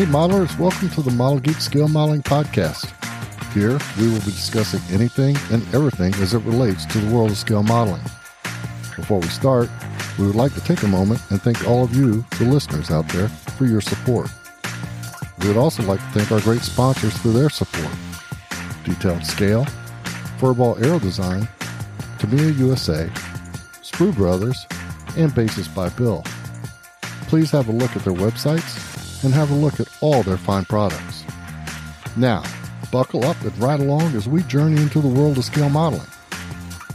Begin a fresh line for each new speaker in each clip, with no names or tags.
Hey modelers, welcome to the Model Geek Scale Modeling Podcast. Here, we will be discussing anything and everything as it relates to the world of scale modeling. Before we start, we would like to take a moment and thank all of you, the listeners out there, for your support. We would also like to thank our great sponsors for their support. Detail and Scale, Furball Aero Design, Tamiya USA, Sprue Brothers, and Basis by Bill. Please have a look at their websites and have a look at all their fine products. Now, buckle up and ride along as we journey into the world of scale modeling.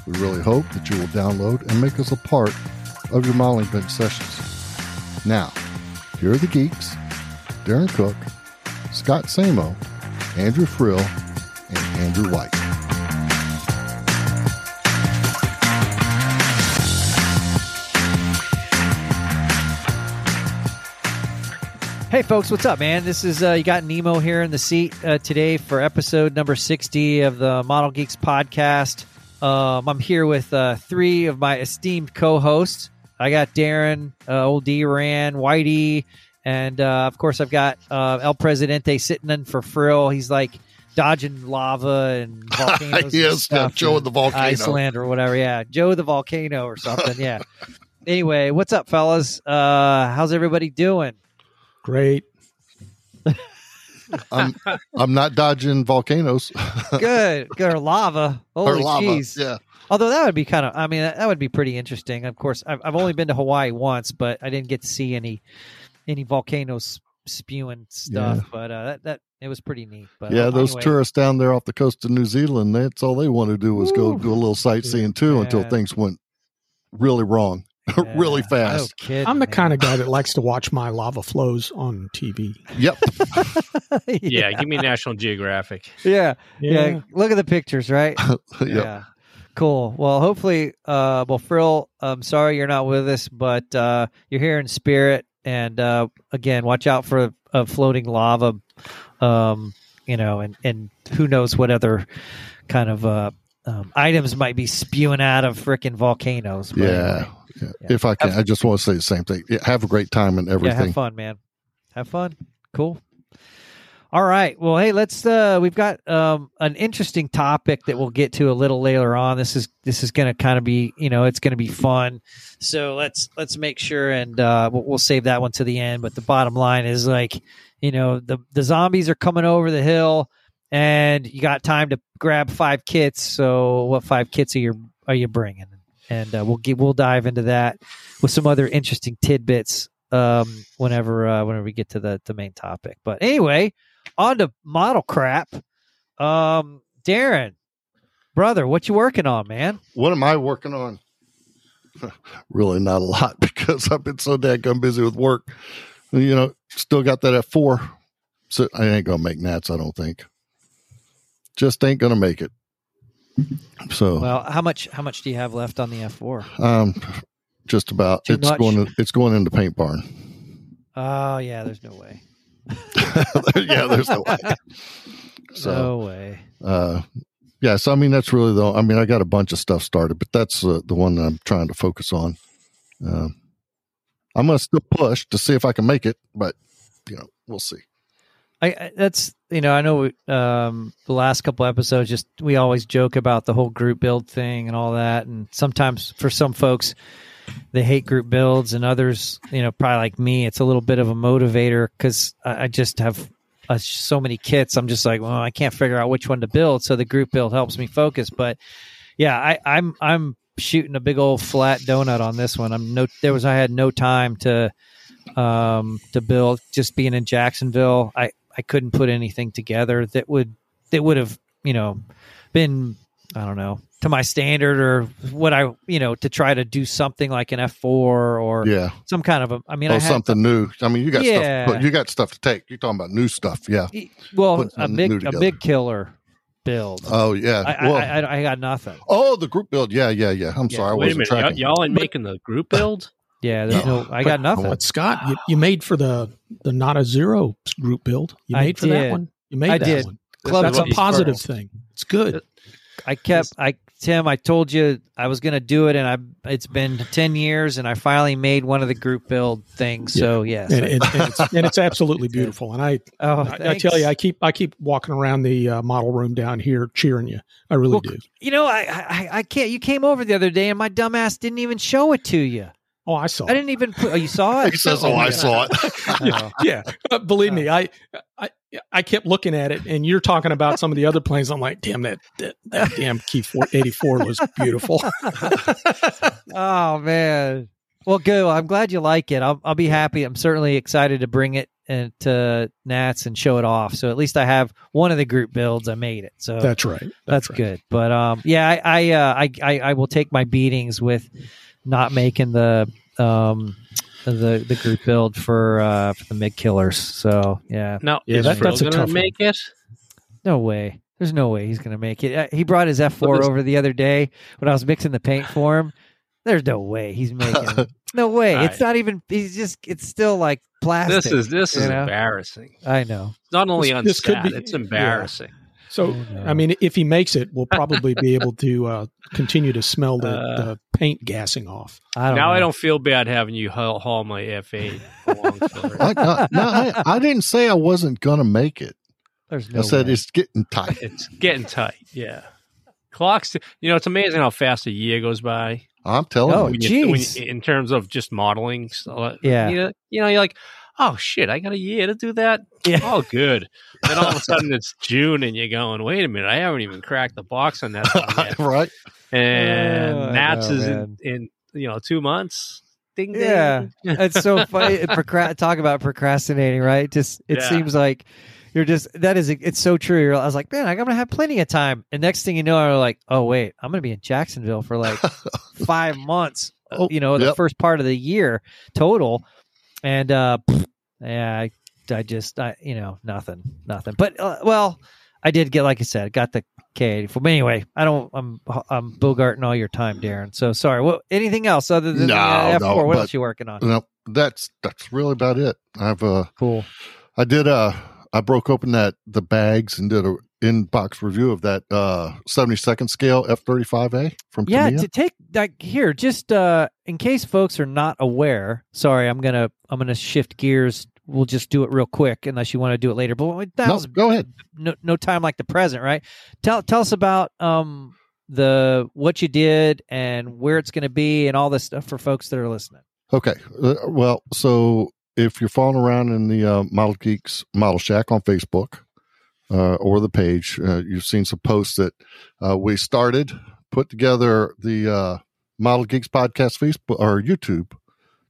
We really hope that you will download and make us a part of your modeling bench sessions. Now, here are the geeks Darren Cook, Scott Samo, Andrew Frill, and Andrew White.
Hey, folks, what's up, man? This is uh, you got Nemo here in the seat uh, today for episode number sixty of the Model Geeks podcast. Um, I'm here with uh, three of my esteemed co-hosts. I got Darren, uh, Old D Ran, Whitey, and uh, of course I've got uh, El Presidente sitting in for Frill. He's like dodging lava and volcanoes.
Yes,
and stuff
Joe the volcano.
Iceland or whatever. Yeah, Joe the volcano or something. Yeah. anyway, what's up, fellas? Uh, how's everybody doing?
Great.
I'm I'm not dodging volcanoes
Good, good or lava. Holy
or lava.
jeez!
Yeah,
Although that would be kind of, I mean, that, that would be pretty interesting. Of course, I've, I've only been to Hawaii once, but I didn't get to see any any volcanoes spewing stuff.
Yeah.
But uh, that that it was pretty neat. But
yeah.
uh,
Those
anyway,
tourists down there off the coast of New Zealand, that's all they want to do was go
Woo.
do a little sightseeing too until things went really wrong, really fast.
No kidding,
I'm the
man.
kind of guy that likes to watch my lava flows on TV.
Yep.
Yeah, give me National Geographic.
yeah, yeah, Look at the pictures, right?
yep.
Yeah. Cool. Well, hopefully, uh, well, Frill, I'm sorry you're not with us, but uh, you're here in spirit. And uh, again, watch out for uh, floating lava, um, you know, and, and who knows what other kind of uh, um, items might be spewing out of freaking volcanoes. But
Yeah.
anyway,
Yeah. If I can, I just want to say the same thing. Yeah, have a great time and everything.
yeah, have fun, man. Have fun. Cool. All right. Well, hey, let's uh we've got um an interesting topic that we'll get to a little later on. This is this is going to kind of be, you know, it's going to be fun. So, let's let's make sure and uh we'll, we'll save that one to the end, but the bottom line is like, you know, the the zombies are coming over the hill and you got time to grab five kits. So, what five kits are you are you bringing? And uh, we'll get we'll dive into that with some other interesting tidbits um, whenever uh, whenever we get to the the main topic. But anyway, on to model crap. Um, Darren, brother, what you working on, man?
What am I working on? really not a lot because I've been so dadgum busy with work. You know, still got that at four. So I ain't gonna make Nats, I don't think. Just ain't gonna make it. So
Well, how much how much do you have left on the F four?
um just about
Too
it's
much?
going to, it's going into paint barn.
Oh yeah, there's no way.
yeah, there's no way. So
no way.
uh yeah so i mean that's really the i mean i got a bunch of stuff started but that's uh, the one that i'm trying to focus on uh, i'm gonna still push to see if i can make it but you know we'll see
I, that's you know I know um, the last couple episodes just we always joke about the whole group build thing and all that. And sometimes for some folks they hate group builds and others you know probably like me it's a little bit of a motivator because I, I just have uh, so many kits. I'm just like well I can't figure out which one to build. So the group build helps me focus. But yeah I, I'm I'm shooting a big old flat donut on this one. I'm no there was I had no time to um, to build. Just being in Jacksonville, I I couldn't put anything together that would that would have you know been I don't know to my standard or what I you know to try to do something like an F four or
yeah
some kind of a. I mean,
oh
I had,
something new i mean you got
Yeah.
stuff but you got stuff to take you're talking about new stuff yeah
well
put
a big a big killer build.
oh yeah
I,
well,
I, I I got nothing.
oh the group build yeah yeah yeah i'm
Yeah.
sorry i
Wait a
wasn't
minute, y'all,
tracking
y'all ain't making the group build?
Yeah, there's no. I got nothing.
But Scott, you, you made for the the not a zero group build. You
I
made for
did.
that one. You made
I
that
did.
one.
Club
That's a positive
first.
thing. It's good.
I kept I Tim, I told you I was going to do it, and I it's been ten years, and I finally made one of the group build things. So yes,
and, and, and, it's, and it's absolutely beautiful. And I,
oh,
I, I tell you, I keep I keep walking around the uh, model room down here cheering you. I really
Well,
do.
you know, I, I I can't. You came over the other day, and my dumbass didn't even show it to you.
Oh, I saw.
I didn't even. Put, oh, you saw it?
He says, "Oh, I saw it."
Oh.
yeah, uh, believe me, I, I I kept looking at it, and you're talking about some of the other planes. I'm like, damn that that, that damn Key 84 was beautiful.
oh man. Well, good. I'm glad you like it. I'll I'll be happy. I'm certainly excited to bring it and to Nats and show it off. So at least I have one of the group builds. I made it. So
That's right.
that's
right.
good. But um, yeah, I I, uh, I I I will take my beatings with not making the um the the group build for uh for the mid killers. So yeah,
no,
Yeah,
is
that-
Phil
that's a
gonna
tough one.
make it?
no way. There's no way he's gonna make it. Uh, He brought his F four
this-
over the other day when I was mixing the paint for him. There's no way he's making. no way.
All
It's not even. He's just. It's still like plastic.
This is this is
know?
embarrassing.
I know.
Not only
This-
on
this could be-
it's embarrassing.
So,
Oh, no.
I mean, if he makes it, we'll probably be able to uh, continue to smell the,
Uh,
the paint gassing off.
I don't.
Now
know.
I don't feel bad having you haul, haul my F8 along filler.
I, no, no, I, I didn't say I wasn't going to make it.
There's no.
I said
way.
it's getting tight.
It's getting tight. Yeah. Clocks, you know, it's amazing how fast a year goes by.
I'm telling
Oh,
you.
when you, when
jeez.
you- in terms of just modeling. So,
Yeah.
You know, you know, you're like, oh shit, I got a year to do that.
Yeah.
Oh, good. Then all of a sudden it's June and you're going, wait a minute, I haven't even cracked the box on that yet.
right?
And
Oh,
Nats
know,
is in, in, you know, two months. Ding, ding.
Yeah. it's so funny. Procra- talk about procrastinating, right? Just it
Yeah.
seems like you're just that is it's so true. You're, I was like, man, I'm gonna have plenty of time. And next thing you know, I'm like, oh wait, I'm gonna be in Jacksonville for like five months. uh,
Oh,
you know, the
yep.
first part of the year total. And uh, yeah, I, I just, I, you know, nothing, nothing. But uh, well, I did get, like I said, got the K84. But anyway, I don't, I'm, I'm bogarting all your time, Darren. So sorry. What? Anything else other than
No,
the uh, F4?
no,
what
but-
else you working on?
No, that's that's really about it. I've uh,
Cool.
I did uh, I broke open that the bags and did a in box review of that uh 72nd scale F35A from
Yeah,
Tamiya.
to take like here, just uh in case folks are not aware. Sorry, I'm gonna I'm gonna shift gears. We'll just do it real quick, unless you want to do it later. But that
no,
was
go ahead.
no, no time like the present, right? Tell tell us about um the what you did and where it's going to be and all this stuff for folks that are listening.
Okay. Uh, well, so if you're following around in the uh, Model Geeks Model Shack on Facebook uh, or the page, uh, you've seen some posts that uh, we started, put together the uh, Model Geeks podcast Facebook or YouTube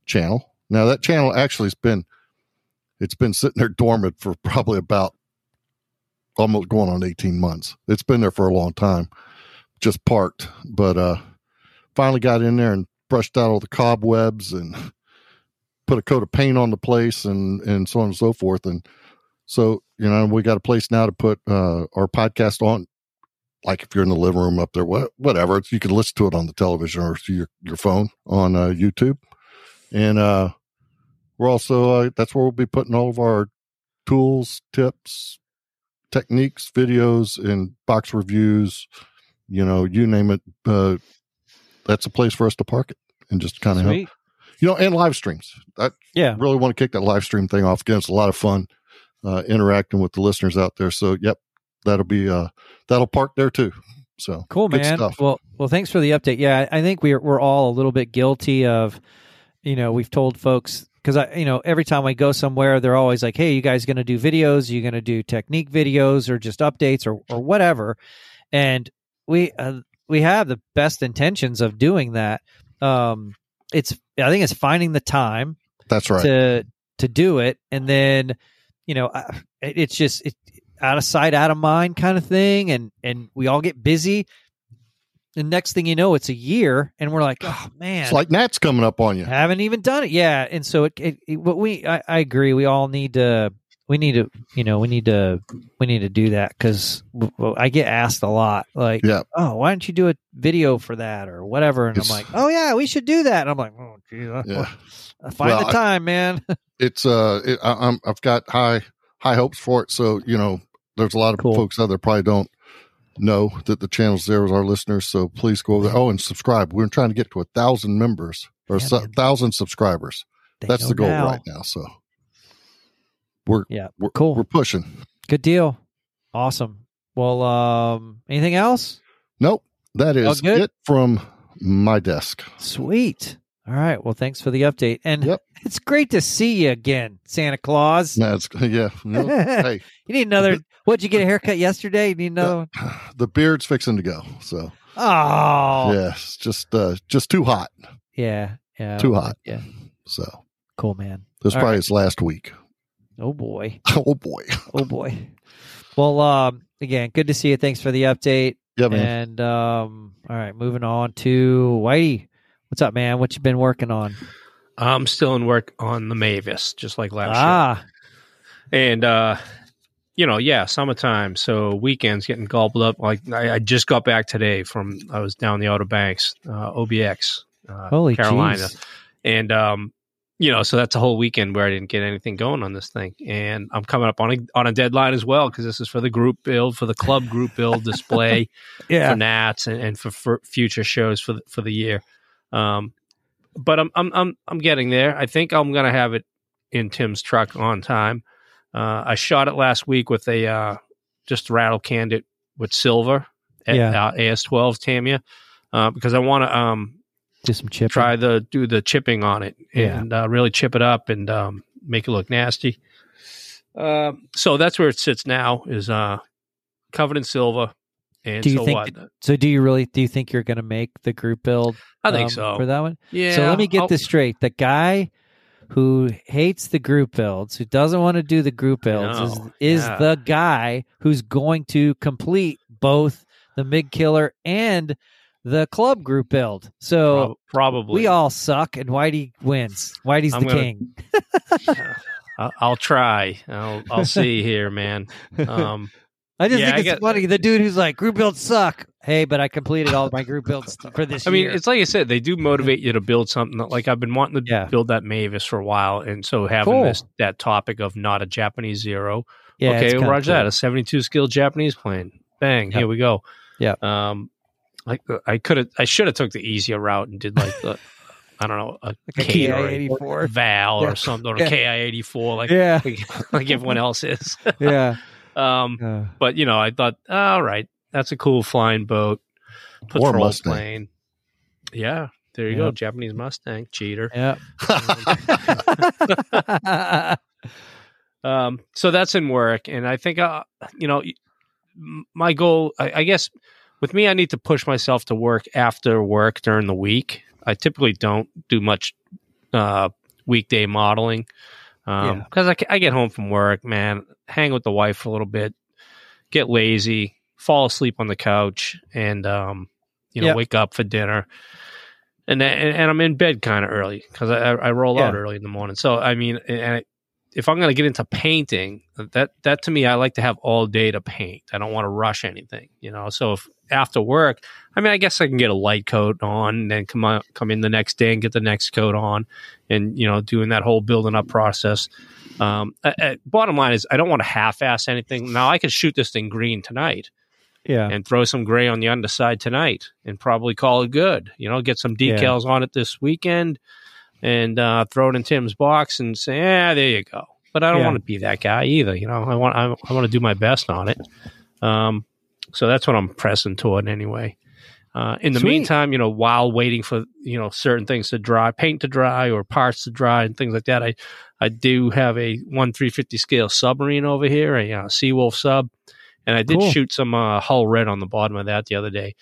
channel. Now that channel actually has been it's been sitting there dormant for probably about almost going on 18 months. It's been there for a long time, just parked, but uh finally got in there and brushed out all the cobwebs and put a coat of paint on the place and and so on and so forth and so you know we got a place now to put uh our podcast on like if you're in the living room up there what, whatever you can listen to it on the television or through your, your phone on uh, youtube and uh we're also uh, that's where we'll be putting all of our tools tips techniques videos and box reviews you know you name it uh that's a place for us to park it and just kind of help you know, and live streams. I
Yeah.
really want to kick that live stream thing off again. It's a lot of fun uh, interacting with the listeners out there. So, yep, that'll be uh, that'll park there too. So
Cool, man.
stuff.
Well, well, thanks for the update. Yeah, I think we're we're all a little bit guilty of, you know, we've told folks because I, you know, every time I go somewhere, they're always like, "Hey, you guys going to do videos? you going to do technique videos or just updates or or whatever?" And we uh, we have the best intentions of doing that. Um, it's I think it's finding the time
That's right.
to to do it and then you know I- it's just it, out of sight out of mind kind of thing and and we all get busy the next thing you know it's a year and we're like oh man
it's like Nat's coming up on you.
haven't even done it yeah and so it, it, it what we I, I agree we all need to we need to you know we need to we need to do that because i get asked a lot like
Yeah.
oh why don't you do a video for that or whatever and
It's-
i'm like oh yeah we should do that and i'm like oh geez, I-
Yeah.
find
Well,
the
I-
time man
It's uh, it, I, I'm I've got high high hopes for it. So you know, there's a lot of
Cool.
folks out there probably don't know that the channel's there with our listeners. So please go over there. Oh, and subscribe. We're trying to get to a thousand members or a
Yeah,
su- thousand subscribers.
They
That's the goal
now.
right now. So we're
Yeah,
we're,
cool.
We're pushing.
Good deal. Awesome. Well, um, anything else?
Nope, that is it from my desk.
Sweet. All right. Well, thanks for the update. And
Yep.
it's great to see you again, Santa Claus.
That's yeah. no, hey,
You need another. What'd you get a haircut yesterday? You need another one?
the beard's fixing to go. So
Oh,
yeah, it's just uh, just too hot.
yeah, yeah.
Too hot.
Yeah,
So
cool, man.
this
All
probably
right.
his last week.
Oh boy,
Oh boy.
oh boy. Well, um, again, good to see you. Thanks for the update.
Yeah, man.
And um, all right, moving on to Whitey. What's up, man? What you been working on?
I'm still in work on the Mavis, just like last year.
Ah,
And uh you know, yeah, summertime, so weekends getting gobbled up. Like I, I just got back today from I was down the Outer Banks, uh, OBX, uh,
holy
Carolina,
jeez.
and um, you know, so that's a whole weekend where I didn't get anything going on this thing, and I'm coming up on a on a deadline as well because this is for the group build, for the club group build display
Yeah,
for Nats and, and for, for future shows for the, for the year. Um, but I'm I'm I'm I'm getting there. I think I'm gonna have it in Tim's truck on time. Uh, I shot it last week with a uh, just rattle canned it with silver at
Yeah.
uh, AS12 Tamiya uh, because I want to um,
do some chipping.
try the do the chipping on it
Yeah.
and uh, really chip it up and um, make it look nasty. Um, so that's where it sits now is uh, covered in silver. And
Do you
so
think
what?
So, do you really? Do you think you're going to make the group build?
I think
um,
so.
for that one.
Yeah.
so let me get
I'll-
this straight: the guy who hates the group builds, who doesn't want to do the group builds, is, is
yeah.
the guy who's going to complete both the mid killer and the club group build. So
Prob- probably.
we all suck, and Whitey wins. Whitey's
I'm
the
gonna-
king.
I'll, I'll try. I'll, I'll see here, man. Um,
I just
yeah, I
think it's
get-
funny. The dude who's like group builds suck. Hey, but I completed all my group builds for this
I mean, it's like I said, they do motivate you to build something. That, like I've been wanting to
Yeah.
build that Mavis for a while, and so having
Cool.
this that topic of not a Japanese zero.
yeah,
okay, Roger
cool.
that. A seventy-two skill Japanese plane. Bang,
Yep.
here we go.
Yeah.
Um, like I could have, I should have took the easier route and did like the, I don't know, a
Like a
K or a
KI-84.
Val
Yeah.
or something, or
yeah.
KI eighty four, like
Yeah,
like, like everyone else is.
yeah.
um,
Uh,
but you know, I thought, all right, that's a cool flying boat, patrol
Mustang.
plane. Yeah, there you
Yeah.
go, Japanese Mustang, cheater.
yeah.
Um, so that's in work, and I think, uh, you know, my goal, I, I guess, with me, I need to push myself to work after work during the week. I typically don't do much uh, weekday modeling
Yeah.
because I, ca- I get home from work, man, hang with the wife for a little bit, get lazy, fall asleep on the couch, and um, you know,
Yep.
wake up for dinner. And, and and I'm in bed kind of early because I, I roll out early in the morning. So I mean, and I, if I'm going to get into painting, that that to me, I like to have all day to paint. I don't want to rush anything, you know. So if after work, I mean, I guess I can get a light coat on, and then come on, come in the next day and get the next coat on, and you know, doing that whole building up process. Um, bottom line is, I don't want to half-ass anything. Now I could shoot this thing green tonight
yeah.
and throw some gray on the underside tonight, and probably call it good. You know, get some
Yeah.
decals on it this weekend, and uh, throw it in Tim's box and say, "Yeah, there you go." But I don't
Yeah.
want to be that guy either. You know, I want I, I want to do my best on it. Um, so that's what I'm pressing toward anyway. Uh, in the
Sweet.
meantime, you know, while waiting for you know certain things to dry, paint to dry, or parts to dry, and things like that, I I do have a one three fifty scale submarine over here, a uh, Seawolf sub, and I did
Cool.
shoot some uh, hull red on the bottom of that the other day.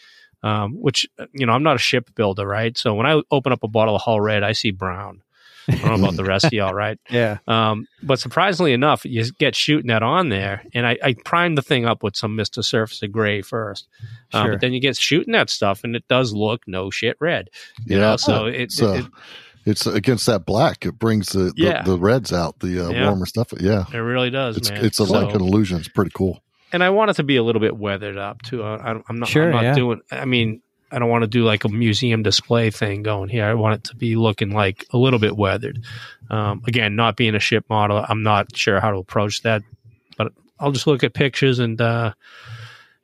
Um, which you know, I'm not a ship builder, right? So when I open up a bottle of hull red, I see brown. I don't know about the rest of y'all, right?
yeah.
Um, but surprisingly enough, you get shooting that on there, and I, I primed the thing up with some Mister Surfacer Gray first. Um,
Sure.
but then you get shooting that stuff, and it does look no shit red. You
Yeah,
know, so it,
it's, uh,
it,
it's against that black. It brings the,
Yeah.
the, the reds out, the uh,
Yeah.
warmer stuff. Yeah,
it really does,
it's
man.
it's a,
So-
like an illusion. It's pretty cool.
and I want it to be a little bit weathered up too. I, I- I'm not,
Sure,
I'm not
yeah.
doing. I mean, I don't want to do like a museum display thing going here. I want it to be looking like a little bit weathered. Um, again, not being a ship model, I'm not sure how to approach that, but I'll just look at pictures and uh,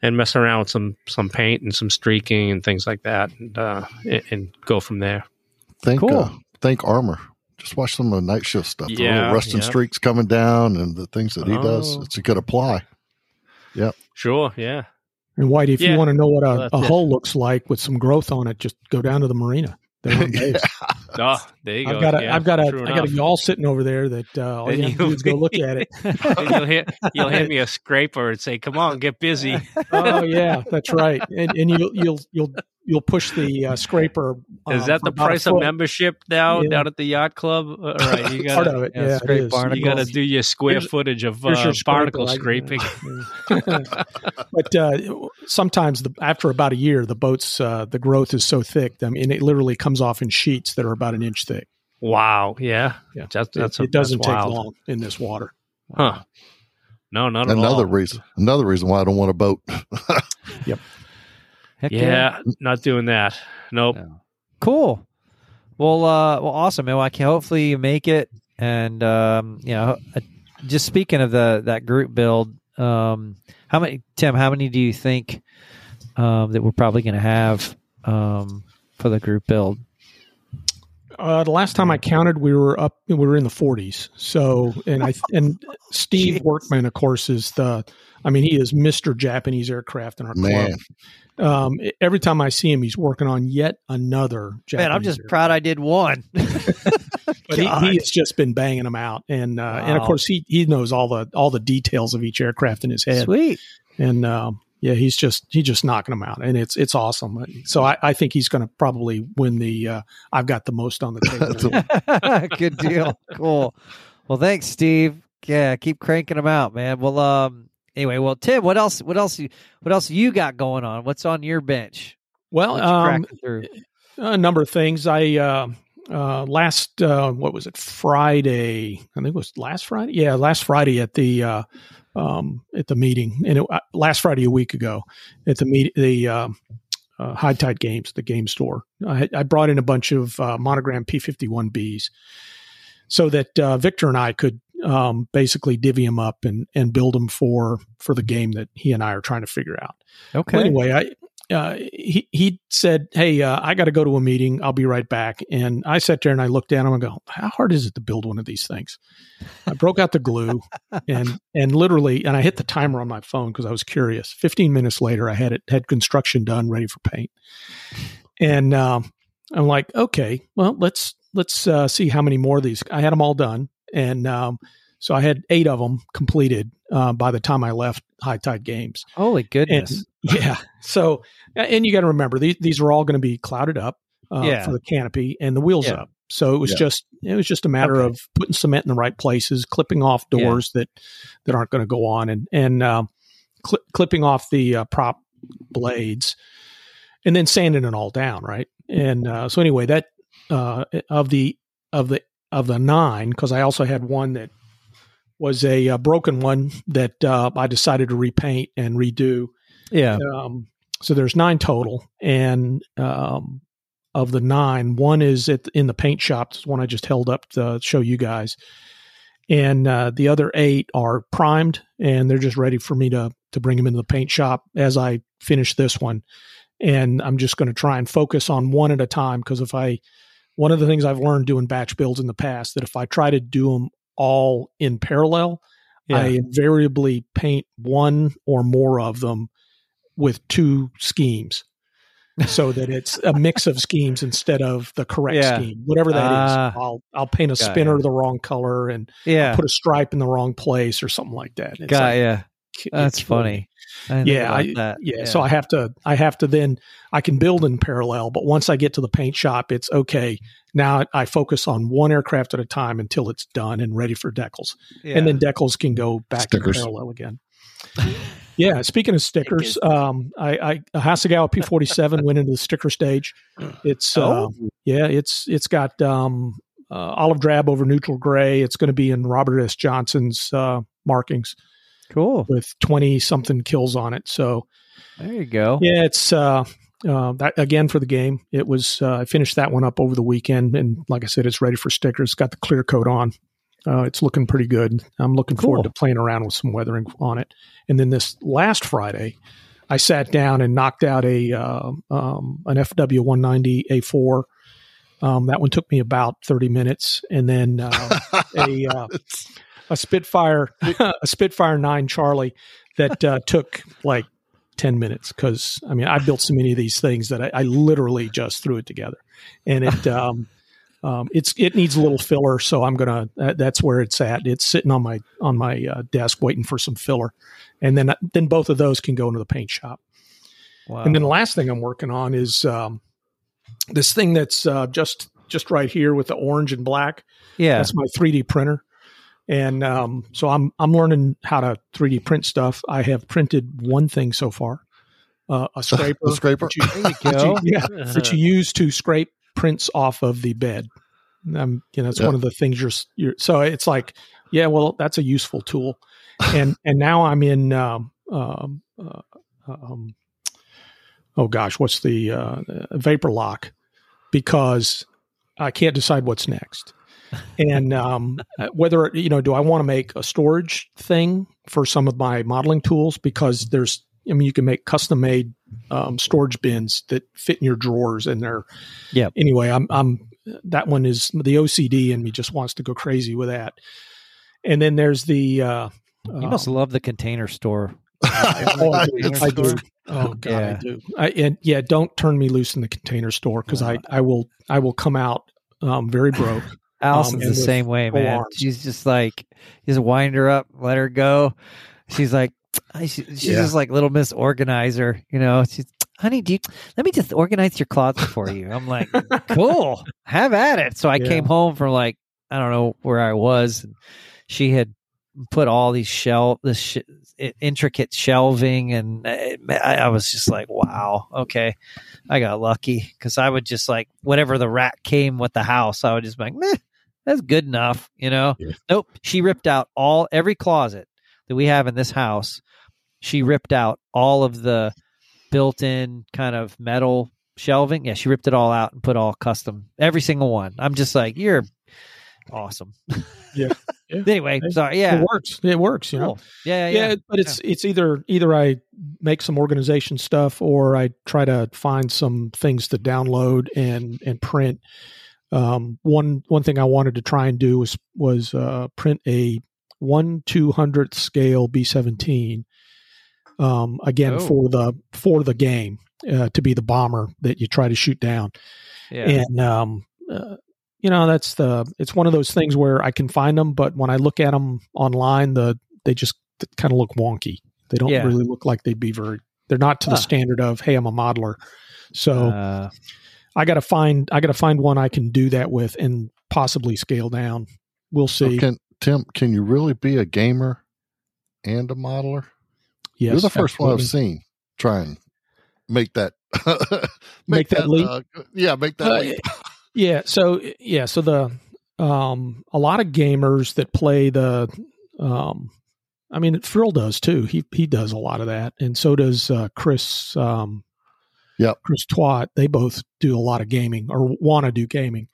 and mess around with some some paint and some streaking and things like that, and uh, and, and go from there.
Think,
Cool.
uh, think armor. Just watch some of the night shift stuff. The
Yeah,
little rusting
yeah.
streaks coming down and the things that he does.
Oh.
It's a good apply. Yeah.
Sure, yeah.
And Whitey, if
Yeah.
you want to know what a, a hull looks like with some growth on it, just go down to the marina. They're on.
Oh, there you
I've
go.
got a,
Yeah,
have got a,
true
I got a y'all sitting over there that uh, all
Then
you have to do is go look at it.
You'll hit you'll hand me a scraper and say, "Come on, get busy."
oh yeah, that's right. And, and you'll you'll you'll you'll push the uh, scraper.
Is
um,
that the price of membership now
Yeah.
down at the yacht club? All right, you
Part
got
of it,
yeah,
yeah,
scrape barnacles.
you got to do your square
Here's-
footage of
Here's
uh,
your scraper,
barnacle
I-
scraping.
but uh, sometimes the, after about a year, the boat's uh, the growth is so thick. I mean, it literally comes off in sheets that are about an inch thick.
Wow, yeah,
Yeah.
That's,
It-
that's
it, doesn't
that's
take
wild.
long in this water.
huh? No, not at
Another
all.
reason. Another reason why I don't want a boat. Yep.
Heck
Yeah, not doing that. Nope.
Cool. Well, uh, well, awesome, man. Well, I can hopefully you make it, and um, you know, just speaking of the that group build, um, how many, Tim? How many do you think um, that we're probably going to have um, for the group build?
Uh, the last time I counted, we were up. We were in the 40s. So, and I and Steve
Jeez.
Workman, of course, is the. I mean, he is Mister Japanese aircraft in our
Man.
club. Um, every time I see him, he's working on yet another. Japanese
Man, I'm just
aircraft.
proud I did one.
But he, he has just been banging them out, and uh, and of course he he knows all the all the details of each aircraft in his head,
Sweet.
and um, yeah, he's just he's just knocking them out, and it's it's awesome. So I, I think he's going to probably win the. Uh, I've got the most on the table.
Good deal. Cool. Well, thanks, Steve. Yeah, keep cranking them out, man. Well, um, anyway, well, Tim, what else? What else? You, what else you got going on? What's on your bench?
well, um, a number of things. I uh, uh, last uh, what was it Friday? I think it was last Friday. Yeah, last Friday at the uh, um, at the meeting, and it, uh, last Friday a week ago at the meet the uh, uh, High Tide Games, the game store. I, I brought in a bunch of uh, monogram P fifty one Bs so that uh, Victor and I could um, basically divvy them up and and build them for for the game that he and I are trying to figure out.
Okay.
Well, anyway, I uh, he he said, "Hey, uh, I got to go to a meeting. I'll be right back." And I sat there and I looked at him and go, "How hard is it to build one of these things?" I broke out the glue and and literally, and I hit the timer on my phone because I was curious. Fifteen minutes later, I had it had construction done, ready for paint. And um, I'm like, okay, well, let's let's uh, see how many more of these. I had them all done, and um, so I had eight of them completed uh, by the time I left High Tide Games.
Holy
And
goodness.
yeah, so and you got to remember these these are all going to be clouded up uh,
Yeah.
for the canopy and the wheels
Yeah.
up. So it was
Yeah.
just it was just a matter
Okay.
of putting cement in the right places, clipping off
Yeah.
doors that that aren't going to go on, and and um, cli clipping off the uh, prop blades, and then sanding it all down, right? And uh, so anyway, that uh, of the of the of the nine, because I also had one that was a, uh broken one that uh, I decided to repaint and redo.
yeah.
Um, so there's nine total, and um, of the nine, one is at, in the paint shop. It's one I just held up to show you guys, and uh, the other eight are primed, and they're just ready for me to to bring them into the paint shop as I finish this one. And I'm just going to try and focus on one at a time because if I, one of the things I've learned doing batch builds in the past that if I try to do them all in parallel, I invariably paint one or more of them with two schemes so that it's a mix of schemes instead of the correct
Yeah.
scheme whatever that is.
Ah.
i'll i'll paint a spinner the wrong color and
yeah.
put a stripe in the wrong place or something like that It's
Got
like-
yeah.
It's
That's
really-
funny. I
yeah, I,
that.
yeah. So I have to, I have to then, I can build in parallel, but once I get to the paint shop, it's okay. Now I focus on one aircraft at a time until it's done and ready for decals,
Yeah.
and then decals can go back
Stickers.
in parallel again. yeah. Speaking of stickers, um, I, I a Hasegawa P forty seven went into the sticker stage. It's, uh,
Oh.
yeah, it's it's got um, uh, olive drab over neutral gray. It's going to be in Robert S. Johnson's uh, markings
cool.
with twenty something kills on it. So.
There you go.
Yeah, it's uh, uh, that again for the game. It was uh, I finished that one up over the weekend, and like I said, it's ready for stickers. Got the clear coat on. Uh, it's looking pretty good. I'm looking forward to playing around with some weathering on it. And then this last Friday, I sat down and knocked out a uh, um, an FW 190 A4. Um, that one took me about 30 minutes, and then uh, a uh, a Spitfire a Spitfire Nine Charlie that uh, took like 10 minutes because I mean I built so many of these things that I, I literally just threw it together, and it um, um, it's it needs a little filler, so I'm gonna uh, that's where it's at. It's sitting on my on my uh, desk waiting for some filler, and then then both of those can go into the paint shop.
Wow.
And then the last thing I'm working on is um, this thing that's uh, just just right here with the orange and black.
yeah.
That's my 3D printer. And um, so I'm I'm learning how to 3D print stuff. I have printed one thing so far, uh, a scraper.
The scraper?
that you-
you
yeah, that you use to scrape prints off of the bed. Um, you know, it's
Yeah.
one of the things you're, you're. So it's like, yeah, well, that's a useful tool. And and now I'm in. Um, um, uh, um, oh gosh, what's the uh, vapor lock? Because I can't decide what's next. And um, whether you know, do I want to make a storage thing for some of my modeling tools? Because there's, I mean, you can make custom made um, storage bins that fit in your drawers, and they're.
yeah.
Anyway, I'm, I'm. That one is the OCD in me just wants to go crazy with that. And then there's the. Uh,
You must
um,
love the container store.
oh, I do.
Container
I do. Oh god, I
Yeah.
do. I, and yeah, don't turn me loose in the container store because I, I will I will come out um, very broke.
Allison's
and
the same way, man.
arms.
She's just like, just wind her up, let her go. She's like, she- she's
Yeah.
just like little Miss Organizer, you know. She's, honey, do you, let me just organize your closet for you. I'm like, cool, have at it. So I
Yeah.
came home from like, I don't know where I was. And she had put all these shelf, this sh- intricate shelving, and uh, I, I was just like, wow, okay, I got lucky because I would just like whatever the rat came with the house, I would just be like, meh, that's good enough, you know.
Yeah.
Nope, she ripped out all every closet that we have in this house. She ripped out all of the built-in kind of metal shelving. Yeah, she ripped it all out and put all custom every single one. I'm just like, you're awesome.
Yeah. Yeah.
anyway, sorry. Yeah.
It works. It works. You know.
Cool. Yeah, yeah,
yeah, but it's it's either either I make some organization stuff or I try to find some things to download and and print. Um, one one thing I wanted to try and do was was uh, print a one two hundredth scale B seventeen. Um, again
Oh.
for the for the game uh, to be the bomber that you try to shoot down
yeah.
and um, uh, you know that's the it's one of those things where I can find them, but when I look at them online, the they just kind of look wonky. They don't
Yeah.
really look like they'd be very. They're not to the standard of hey, I'm a modeler. So
Uh,
I got to find I got to find one I can do that with and possibly scale down. We'll
So
see.
can Tim? Can you really be a gamer and a modeler?
yes,
You're the first one I've seen try and make that
Make that leap?
uh, yeah, make that
Uh,
leap.
Yeah. So yeah. So the um a lot of gamers that play the um I mean Phil does too. He he does a lot of that, and so does uh, Chris. Um,
Yep.
Chris Twat. They both do a lot of gaming or want to do gaming,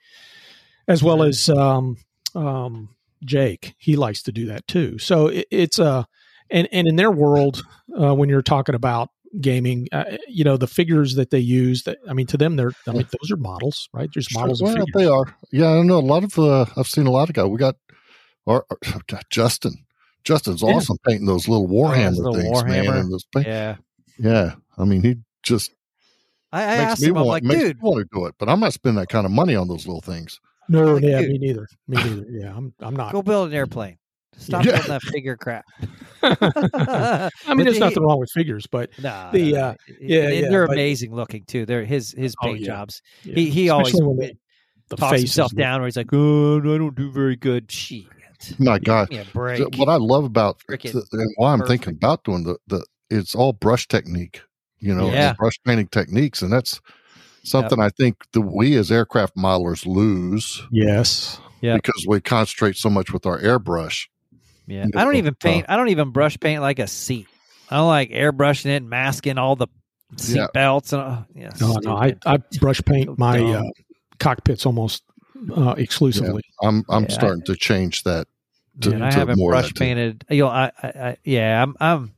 as well as um, um, Jake. He likes to do that too. So it, it's a and and in their world, uh, when you're talking about gaming, uh, you know the figures that they use. That I mean, to them, they're I mean those are models, right? There's models
well, they are. Yeah, I know a lot of. Uh, I've seen a lot of guys. We got, or, or God, Justin. Justin's
Yeah.
awesome painting those little Warhammer
little
things, man.
Warhammer.
And those paint-
yeah.
yeah, I mean, he just
I, I asked
me
him, I'm
want,
like,
makes
dude,
me want to do it, but I'm not spending that kind of money on those little things.
No,
Like,
yeah,
dude.
me neither. Me neither. Yeah, I'm I'm not.
go build an airplane. Stop
Yeah.
building that figure crap.
I mean,
But
there's
the-
nothing wrong with figures, but
Nah,
The,
nah,
uh, yeah,
And
yeah,
they're
but-
amazing looking too. They're his his
Oh,
paint
yeah.
jobs.
yeah,
He he always
especially when the, the
talks himself down where he's like, oh, I don't do very good. Shit.
My God,
Give me a break.
What I love about
Frickin'
th- and why I'm thinking about doing the the it's all brush technique, you know,
Yeah.
brush painting techniques, and that's something I think that we as aircraft modelers lose
Yes.
Yeah.
because we concentrate so much with our airbrush.
Yeah,
you
I don't
know,
even
uh,
paint. I don't even brush paint like a seat. I don't like airbrushing it, and masking all the seat
Yeah.
belts and uh, yeah.
No, no, I. I brush paint
So
my uh, cockpits almost uh, exclusively.
I'm I'm
Yeah, I-
starting to change that to,
Man, I haven't
more
brush painted. You know, I, I, I yeah, I'm, I'm,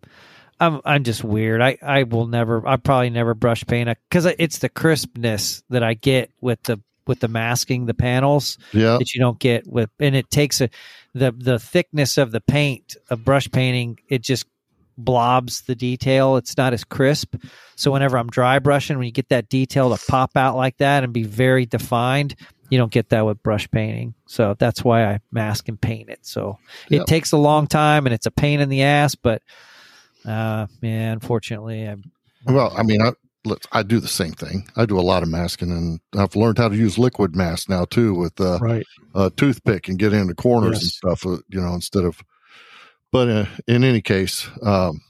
I'm I'm just weird. I I will never. I probably never brush paint because it's the crispness that I get with the with the masking the panels
Yeah.
that you don't get with, and it takes a the the thickness of the paint of brush painting. It just blobs the detail. It's not as crisp. So whenever I'm dry brushing, when you get that detail to pop out like that and be very defined, you don't get that with brush painting. So that's why I mask and paint it. So it
Yep.
takes a long time and it's a pain in the ass, but uh man, unfortunately I'm
Well, I mean, I, let's, I do the same thing. I do a lot of masking, and I've learned how to use liquid mask now too with uh,
Right.
a toothpick and get into the corners and stuff. Uh, you know, instead of. But uh, in any case, um,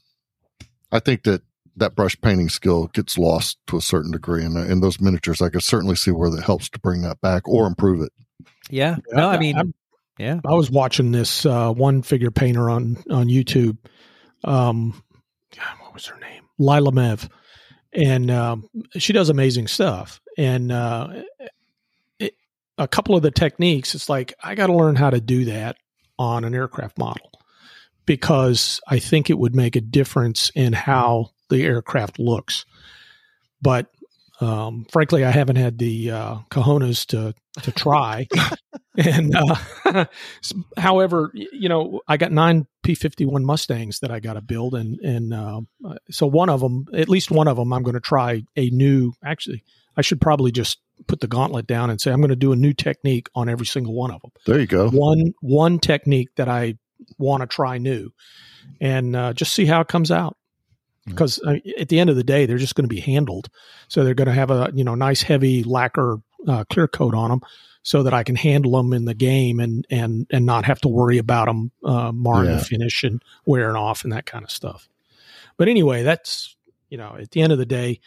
I think that that brush painting skill gets lost to a certain degree, and in those miniatures, I could certainly see where that helps to bring that back or improve it.
yeah. No, I mean
I'm-
yeah.
I was watching this uh, one figure painter on on YouTube. Um, God, what was her name? Lyla Mev, and um, she does amazing stuff. And uh, it, a couple of the techniques, it's like I got to learn how to do that on an aircraft model because I think it would make a difference in how the aircraft looks. But um, frankly, I haven't had the uh, cojones to to try. and uh, however, you know, I got nine P51 Mustangs that I got to build, and and uh, uh, so one of them, at least one of them, I'm going to try a new. Actually, I should probably just put the gauntlet down and say I'm going to do a new technique on every single one of them.
There you go.
One one technique that I want to try new, and uh, just see how it comes out. Because uh, at the end of the day, they're just going to be handled, so they're going to have a you know nice heavy lacquer uh, clear coat on them, so that I can handle them in the game and and and not have to worry about them uh, marring
Yeah.
the finish and wearing off and that kind of stuff. But anyway, that's you know at the end of the day,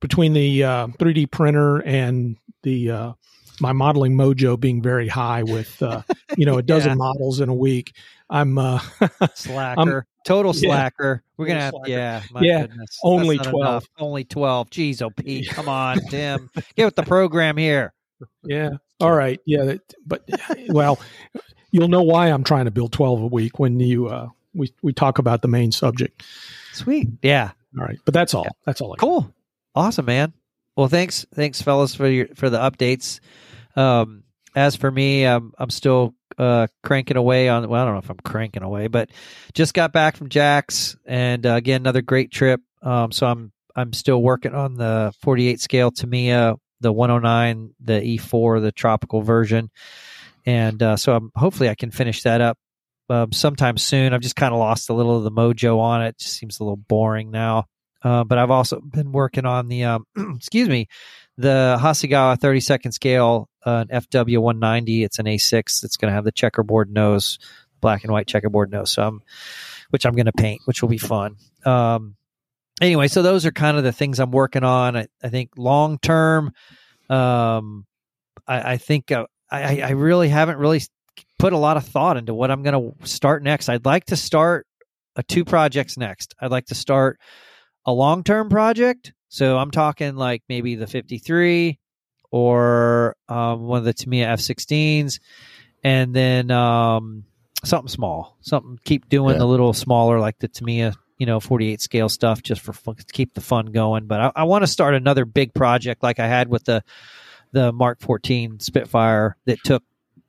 between the uh, 3D printer and the uh, my modeling mojo being very high with uh, you know a dozen
Yeah.
models in a week, I'm uh,
Slacker. Total
yeah.
slacker. We're gonna have yeah, my
Yeah,
goodness.
only 12.
enough. Only twelve. Jeez, oh Pete. Come on, Tim. Get with the program here.
yeah. All right, yeah, but well, you'll know why I'm trying to build 12 a week when you uh, we we talk about the main subject.
Sweet. Yeah.
All right, but that's all. That's all. I.
Cool. Awesome, man. Well, thanks, thanks, fellas, for your for the updates. Um, as for me, I'm I'm still uh, cranking away on. Well, I don't know if I'm cranking away, but just got back from Jack's, and uh, again, another great trip. Um, so I'm I'm still working on the 48 scale Tamiya, the 109, the E4, the tropical version, and uh, so I'm hopefully I can finish that up um, sometime soon. I've just kind of lost a little of the mojo on it. it just seems a little boring now. Uh, but I've also been working on the, um, excuse me, the Hasegawa 32nd scale, uh, an FW 190. It's an A6 It's going to have the checkerboard nose, black and white checkerboard nose. So I'm, which I'm going to paint, which will be fun. Um, anyway, so those are kind of the things I'm working on. I, I think long term, um, I, I think uh, I, I really haven't really put a lot of thought into what I'm going to start next. I'd like to start a two projects next. I'd like to start a long term project. So I'm talking like maybe the 53 or um, one of the Tamiya F16s, and then um, something small, something keep doing
Yeah.
the little smaller like the Tamiya, you know, 48 scale stuff just for fun, to keep the fun going. But I, I want to start another big project like I had with the the Mark 14 Spitfire that took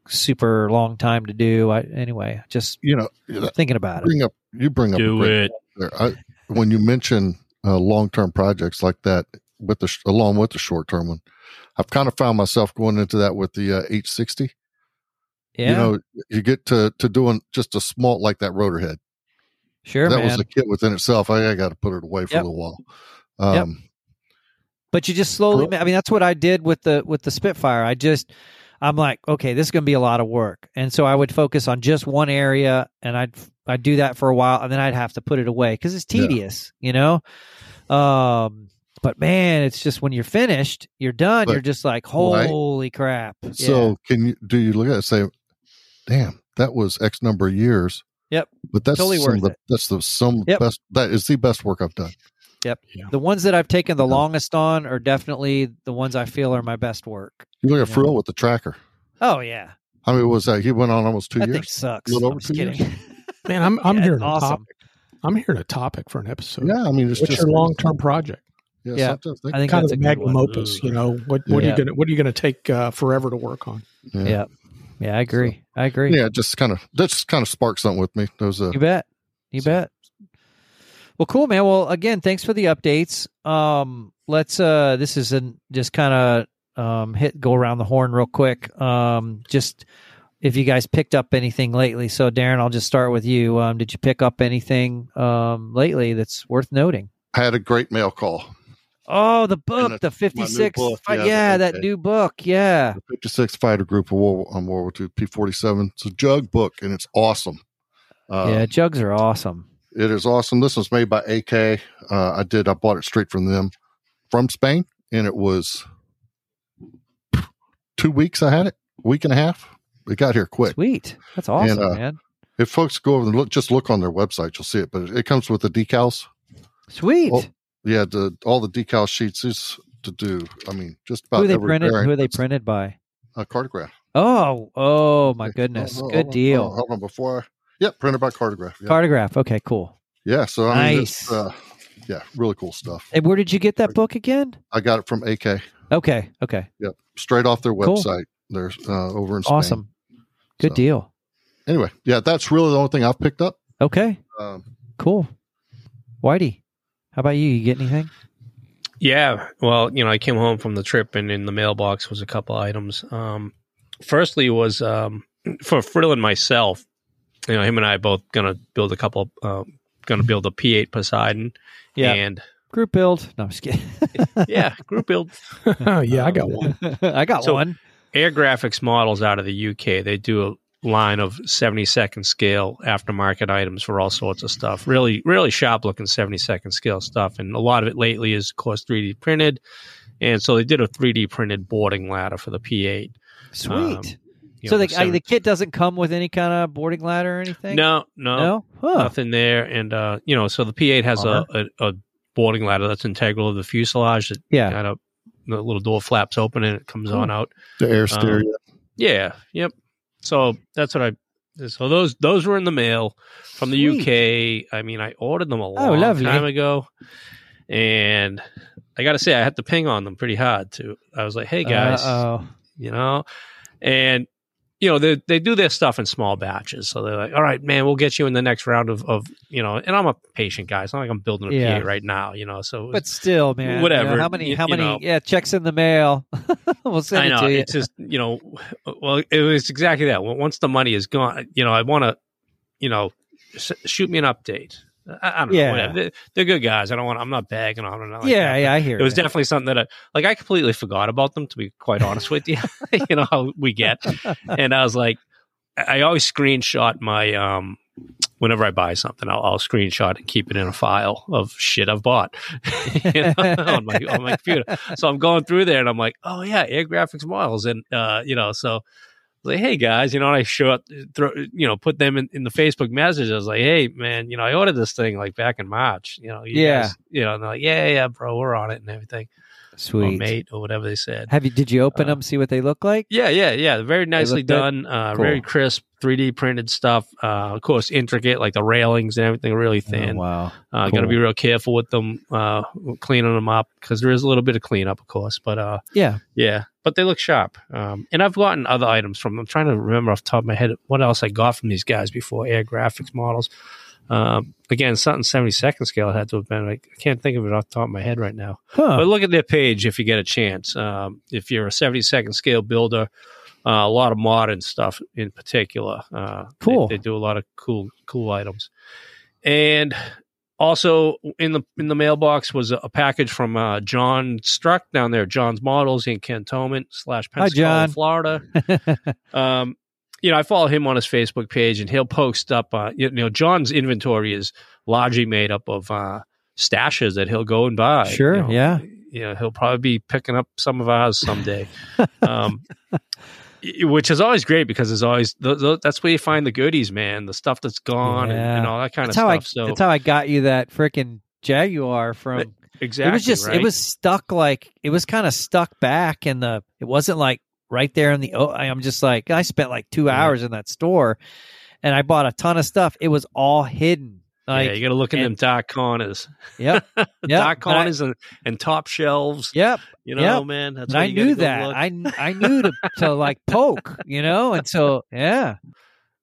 super long time to do. I, anyway, just
You know,
thinking about it.
bring up you bring up
Do it.
I, when you mention uh, long term projects like that, with the sh- along with the short term one, I've kind of found myself going into that with the uh, H60.
Yeah,
You know, you get to to doing just a small like that rotor head.
sure,
that
man.
was a kit within itself. I, I got to put it away for
Yep.
a little while.
Yep.
Um,
but you just slowly
Cool.
i mean that's what i did with the with the spitfire i just i'm like okay this is going to be a lot of work and so i would focus on just one area and i'd i'd do that for a while and then i'd have to put it away because it's
Yeah.
tedious you know um but man it's just when you're finished you're done
But-
you're just like
Right.
holy crap
So
yeah.
can you do you look at it and say, "Damn, that was X number of years."
Yep.
But that's
Totally
some
worth
the,
it.
That's the some
Yep.
best. That is the best work I've done. Yep.
The ones that i've taken the
Yeah.
longest on are definitely the ones i feel are my best work
You look at Frill with the tracker.
oh yeah
I mean, was that he went on almost two
that thing
years?
sucks
A little
i'm
over
just
two years?
kidding
Man, I'm I'm
Yeah,
hearing
awesome.
topic. I'm hearing a topic for an episode.
Yeah, I mean, it's
What's
just
your long term project?
Yeah,
Yeah,
sometimes they-
I think
Kind
that's
of
a
a magnum opus. You know what? What
Yeah.
are you gonna What are you gonna take uh, forever to work on?
yeah.
Yeah. Yeah, I agree. I agree.
Yeah, just kind of that just kind of sparked something with me. Those uh,
You bet. You
So-
bet. Well, cool, man. Well, again, thanks for the updates. Um, let's uh, this is an just kind of um hit go around the horn real quick. Um, just if you guys picked up anything lately. So, Darren, I'll just start with you. Um, did you pick up anything um lately that's worth noting?
I had a great mail call.
Oh, the book,
a-
the fifty six.
book,
Yeah,
yeah, the-
that new book. Yeah.
The 56 Fighter Group of World, on World War II P 47. It's a jug book and it's awesome. Uh,
yeah, jugs are awesome.
It is awesome. This was made by AK. Uh, I did. I bought it straight from them, from Spain, and it was two weeks. I had it, week and a half. It got here quick.
Sweet. That's awesome,
uh,
man.
If folks go over and look, just look on their website, you'll see it. But it, comes with the decals.
Sweet.
Yeah, the all the decal sheets is to do. I mean, just about
who are they printed? Who are they printed by?
A Cartograf.
Oh, oh my goodness.
Hold on,
Good
hold on,
deal.
Hold on, hold on, before. I, yep, printed by Cartograf. Yeah,
Cartograf. Okay, cool.
yeah so I mean,
Nice.
uh, yeah, really cool stuff.
And where did you get that book again?
I got it from AK.
Okay, okay.
Yep, straight off their
Cool.
website. There's uh, over in Spain.
Awesome. Good
So,
deal.
Anyway, yeah, that's really the only thing I've picked up.
Okay,
Um,
cool. Whitey, how about you? You get anything?
Yeah, well, you know, I came home from the trip, and in the mailbox was a couple items. Um, firstly, was um, for Frill and myself. You know, him and I are both gonna build a couple. Um, gonna build a P8 Poseidon.
Yeah.
and
Group build. No, I'm just kidding.
yeah, group build oh
yeah, I got one.
I got
So-
one.
Air Graphics models out of the UK. They do a line of 72nd scale aftermarket items for all sorts of stuff. Really, really sharp looking 72nd scale stuff. And a lot of it lately is, of course, 3D printed. And so they did a 3D printed boarding ladder for the P8.
Sweet.
Um,
so
know,
the, I, the kit doesn't come with any kind of boarding ladder or anything.
No, no,
no. Huh.
nothing there. And, uh, you know, so the P8 has a, a, a boarding ladder that's integral to the fuselage that
Yeah.
kind of the little door flaps open and it comes
Cool.
on oh. out.
the air um, stereo.
Yeah. Yep. So that's what I. So those those were in the mail from the UK. I mean, I ordered them a oh, long
Oh, lovely.
time ago, and I got to say, I had to ping on them pretty hard too. I was like, "Hey guys,
oh.
you know," and you know they they do their stuff in small batches. So they're like, "All right, man, we'll get you in the next round of of you know." And I'm a patient guy. It's not like I'm building a
Yeah.
P8 right now, you know. So
But still, man. you know,
Whatever,
how many? How many?
know.
Yeah, checks in the mail. we'll send
I
it to you.
it's just you know, well, it was exactly that. Once the money is gone, you know, I want to, you know, sh- shoot me an update. I, I don't
Yeah.
know. Whatever. They're, they're good guys. I don't want. I'm not bagging on them. Like
yeah,
that.
yeah, I hear
It was
that.
definitely something that I like. I completely forgot about them. To be quite honest with you, you know how we get. And I was like, I always screenshot my um. Whenever I buy something, I'll, I'll screenshot and keep it in a file of shit I've bought you know, on my on my computer. So I'm going through there and I'm like, oh yeah, air graphics models, and uh, you know, so I was like, hey guys, you know, I show up, throw, you know, put them in, in the Facebook message. I was like, hey man, you know, I ordered this thing like back in March, you know, you
Yeah.
guys- you know, and they're like, yeah, yeah, bro, we're on it and everything, or
Sweet.
mate, or whatever they said.
Have you? Did you open
Uh,
them? See what they look like?
Yeah, yeah, yeah. Very nicely done. Uh,
Cool.
Very crisp, 3D printed stuff. Uh, of course, intricate, like the railings and everything, really
Oh,
thin.
wow.
Uh, Got to be real careful with them, uh, cleaning them up because there is a little bit of cleanup, of course. But uh,
Yeah.
yeah, but they look sharp. Um, and I've gotten other items from them. I'm trying to remember off the top of my head what else I got from these guys before air graphics models. Um, again, something 72nd scale had to have been. like I can't think of it off the top of my head right now.
Huh.
But look at their page if you get a chance. Um, if you're a 72nd scale builder, uh, a lot of modern stuff in particular. Uh, they-
Cool.
They, do a lot of cool, cool items. And also in the in the mailbox was a, a package from uh, John Struck down there, John's Models in Cantonment slash Pensacola. Florida. Um, you know, I follow him on his Facebook page, and he'll post up. Uh, you know, John's inventory is largely made up of uh, stashes that he'll go and buy.
Sure,
you know.
yeah.
You know, he'll probably be picking up some of ours someday. um, which is always great because there's always th- th- that's where you find the goodies, man. The stuff that's gone and,
Yeah.
and all that kind
that's
of
how I.
stuff. so
That's how I got you that freaking Jaguar from.
exactly,
it was just.
right?
It was stuck like it was kind of stuck back, and the it wasn't like right there in the. Oh, I'm just like I spent like two
Yeah.
hours in that store, and I bought a ton of stuff. It was all hidden Like,
yeah, you got to look in them dark corners,
yep, yep,
dark
and I-
corners and, and top shelves.
yep.
You know,
Yep.
man. That's
I knew that.
look.
I I knew to to like poke, you know, and so yeah,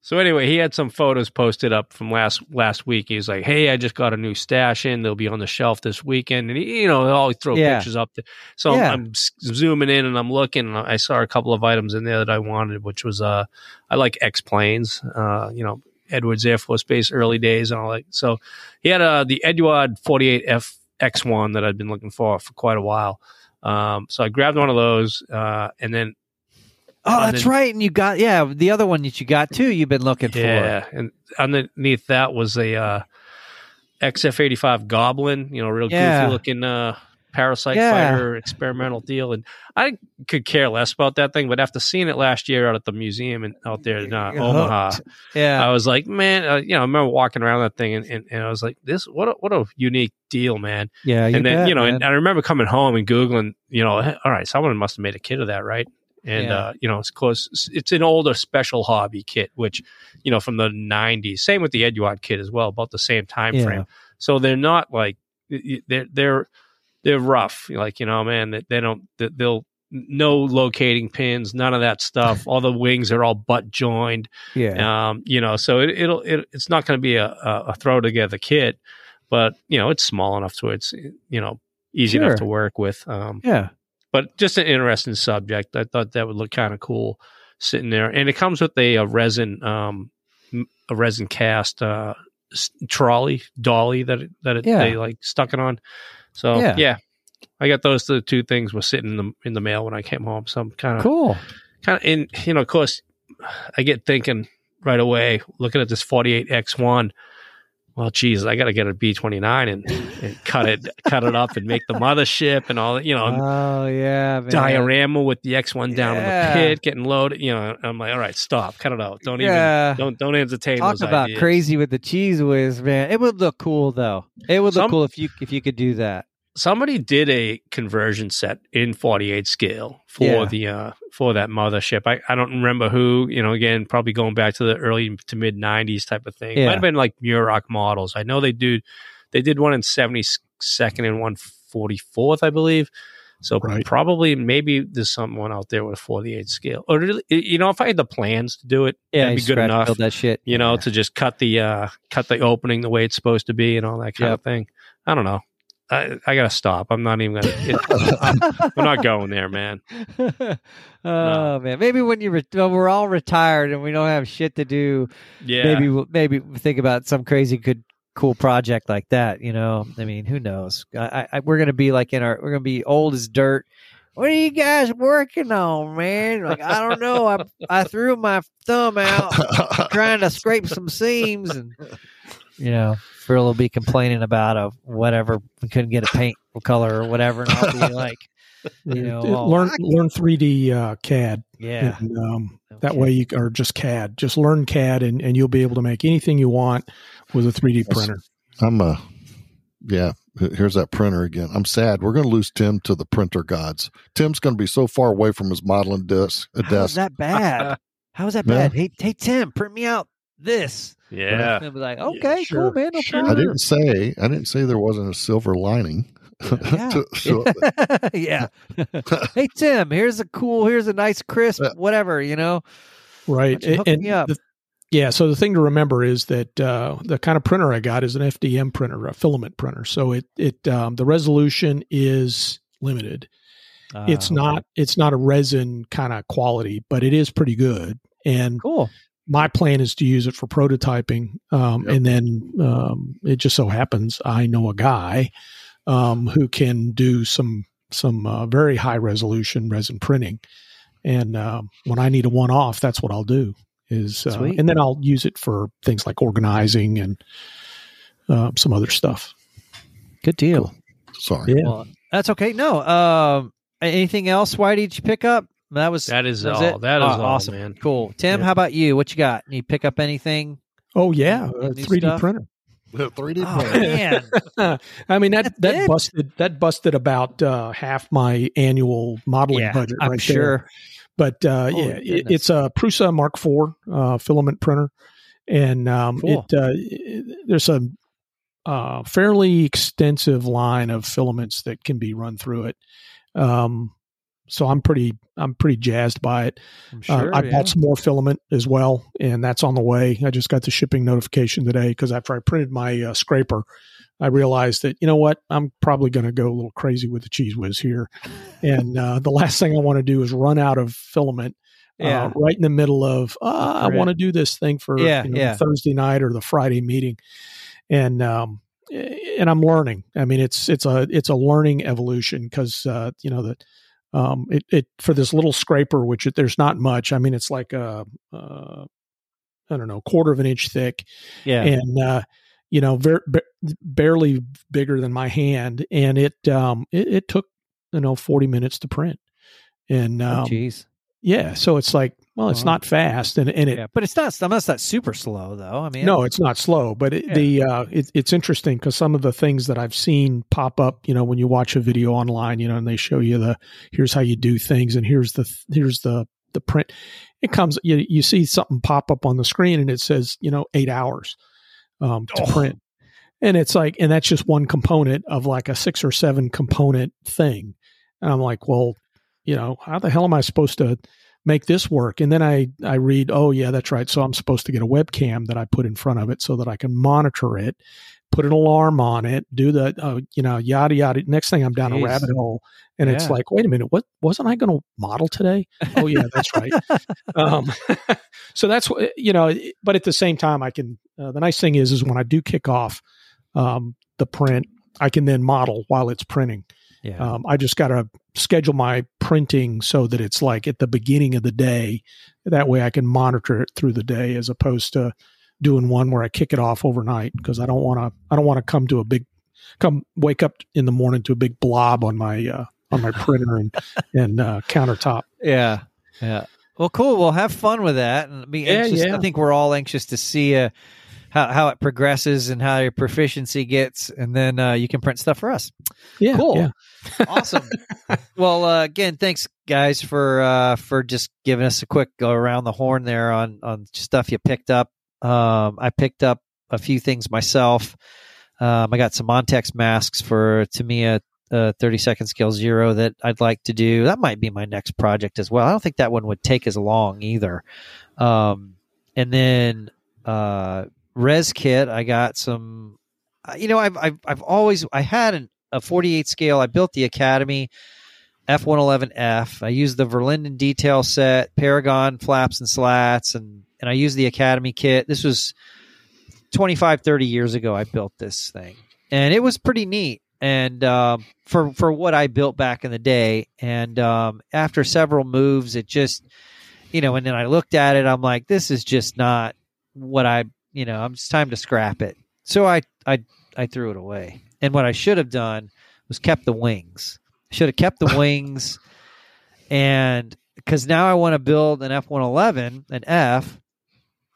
So anyway, he had some photos posted up from last last week. He's like, "Hey, I just got a new stash in. They'll be on the shelf this weekend." And he, you know, he'll always throw
Yeah.
pictures up. There. So I'm- I'm, zooming in and I'm looking. And I saw a couple of items in there that I wanted, which was uh, I like X planes. Uh, you know, Edwards Air Force Base early days and all that. So he had uh the Eduard 48F X1 that I'd been looking for for quite a while. Um, so I grabbed one of those, uh, and then
Oh, that's right. And you got yeah, the other one that you got too. You've been looking for.
Yeah, and underneath that was a uh, XF85 Goblin, you know, real
Yeah.
goofy looking uh, parasite
Yeah.
fighter experimental deal. And I could care less about that thing, but after seeing it last year out at the museum and out there in uh, Omaha,
Yeah,
I was like, man, uh, you know, I remember walking around that thing and, and, and I was like, this, what a, what a unique deal, man.
yeah.
and then,
bet,
you know,
man.
and I remember coming home and Googling, you know, all right, someone must have made a kit of that, right? And,
Yeah.
uh, you know, it's close. It's an older special hobby kit, which, you know, from the 90s. Same with the Eduard kit as well, about the same time
Yeah.
frame. So they're not like, they're, they're, they're rough. Like, you know, man, they, they don't, they- they'll, no locating pins, none of that stuff. All the wings are all butt joined.
yeah,
Um, you know, so it, it'll it, it's not going to be a, a, a throw together kit, but you know, it's small enough to it's you know easy
Sure.
enough to work with. Um,
yeah.
but just an interesting subject. I thought that would look kind of cool sitting there, and it comes with a, a resin um a resin cast uh trolley dolly that it, that it,
Yeah.
they like stuck it on. So
Yeah.
yeah. I got those the two things were sitting in the in the mail when I came home. So I'm kind of
Cool.
kind of in you know of course i get thinking right away looking at this 48x1 well geez i gotta get a b29 and, and cut it cut it up and make the mothership and all that you know
Oh yeah, man.
diorama with the x1 down in the pit getting loaded you know i'm like all right stop cut it out don't
Yeah.
even don't don't entertain
Talk about
ideas.
crazy with the cheese whiz, man. It would look cool though. It would look
Some-
cool if you if you could do that.
Somebody did a conversion set in 48 scale for
Yeah.
the uh for that mothership I, I don't remember who you know again probably going back to the early to mid 90s type of thing
Yeah.
might have been like muroc models i know they do they did one in 72nd and one 44th i believe so
Right.
probably maybe there's someone out there with a 48 scale or you know if i had the plans to do it
Yeah,
that'd be good enough
build that shit.
you know
Yeah.
to just cut the uh cut the opening the way it's supposed to be and all that kind
Yep.
of thing i don't know I, I gotta stop. I'm not even gonna. It, I'm, we're not going there, man.
oh man, maybe when you re- when we're all retired and we don't have shit to do,
Yeah,
maybe we'll, maybe think about some crazy good cool project like that. You know, I mean, who knows? I, I, I- we're gonna be like in our we're gonna be old as dirt. What are you guys working on, man? Like I don't know. I I threw my thumb out trying to scrape some seams, and you know, Phil will be complaining about a whatever we couldn't get a paint color or whatever, and I'll be like, you know,
It-
oh,
learn
I-
learn 3D uh, CAD.
yeah,
And, um, That way you or just CAD. Just learn CAD, and, and you'll be able to make anything you want with a 3D printer.
I'm uh yeah, here's that printer again. I'm sad. We're going to lose Tim to the printer gods. Tim's going to be so far away from his modeling desk. uh,
How is
desk.
that bad? How is that
Yeah.
bad? Hey, hey, Tim, print me out this.
yeah.
And be like, okay,
sure,
cool, man, no
sure.
I didn't say I didn't say there wasn't a silver lining.
Yeah.
to- so-
yeah. hey, Tim, here's a cool, here's a nice crisp, whatever, you know.
Right.
Why don't you hook
And
me up?
the- yeah. So the thing to remember is that uh, the kind of printer I got is an FDM printer, a filament printer. So it it um, the resolution is limited. it's
Ah,
not it's not a resin kind of quality, but it is pretty good. And
cool.
My plan is to use it for prototyping. Um,
Yep.
And then um, it just so happens I know a guy um, who can do some some uh, very high resolution resin printing. And um, when I need a one off, that's what I'll do. Is uh, and then I'll use it for things like organizing and uh, some other stuff.
Good deal.
sorry.
Yeah.
Well, that's okay. No. Um, anything else? Why did you pick up? That was
That is
that was
all.
it?
That is
Oh,
all,
awesome.
man.
Cool. Tim,
Yeah.
how about you? What you got? You pick up anything?
Oh yeah, 3D printer.
3D
Oh
printer.
man,
I mean that
That's
that busted that busted about uh, half my annual modeling
yeah,
budget
I'm
right
sure.
there. But uh,
Holy
yeah, it, it's a Prusa Mark IV uh, filament printer, and um,
Cool.
it, uh, it there's a uh, fairly extensive line of filaments that can be run through it. Um, so I'm pretty I'm pretty jazzed by it.
Sure,
uh, I
yeah.
bought some more filament as well, and that's on the way. I just got the shipping notification today because after I printed my uh, scraper, I realized that you know what I'm probably going to go a little crazy with the cheese whiz here, and uh, the last thing I want to do is run out of filament.
Yeah.
Uh, right in the middle of uh, I want to do this thing for
Yeah,
you know,
yeah.
Thursday night or the Friday meeting, and um, and I'm learning. I mean, it's it's a it's a learning evolution because uh, you know that um, it, it for this little scraper, which it, there's not much. I mean, it's like a, uh, don't know, quarter of an inch thick,
yeah.
and uh, you know, ver- ba- barely bigger than my hand, and it um, it, it took you know 40 minutes to print, and
oh,
um,
jeez.
yeah, so it's like, well, it's
Wow.
not fast, and and it
Yeah, but it's not. That's not super slow though. I mean,
no, it's not slow, but it,
Yeah.
the uh, it, it's interesting because some of the things that I've seen pop up, you know, when you watch a video online, you know, and they show you the here's how you do things, and here's the here's the the print. It comes, you you see something pop up on the screen, and it says, you know, eight hours um, to
Oh.
print, and it's like, and that's just one component of like a six or seven component thing, and I'm like, well, you know, how the hell am I supposed to make this work? And then I I read, oh yeah, that's right. So I'm supposed to get a webcam that I put in front of it so that I can monitor it, put an alarm on it, do the uh, you know yada yada. Next thing I'm down
Jeez.
a rabbit hole, and it's like, wait a minute, what wasn't I going to model today? Oh yeah, that's right. um, so that's what you know. But at the same time, I can. Uh, the nice thing is, is when I do kick off um, the print, I can then model while it's printing.
yeah.
Um, I just got to schedule my printing so that it's like at the beginning of the day. That way I can monitor it through the day as opposed to doing one where I kick it off overnight because I don't want to, I don't want to come to a big, come wake up in the morning to a big blob on my, uh, on my printer and, and, uh, countertop.
Yeah, yeah. Well, cool. Well, have fun with that, and be
Yeah, yeah.
I think we're all anxious to see uh, how how it progresses and how your proficiency gets, and then uh, you can print stuff for us.
Yeah.
Cool.
Yeah.
Awesome. well, uh, again, thanks guys for uh, for just giving us a quick go around the horn there on on stuff you picked up. Um, I picked up a few things myself. Um, I got some Montex masks for Tamiya uh, 30 second scale zero that I'd like to do. That might be my next project as well. I don't think that one would take as long either. Um, and then uh, ResKit, I got some. uh, You know, I've I've, I've always I had an, a 48 scale. I built the Academy F111F. I used the Verlinden detail set, Paragon flaps and slats, and and I used the Academy kit. This was 25, 30 years ago. I built this thing, and it was pretty neat. And um, for for what I built back in the day, and um, after several moves, it just you know, and then I looked at it. I'm like, this is just not what I you know. I'm just time to scrap it. So I I I threw it away. And what I should have done was kept the wings. Should have kept the wings, and because now I want to build an F one eleven, an F,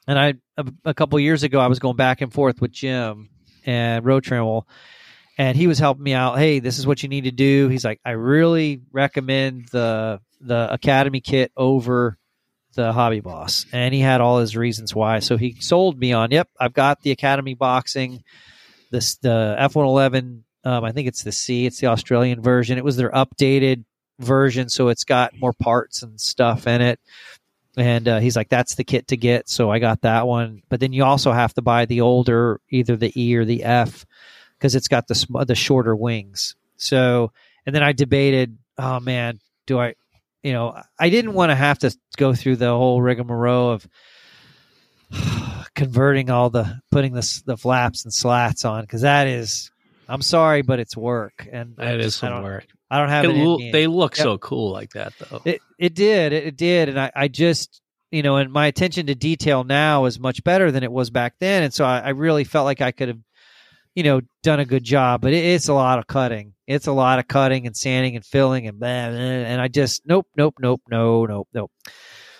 and I a, a couple years ago I was going back and forth with Jim and Rotramel, and he was helping me out. Hey, this is what you need to do. He's like, I really recommend the the Academy kit over the Hobby Boss, and he had all his reasons why. So he sold me on. Yep, I've got the Academy boxing, this the F one eleven. Um, I think it's the C. It's the Australian version. It was their updated version, so it's got more parts and stuff in it. And uh, he's like, "That's the kit to get." So I got that one. But then you also have to buy the older, either the E or the F, because it's got the sm- the shorter wings. So, and then I debated, oh man, do I, you know, I didn't want to have to go through the whole rigmarole of converting all the putting the the flaps and slats on because that is, I'm sorry, but it's work, and I
That is
just- I
some work.
I don't have
It
it. in
lo-
me.
they look
Yep.
so cool like that, though.
It it did it, it did, and I, I just you know, and my attention to detail now is much better than it was back then, and so I, I really felt like I could have, you know, done a good job. But it, it's a lot of cutting. It's a lot of cutting and sanding and filling and blah, blah, and I just nope, nope, nope, no, nope, nope.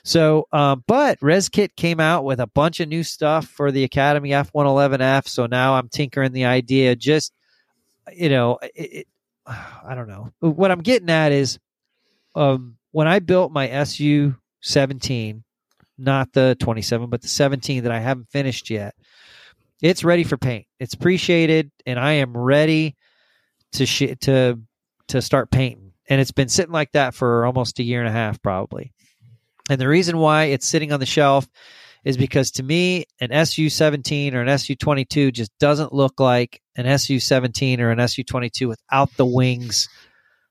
So, um, but ResKit came out with a bunch of new stuff for the Academy F111F. So now I'm tinkering the idea. Just you know, it, it, I don't know. What I'm getting at is, um, when I built my SU 17, not the 27, but the 17 that I haven't finished yet. It's ready for paint. It's appreciated, and I am ready to sh- to to start painting. And it's been sitting like that for almost a year and a half, probably. And the reason why it's sitting on the shelf is because to me, an SU 17 or an SU 22 just doesn't look like an SU 17 or an SU 22 without the wings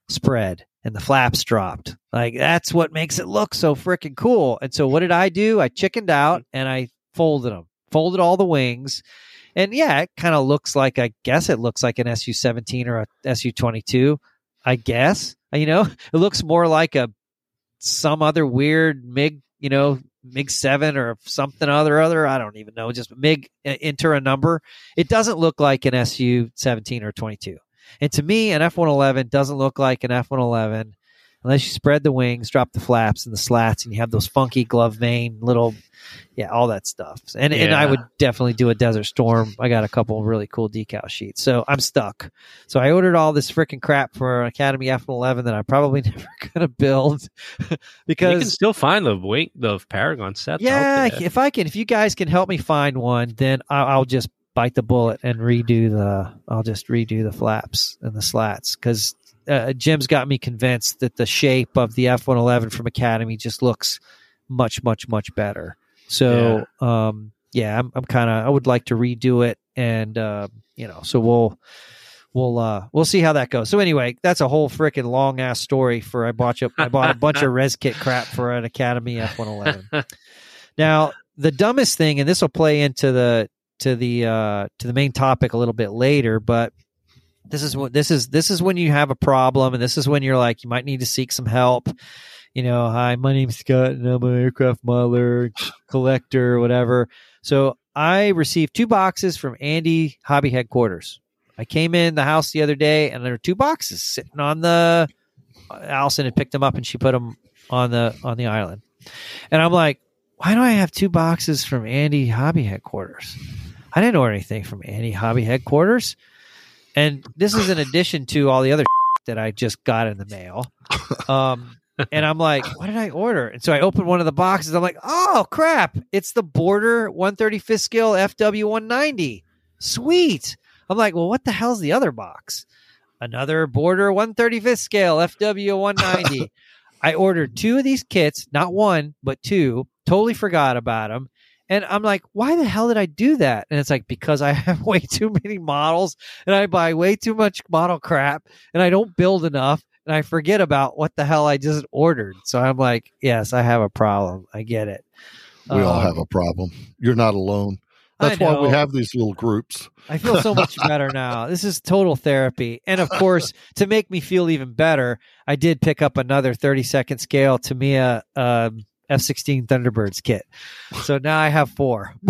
spread and the flaps dropped. Like that's what makes it look so freaking cool. And so what did I do? I chickened out and I folded them, folded all the wings. And yeah, it kind of looks like, I guess it looks like an SU 17 or a SU 22. I guess, you know, it looks more like a some other weird MiG, you know, MiG seven or something other other. I don't even know. Just MiG uh, enter a number. It doesn't look like an SU seventeen or twenty two. And to me, an F one eleven doesn't look like an F one eleven unless you spread the wings, drop the flaps and the slats, and you have those funky glove vane little, yeah, all that stuff. And and I would definitely do a Desert Storm. I got a couple of really cool decal sheets, so I'm stuck. So I ordered all this freaking crap for an Academy F11 that I'm probably never gonna build because
you can still find the wing, the Paragon sets.
Yeah, if I can, if you guys can help me find one, then I'll, I'll just bite the bullet and redo the. I'll just redo the flaps and the slats because uh, Jim's got me convinced that the shape of the F one eleven from Academy just looks much, much, much better. So, um, yeah, I'm, I'm kind of. I would like to redo it, and uh, you know, so we'll. We'll uh we'll see how that goes. So anyway, that's a whole freaking long ass story for I bought you I bought a bunch of ResKit crap for an Academy F one eleven. Now, the dumbest thing, and this will play into the to the uh, to the main topic a little bit later, but this is what this is this is when you have a problem, and this is when you're like you might need to seek some help. You know, hi, my name's Scott, and I'm an aircraft modeler, collector, whatever. So I received two boxes from Andy Hobby Headquarters. I came in the house the other day, and there were two boxes sitting on the. Uh, Allison had picked them up, and she put them on the on the island. And I'm like, why do I have two boxes from Andy Hobby Headquarters? I didn't order anything from Andy Hobby Headquarters. And this is in addition to all the other that I just got in the mail. Um, and I'm like, what did I order? And so I opened one of the boxes. I'm like, oh crap, it's the Border 135th scale FW 190. Sweet. I'm like, well, what the hell's the other box? Another Border 135th scale FW 190. I ordered two of these kits, not one, but two. Totally forgot about them. And I'm like, why the hell did I do that? And it's like, because I have way too many models and I buy way too much model crap and I don't build enough and I forget about what the hell I just ordered. So I'm like, yes, I have a problem. I get it.
We all
Um,
have a problem. You're not alone. That's why we have these little groups.
I feel so much better now. This is total therapy. And of course, to make me feel even better, I did pick up another 30 second scale Tamiya um, F 16 Thunderbirds kit. So now I have four.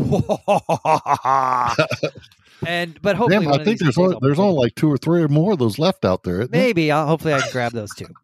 and but hopefully,
Damn, I think there's only, there's only like two or three or more of those left out there.
maybe I'll hopefully I can grab those two.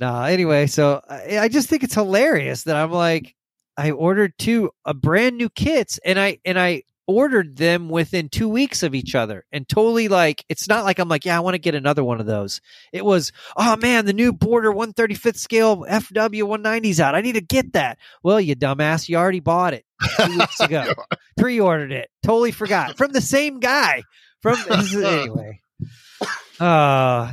No, anyway, so I, I just think it's hilarious that I'm like I ordered two a brand new kits and I and I ordered them within two weeks of each other and totally like it's not like I'm like yeah I want to get another one of those. It was oh man the new Border 135th scale FW 190s out. I need to get that. Well, you dumbass, you already bought it two weeks ago. Pre-ordered it. Totally forgot from the same guy. From anyway. Uh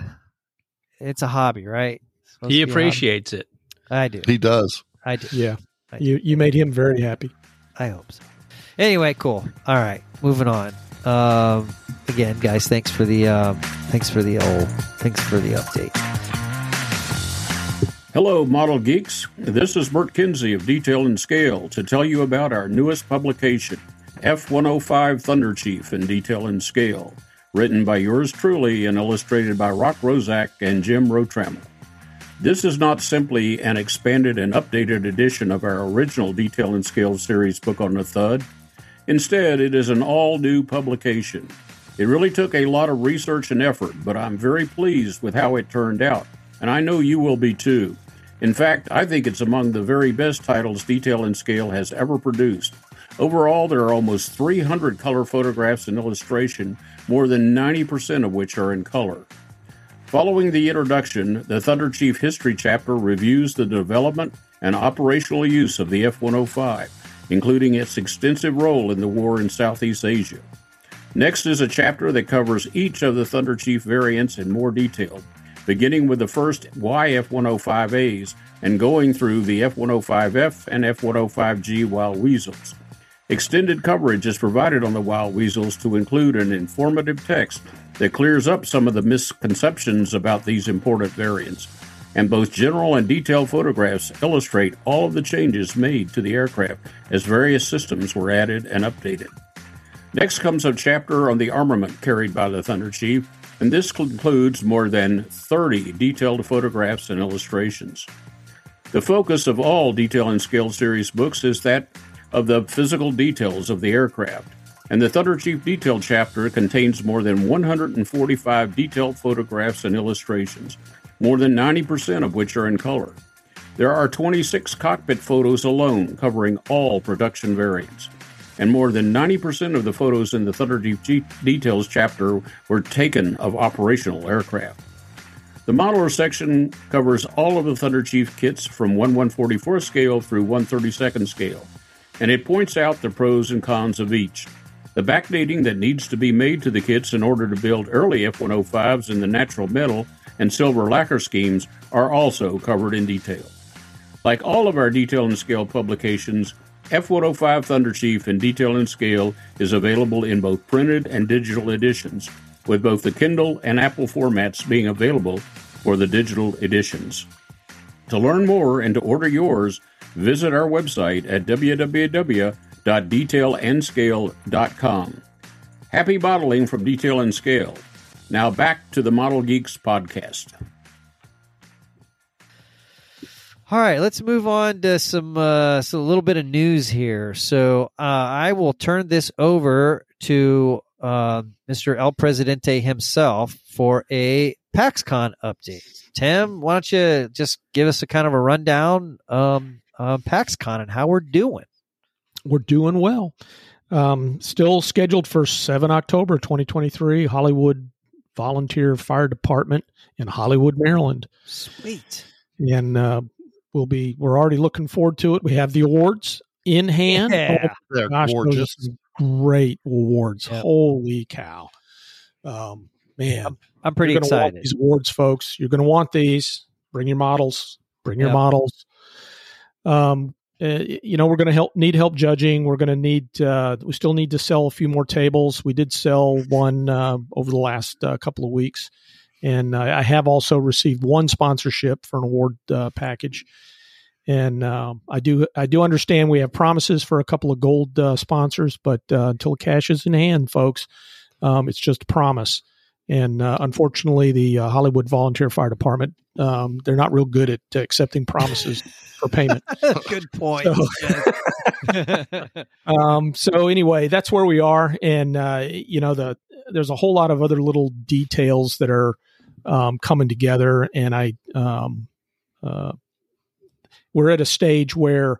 it's a hobby, right? Supposed
he
to be a hobby.
appreciates it.
I do.
He does.
I do.
Yeah,
I do.
you you made him very happy.
I hope so. Anyway, cool. All right, moving on. Um, again, guys, thanks for the um, thanks for the old thanks for the update.
Hello, model geeks. This is Bert Kinsey of Detail and Scale to tell you about our newest publication, F105 Thunderchief in Detail and Scale, written by yours truly and illustrated by Rock Roszak and Jim Rotramel. This is not simply an expanded and updated edition of our original Detail and Scale series book on the Thud. Instead, it is an all new publication. It really took a lot of research and effort, but I'm very pleased with how it turned out, and I know you will be too. In fact, I think it's among the very best titles Detail and Scale has ever produced. Overall, there are almost 300 color photographs and illustration, more than 90% of which are in color. Following the introduction, the Thunderchief History chapter reviews the development and operational use of the F 105 including its extensive role in the war in Southeast Asia. Next is a chapter that covers each of the Thunderchief variants in more detail, beginning with the first YF 105As and going through the F 105F and F 105G Wild Weasels. Extended coverage is provided on the Wild Weasels to include an informative text that clears up some of the misconceptions about these important variants, and both general and detailed photographs illustrate all of the changes made to the aircraft as various systems were added and updated. Next comes a chapter on the armament carried by the Thunderchief, and this includes more than 30 detailed photographs and illustrations. The focus of all Detail and Scale series books is that of the physical details of the aircraft, and the Thunderchief Detail chapter contains more than 145 detailed photographs and illustrations, more than 90% of which are in color. There are 26 cockpit photos alone covering all production variants, and more than 90% of the photos in the Thunder Details chapter were taken of operational aircraft. The modeler section covers all of the Thunderchief kits from 1 144 scale through 132nd scale and it points out the pros and cons of each. The backdating that needs to be made to the kits in order to build early F 105s in the natural metal and silver lacquer schemes are also covered in detail. Like all of our detail and scale publications, F 105 Thunderchief in detail and scale is available in both printed and digital editions, with both the Kindle and Apple formats being available for the digital editions. To learn more and to order yours, visit our website at www.detailandscale.com. Happy modeling from Detail and Scale. Now back to the Model Geeks podcast.
All right, let's move on to some uh, so a little bit of news here. So uh, I will turn this over to uh, Mr. El Presidente himself for a PAXCON update. Tim, why don't you just give us a kind of a rundown um, uh, PAXCON and how we're doing.
We're doing well. Um, still scheduled for 7 October 2023, Hollywood Volunteer Fire Department in Hollywood, Maryland.
Sweet.
And uh, we'll be, we're already looking forward to it. We have the awards in hand.
Yeah,
oh,
They're
gosh,
gorgeous.
some great awards.
Yep.
Holy cow. Um, man,
I'm pretty
you're gonna want
excited.
these awards, folks. You're going to want these. Bring your models. Bring your
Yep.
models. Um, uh, you know, we're going to help need help judging. We're going to need. Uh, we still need to sell a few more tables. We did sell one uh, over the last uh, couple of weeks, and I have also received one sponsorship for an award uh, package. And um, I do I do understand we have promises for a couple of gold sponsors, but until cash is in hand, folks, um, it's just a promise. And uh, unfortunately, the uh, Hollywood Volunteer Fire Department um, they're not real good at uh, accepting promises for payment.
Good point.
Um, so anyway, that's where we are, and uh, you know the there's a whole lot of other little details that are um, coming together, and I um, uh, we're at a stage where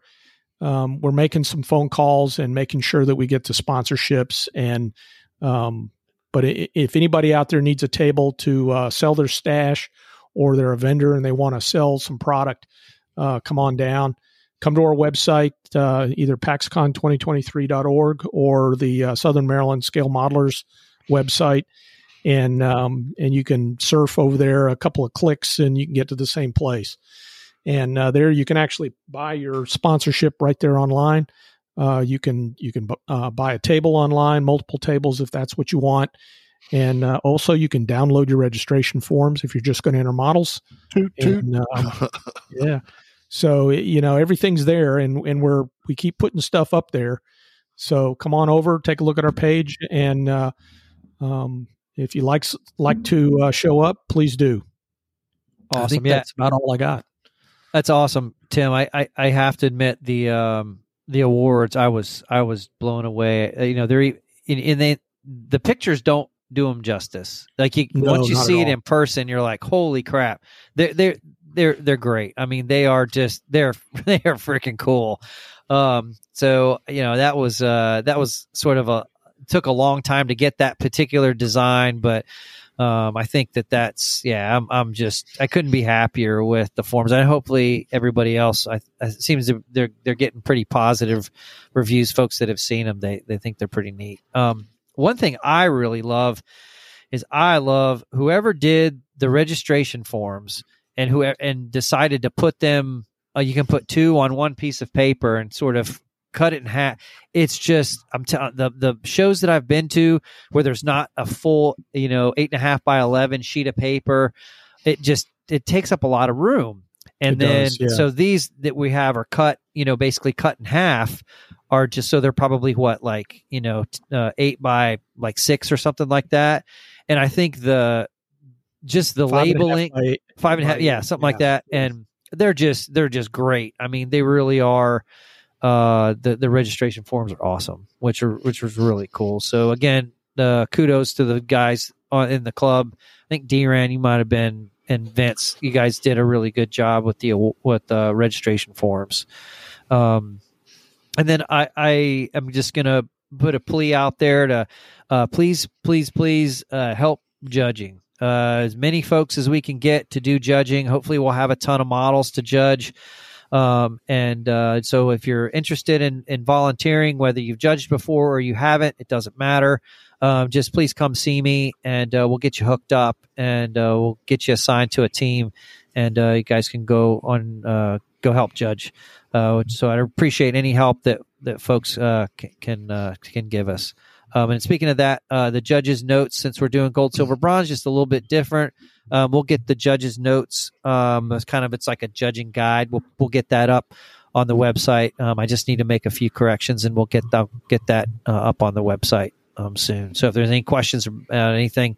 um, we're making some phone calls and making sure that we get to sponsorships and um, but if anybody out there needs a table to uh, sell their stash or they're a vendor and they want to sell some product uh, come on down. Come to our website uh, either paxcon2023.org or the uh, southern maryland scale modelers website. And um, and you can surf over there a couple of clicks and you can get to the same place. And uh, there you can actually buy your sponsorship right there online uh, you can you can uh, buy a table online multiple tables if that's what you want and uh, also you can download your registration forms if you're just going to enter models
Toot, toot.
and, um, yeah so you know everything's there and and we're we keep putting stuff up there so come on over take a look at our page and uh, um, if you like like to uh, show up please do I
awesome.
think
Yeah,
that's about all i got
that's awesome, Tim. I, I, I have to admit the um the awards. I was I was blown away. Uh, You know, they're in, in they the pictures don't do them justice. Like you
No,
once you see it in person, you're like, holy crap! They're they're they're they're great. I mean, they are just they're they are freaking cool. Um, so you know that was uh that was sort of a took a long time to get that particular design, but um, I think that that's yeah. I'm I'm just I couldn't be happier with the forms, and hopefully everybody else. I, it seems they're they're getting pretty positive reviews. Folks that have seen them, they they think they're pretty neat. Um, one thing I really love is I love whoever did the registration forms and who and decided to put them. Uh, you can put two on one piece of paper and sort of cut it in half. It's just I'm telling the the shows that I've been to where there's not a full you know eight and a half by eleven sheet of paper. It just it takes up a lot of room. And
It
then
does, yeah.
so these that we have are cut, you know, basically cut in half are just so they're probably what like you know uh, eight by like six or something like that. And I think the just the
Five and
labeling
by-
five and a half yeah something like
yeah.
that and they're just they're just great i mean they really are uh the the registration forms are awesome which are which was really cool so again uh kudos to the guys on, in the club i think d-ran you might have been and vince you guys did a really good job with the with the registration forms um and then i i am just gonna put a plea out there to uh please please please uh help judging uh, as many folks as we can get to do judging. Hopefully, we'll have a ton of models to judge. Um, and uh, so, if you're interested in, in volunteering, whether you've judged before or you haven't, it doesn't matter. Um, just please come see me, and uh, we'll get you hooked up, and uh, we'll get you assigned to a team, and uh, you guys can go on uh, go help judge. Uh, so, I appreciate any help that that folks uh, can can, can give us. Um, and speaking of that, uh, the judges' notes, since we're doing gold, silver, bronze, just a little bit different. Um, we'll get the judges' notes. Um, it's kind of it's like a judging guide. We'll we'll get that up on the website. Um, I just need to make a few corrections, and we'll get the, get that uh, up on the website um, soon. So if there's any questions about anything,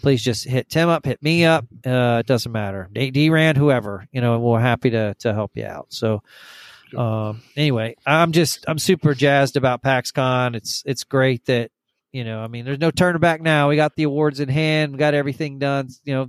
please just hit Tim up, hit me up. Uh, it doesn't matter. D, D Rand, whoever, you know, we're happy to to help you out. So um anyway i'm just i'm super jazzed about paxcon it's it's great that you know i mean there's no turning back now we got the awards in hand we got everything done you know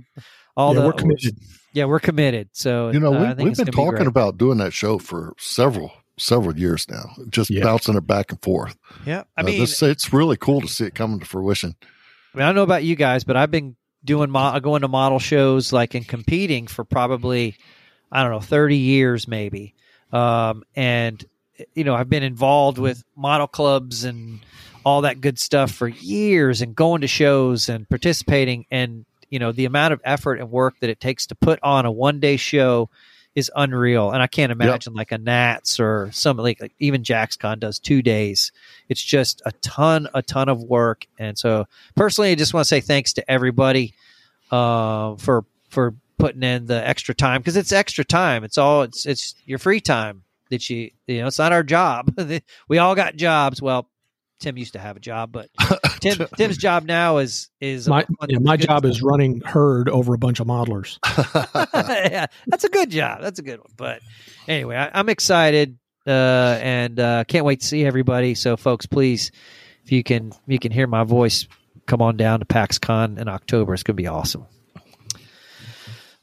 all
yeah,
the
we're committed.
yeah we're committed so
You know,
uh,
we,
I think
we've been
gonna be
talking about doing that show for several several years now, just
Yeah.
bouncing it back and forth.
yeah i
Uh,
mean
this, it's really cool to see it coming to fruition.
I mean, I don't know about you guys, but I've been doing mo- going to model shows like and competing for probably I don't know thirty years maybe, um, and you know I've been involved with model clubs and all that good stuff for years, and going to shows and participating, and you know the amount of effort and work that it takes to put on a one day show is unreal, and I can't imagine like a Nats or something like, like even JaxCon does two days. It's just a ton, a ton of work, and so personally, I just want to say thanks to everybody uh, for for putting in the extra time because it's extra time. It's all it's it's your free time that you you know it's not our job. we all got jobs. Well, Tim used to have a job, but Tim Tim's job now is is
My, yeah, my
good
job is running herd over a bunch of modelers.
yeah, that's a good job. That's a good one. But anyway, I, I'm excited uh, and uh, can't wait to see everybody. So, folks, please, if you can, you can hear my voice. Come on down to PAXCon in October. It's going to be awesome.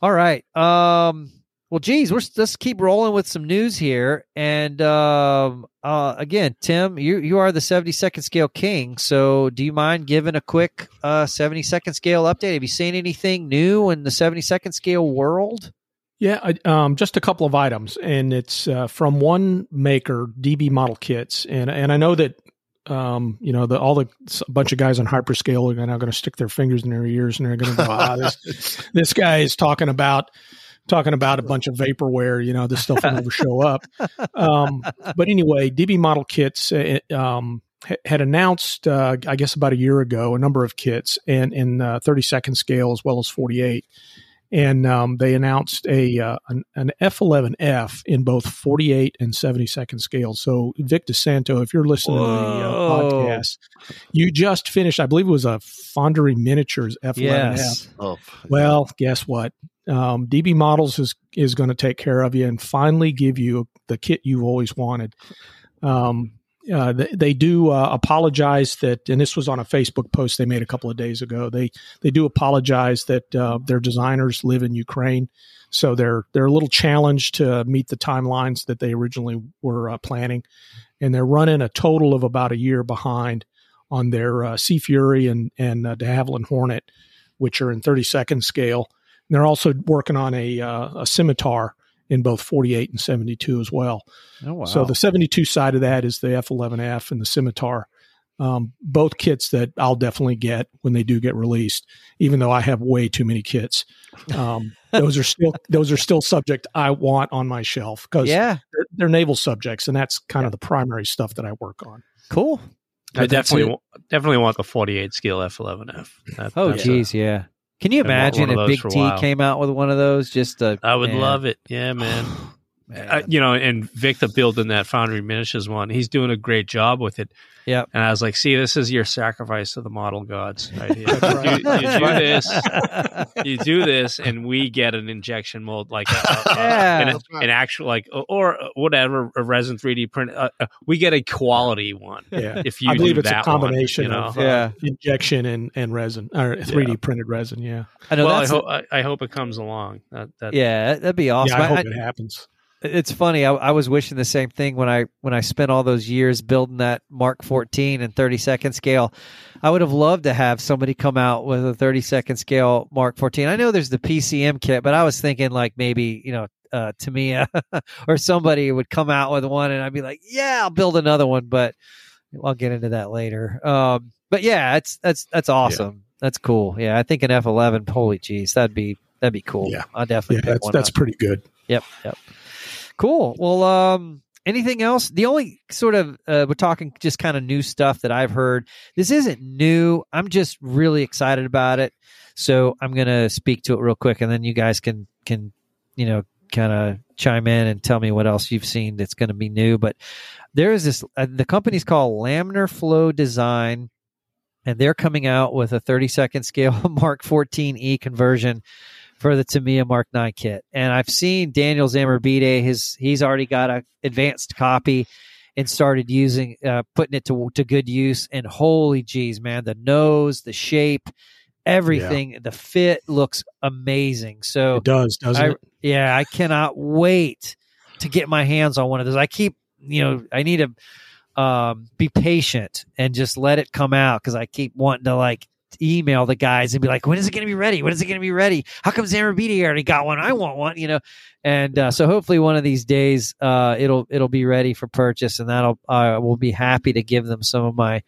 All right. Um, well, geez, we're let's keep rolling with some news here. And um, uh, again, Tim, you you are the seventy second scale king. So, do you mind giving a quick uh, seventy second scale update? Have you seen anything new in the seventy second scale world?
Yeah, I- um, just a couple of items, and it's uh, from one maker, DB Model Kits, and and I know that um, you know the all the bunch of guys on hyperscale are now going to stick their fingers in their ears and they're going to go, ah, this this guy is talking about talking about a bunch of vaporware. You know, this stuff will never show up. Um, but anyway, DB Model Kits. Uh, um, had announced, uh, I guess, about a year ago, a number of kits and in uh, 30 second scale as well as 48 and um, they announced a uh, an, an F11F in both 48 and 70 second scales. So Vic DeSanto, if you're listening to the uh, podcast, you just finished. I believe it was a Fonderie Miniatures F11F.
Yes.
oh,
Well, guess what? Um, DB Models is is going to take care of you and finally give you the kit you've always wanted. Um, uh, they, they do uh, apologize that, and this was on a Facebook post they made a couple of days ago. They they do apologize that uh, their designers live in Ukraine, so they're they're a little challenged to meet the timelines that they originally were uh, planning, and they're running a total of about a year behind on their uh, Sea Fury and and De Havilland Hornet which are in 30 second scale. And they're also working on a, a scimitar in both 48 and 72 as well.
Oh wow!
So the 72 side of that is the F11F and the scimitar. Um, both kits that I'll definitely get when they do get released, even though I have way too many kits. Um, those are still those are still subject I want on my shelf because
yeah,
they're, they're naval subjects, and that's kind of the primary stuff that I work on.
cool.
I
But
definitely
it.
definitely want the 48 scale F11F. That-
Oh
that's a-
geez, yeah. Can you imagine if Big T
while.
came out with one of those? Just uh,
I would
man,
love it. Yeah, man.
man.
I, you know, and Victor building that Fonderie Miniatures one, he's doing a great job with it.
Yeah.
And I was like, see, this is your sacrifice to the model gods right here.
Right.
you, you do this, you do this, and we get an injection mold, like a, a- a-
Yeah.
an,
right.
an actual, like, or whatever, a resin 3D print. Uh, uh, we get a quality one.
Yeah,
If you
I believe
do
it's a combination
one, you know?
of uh,
Yeah.
injection and, and resin or 3D printed resin. Yeah,
I know
well, I
that's
hope I, I hope it comes along. That, that
yeah, that'd be awesome.
yeah. I
I-
hope
I-
it happens.
It's funny. I, I was wishing the same thing when I when I spent all those years building that Mark 14 and 30 second scale. I would have loved to have somebody come out with a 30 second scale Mark 14. I know there's the PCM kit, but I was thinking like maybe you know uh, Tamiya or somebody would come out with one, and I'd be like, yeah, I'll build another one. But I'll get into that later. Um, but yeah, that's that's that's awesome. That's cool. Yeah, I think an F11. Holy jeez, that'd be that'd be cool.
Yeah.
I'll definitely
Yeah,
pick
that's
one
that's
up.
pretty good.
Yep. Yep. Cool. Well, um, anything else? The only sort of uh, we're talking just kind of new stuff that I've heard. This isn't new. I'm just really excited about it. So I'm gonna speak to it real quick, and then you guys can can you know kind of chime in and tell me what else you've seen that's going to be new. But there is this. Uh, the company's called Laminar Flow Design. And they're coming out with a 30 second scale Mark 14E conversion for the Tamiya Mark Nine kit. And I've seen Daniel Zamarbide, his he's already got a advanced copy and started using uh, putting it to to good use. And holy jeez, man, the nose, the shape, everything, the fit looks amazing. So
It does, doesn't
I,
it?
yeah, I cannot wait to get my hands on one of those. I keep, you know, I need to um, be patient and just let it come out because I keep wanting to like email the guys and be like, when is it going to be ready? When is it going to be ready? How come Zamarbide already got one? I want one, you know. And uh, so hopefully one of these days uh, it'll it'll be ready for purchase, and that'll I will be happy to give them some of my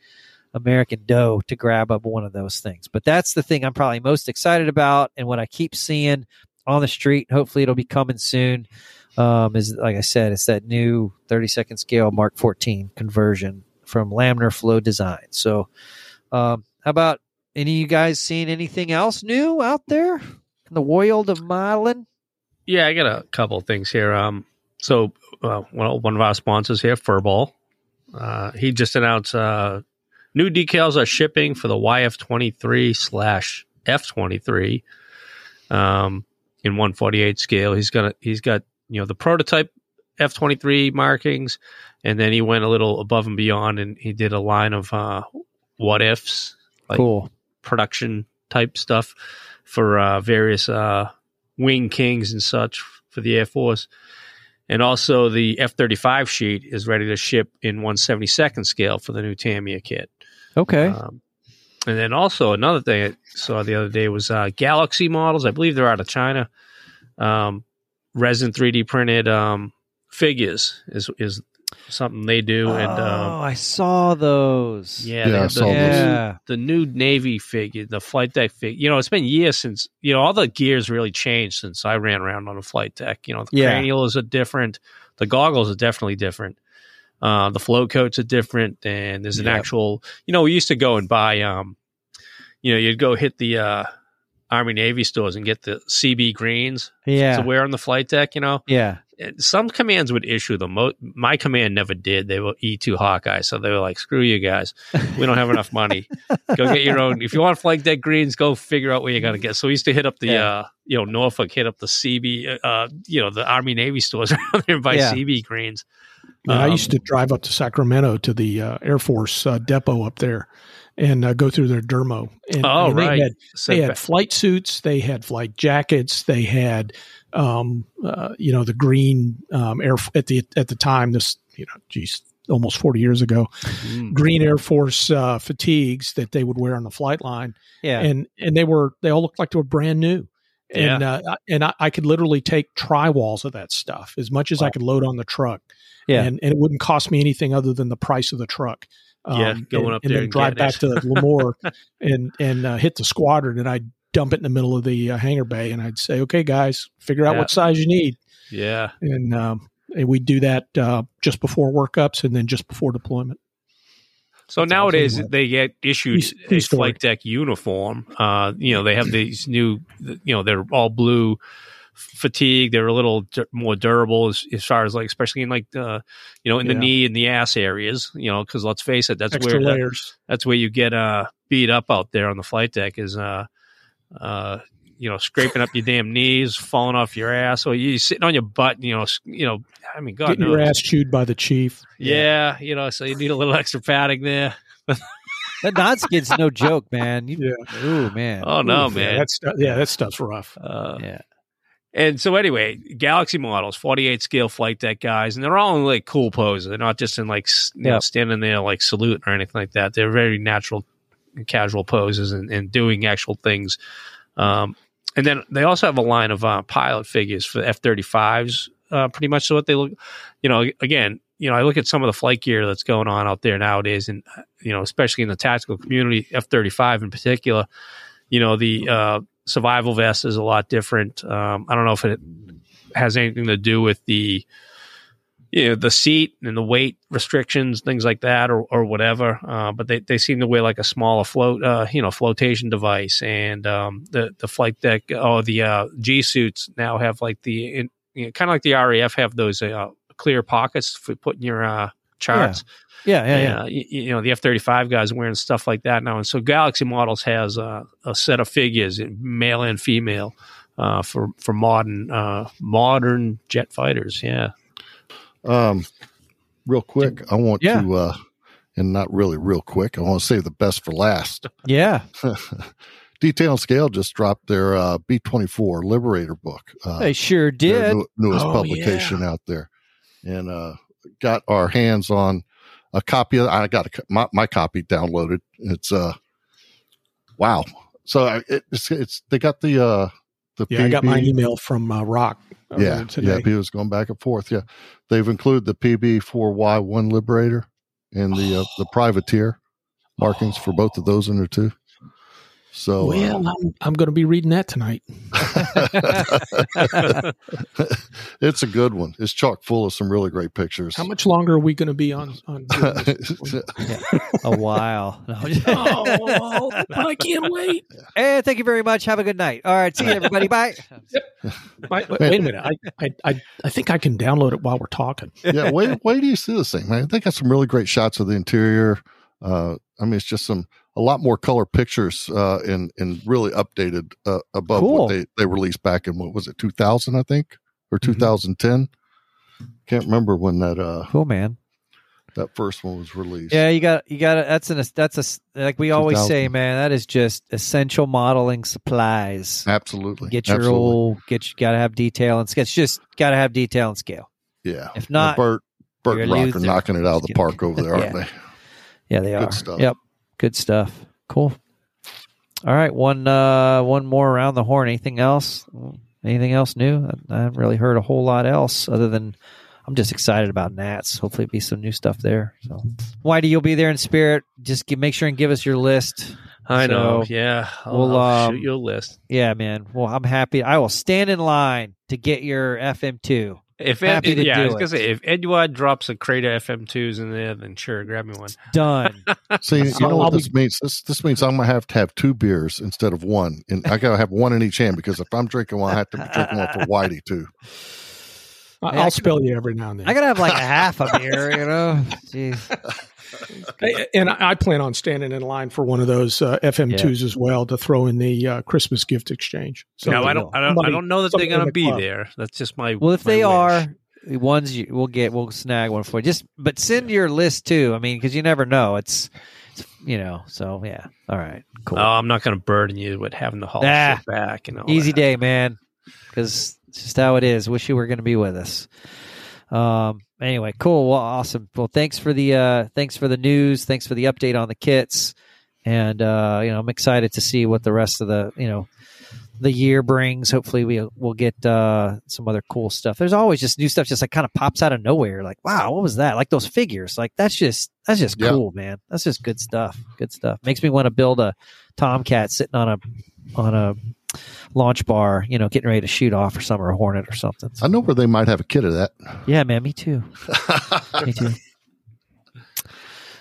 American dough to grab up one of those things. But that's the thing I'm probably most excited about, and what I keep seeing on the street. Hopefully, it'll be coming soon. Um, is like I said, it's that new 30 second scale Mark 14 conversion from Laminar Flow Design. So, um, how about any of you guys seen anything else new out there in the world of modeling?
Yeah, I got a couple of things here. Um, so uh, one one of our sponsors here, Furball, uh, he just announced uh, new decals are shipping for the YF23 slash F23 um, in 148 scale. He's got he's got you know the prototype F23 markings, and then he went a little above and beyond, and he did a line of uh, what ifs, like
cool.
Production type stuff for uh, various uh, wing kings and such for the Air Force. And also the F 35 sheet is ready to ship in 172nd scale for the new Tamiya kit.
Okay.
Um, and then also another thing I saw the other day was uh, Galaxy models. I believe they're out of China. Um, resin 3D printed um, figures is is something they do.
oh,
and um,
I saw those.
yeah,
Yeah,
they
I saw
the,
those.
Yeah.
the new Navy figure, the flight deck figure. You know, it's been years since you know all the gears really changed since I ran around on a flight deck. You know, the
Yeah.
cranials are different, the goggles are definitely different, uh, the float coats are different, and there's an
Yep.
actual. You know, we used to go and buy. Um, you know, you'd go hit the uh, Army Navy stores and get the CB greens
Yeah.
to wear on the flight deck. You know,
yeah.
And some commands would issue them. Mo- My command never did. They were E2 Hawkeye, so they were like, "Screw you guys, we don't have enough money. Go get your own. If you want flight deck greens, go figure out where you're going to get." So we used to hit up the,
Yeah.
uh, you know, Norfolk, hit up the CB, uh, you know, the Army Navy stores around there and buy
Yeah.
CB greens.
Yeah, I
Um,
used to drive up to Sacramento to the uh, Air Force uh, depot up there and uh, go through their DRMO. And,
Oh,
and they
right.
had
So
they had flight suits, they had flight jackets, they had um, uh, you know the green um, air at the at the time. This you know, geez, almost 40 years ago,
Mm.
green Air Force uh, fatigues that they would wear on the flight line,
Yeah.
and and they were they all looked like they were brand new. And uh, and I, I could literally take tri walls of that stuff as much as I could load on the truck,
Yeah.
and and it wouldn't cost me anything other than the price of the truck.
Yeah, going
and,
up
and
there
then
and
drive back to Lemoore and and uh, hit the squadron, and I'd dump it in the middle of the uh, hangar bay, and I'd say, "Okay, guys, figure out
Yeah.
what size you need."
Yeah.
and um, and we do that uh, just before workups and then just before deployment.
So
That's
nowadays
awesome.
they get issued a flight deck uniform. Uh, you know, they have these new, you know, they're all blue fatigue. They're a little d- more durable as, as far as like, especially in like, uh, you know, in the knee and the ass areas. You know, because let's face it, that's
Extra
where that- that's where you get uh beat up out there on the flight deck is uh uh you know scraping up your damn knees, falling off your ass, or you sitting on your butt. You know, you know. I mean, God
Getting
knows.
your ass chewed by the chief.
Yeah, you know, so you need a little extra padding there.
that non-skid's no joke, man. You,
Yeah.
Ooh, man.
Oh no,
Oof,
man.
that's yeah, that stuff's rough.
Uh,
yeah.
And so anyway, Galaxy models, 48 scale flight deck guys, and they're all in like cool poses. They're not just in like s- you know, standing there like salute or anything like that. They're very natural, casual poses and, and doing actual things. Um, and then they also have a line of uh, pilot figures for F 35s, uh, pretty much. So what they look, you know, again, you know, I look at some of the flight gear that's going on out there nowadays, and uh, you know, especially in the tactical community, F thirty five in particular. You know, the uh, survival vest is a lot different. Um, I don't know if it has anything to do with the you know, the seat and the weight restrictions, things like that, or, or whatever. Uh, but they, they seem to wear like a smaller float, uh, you know, flotation device, and um, the the flight deck, oh, the uh, G suits now have like the in, you know, kind of like the RAF have those uh, clear pockets for putting your uh, charts.
Yeah, yeah, yeah.
Uh, you, you know, the F thirty five guys wearing stuff like that now, and so Galaxy Models has uh, a set of figures, male and female, uh, for for modern uh, modern jet fighters. Yeah,
Um, real quick, I want
Yeah.
to, uh, and not really real quick, I want to save the best for last.
Yeah.
Detail and Scale just dropped their uh, B 24 Liberator book. Uh,
They sure
their
did.
new- newest
Oh,
publication out there. And uh, got our hands on a copy of I got a, my, my copy downloaded. It's uh wow. So I- it, it's it's they got the uh the
Yeah, I got my email from uh, Rock.
yeah,
today.
yeah, he was going back and forth. Yeah, they've included the PB4Y1 Liberator and the uh, the Privateer markings for both of those in there too. So,
well, I'm, I'm going to be reading that tonight.
uh, it's a good one. It's chock full of some really great pictures.
How much longer are we going to be on? on?
A while. No.
oh, I can't wait.
hey, thank you very much. Have a good night. All right. See you, everybody. Bye.
Wait, wait a minute. I, I, I, I think I can download it while we're talking.
yeah, wait, wait do you see this thing, man? They got some really great shots of the interior. Uh, I mean, it's just some a lot more color pictures uh, and and really updated uh, above
Cool.
what they they released back in what was it 2000 I think or
Mhm.
2010. Can't remember when that uh
Cool, man.
that first one was released.
Yeah, you got you got that's an that's a like we always say, man. That is just essential modeling supplies.
absolutely.
Get your
absolutely.
old get you got to have detail and scale. It's just got to have detail and scale.
yeah.
if not,
Bert Bert
you're
and
a
Rock are knocking it out of the park over there, aren't
Yeah.
they?
Yeah, they
Good
are.
stuff.
Yep, good stuff. Cool. All right, one uh one more around the horn. Anything else? Anything else new? I haven't really heard a whole lot else other than I'm just excited about Nats. Hopefully, be some new stuff there. So, Whitey, you'll be there in spirit. Just give, make sure and give us your list.
I know. Yeah, I'll,
we'll,
I'll
um,
shoot you a list.
Yeah, man. Well, I'm happy. I will stand in line to get your FM2.
If
happy to
yeah,
do
I was
it.
gonna say if Eduard drops a crate of FM2s in there, then sure, grab me one.
Done.
See, you know
I'll
what
be-
this means? This this means I'm gonna have to have two beers instead of one, and I gotta have one in each hand because if I'm drinking one, I have to be drinking one for Whitey too.
I-
Yeah, I
I'll
can-
spell you every now and then.
I gotta have like a half a beer, you know. Jeez.
I- and I I plan on standing in line for one of those uh, FM2s as well to throw in the uh, Christmas gift exchange. So
no, I don't. I don't. I don't know that they're gonna
the
be
club.
there. That's just my.
Well, if
my
they
wish.
are ones, you, we'll get we'll snag one for you. Just but send your list too. I mean, because you never know. It's, it's you know. So yeah. All right. Cool.
Oh, I'm not going to burden you with having to haul
Ah,
back. You know,
Easy day, man. Because it's just how it is. Wish you were going to be with us. Um. Anyway, cool. Well, awesome. Well, thanks for the uh, thanks for the news. Thanks for the update on the kits, and uh, you know, I'm excited to see what the rest of the you know the year brings. Hopefully, we we'll get uh, some other cool stuff. There's always just new stuff, just like kind of pops out of nowhere. Like, wow, what was that? Like those figures. Like that's just that's just
Yeah.
cool, man. That's just good stuff. Good stuff. Makes me want to build a Tomcat sitting on a on a launch bar, you know, getting ready to shoot off or something, or a Hornet or something.
I know where they might have a kit of that.
Yeah, man, me too. Me too.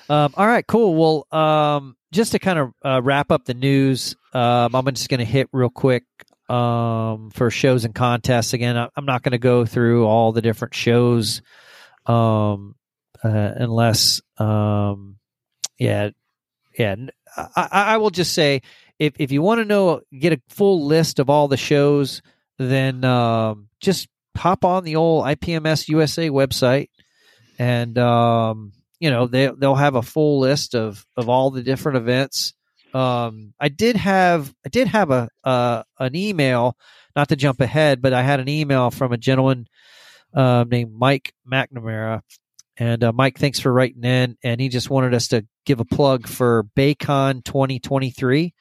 Um, all right, cool. Well, um, just to kind of uh, wrap up the news, um, I'm just going to hit real quick um, for shows and contests. Again, I- I'm not going to go through all the different shows um, uh, unless, um, yeah, yeah. I- I will just say if if you want to know, get a full list of all the shows, then um, just hop on the old IPMS USA website, and um, you know they they'll have a full list of of all the different events. Um, I did have I did have a an email, not to jump ahead, but I had an email from a gentleman uh, named Mike McNamara. And uh, Mike, thanks for writing in. And he just wanted us to give a plug for Baycon 2023.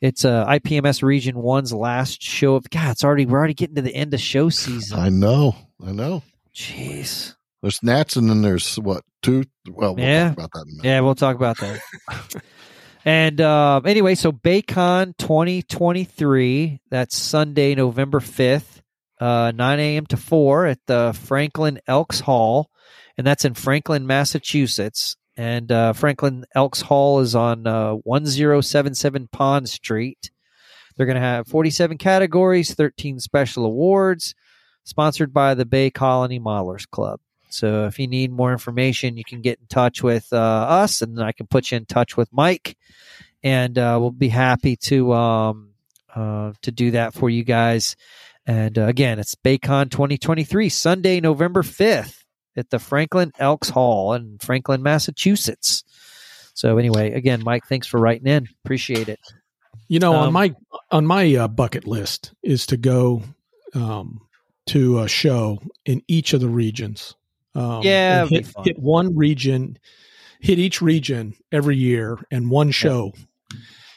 It's uh, IPMS Region One's last show of God. It's already we're already getting to the end of show season.
I know. I know.
Jeez.
There's Nats and then there's what two? Well, we'll
Yeah.
talk about that in a minute.
Yeah, we'll talk about that. and uh, anyway, so Baycon 2023. That's Sunday, November 5th, uh, 9 a.m. to 4 at the Franklin Elks Hall, and that's in Franklin, Massachusetts. And uh, Franklin Elks Hall is on uh, 1077 Pond Street. They're going to have 47 categories, 13 special awards, sponsored by the Bay Colony Modelers Club. So if you need more information, you can get in touch with uh, us, and I can put you in touch with Mike, and uh, we'll be happy to um, uh, to do that for you guys. And uh, again, it's Baycon 2023, Sunday, November 5th at the Franklin Elks Hall in Franklin, Massachusetts. So anyway, again, Mike, thanks for writing in. Appreciate it.
You know, on
Um,
my on my uh, bucket list is to go um, to a show in each of the regions. Um,
Yeah,
hit, hit one region, hit each region every year, and one show.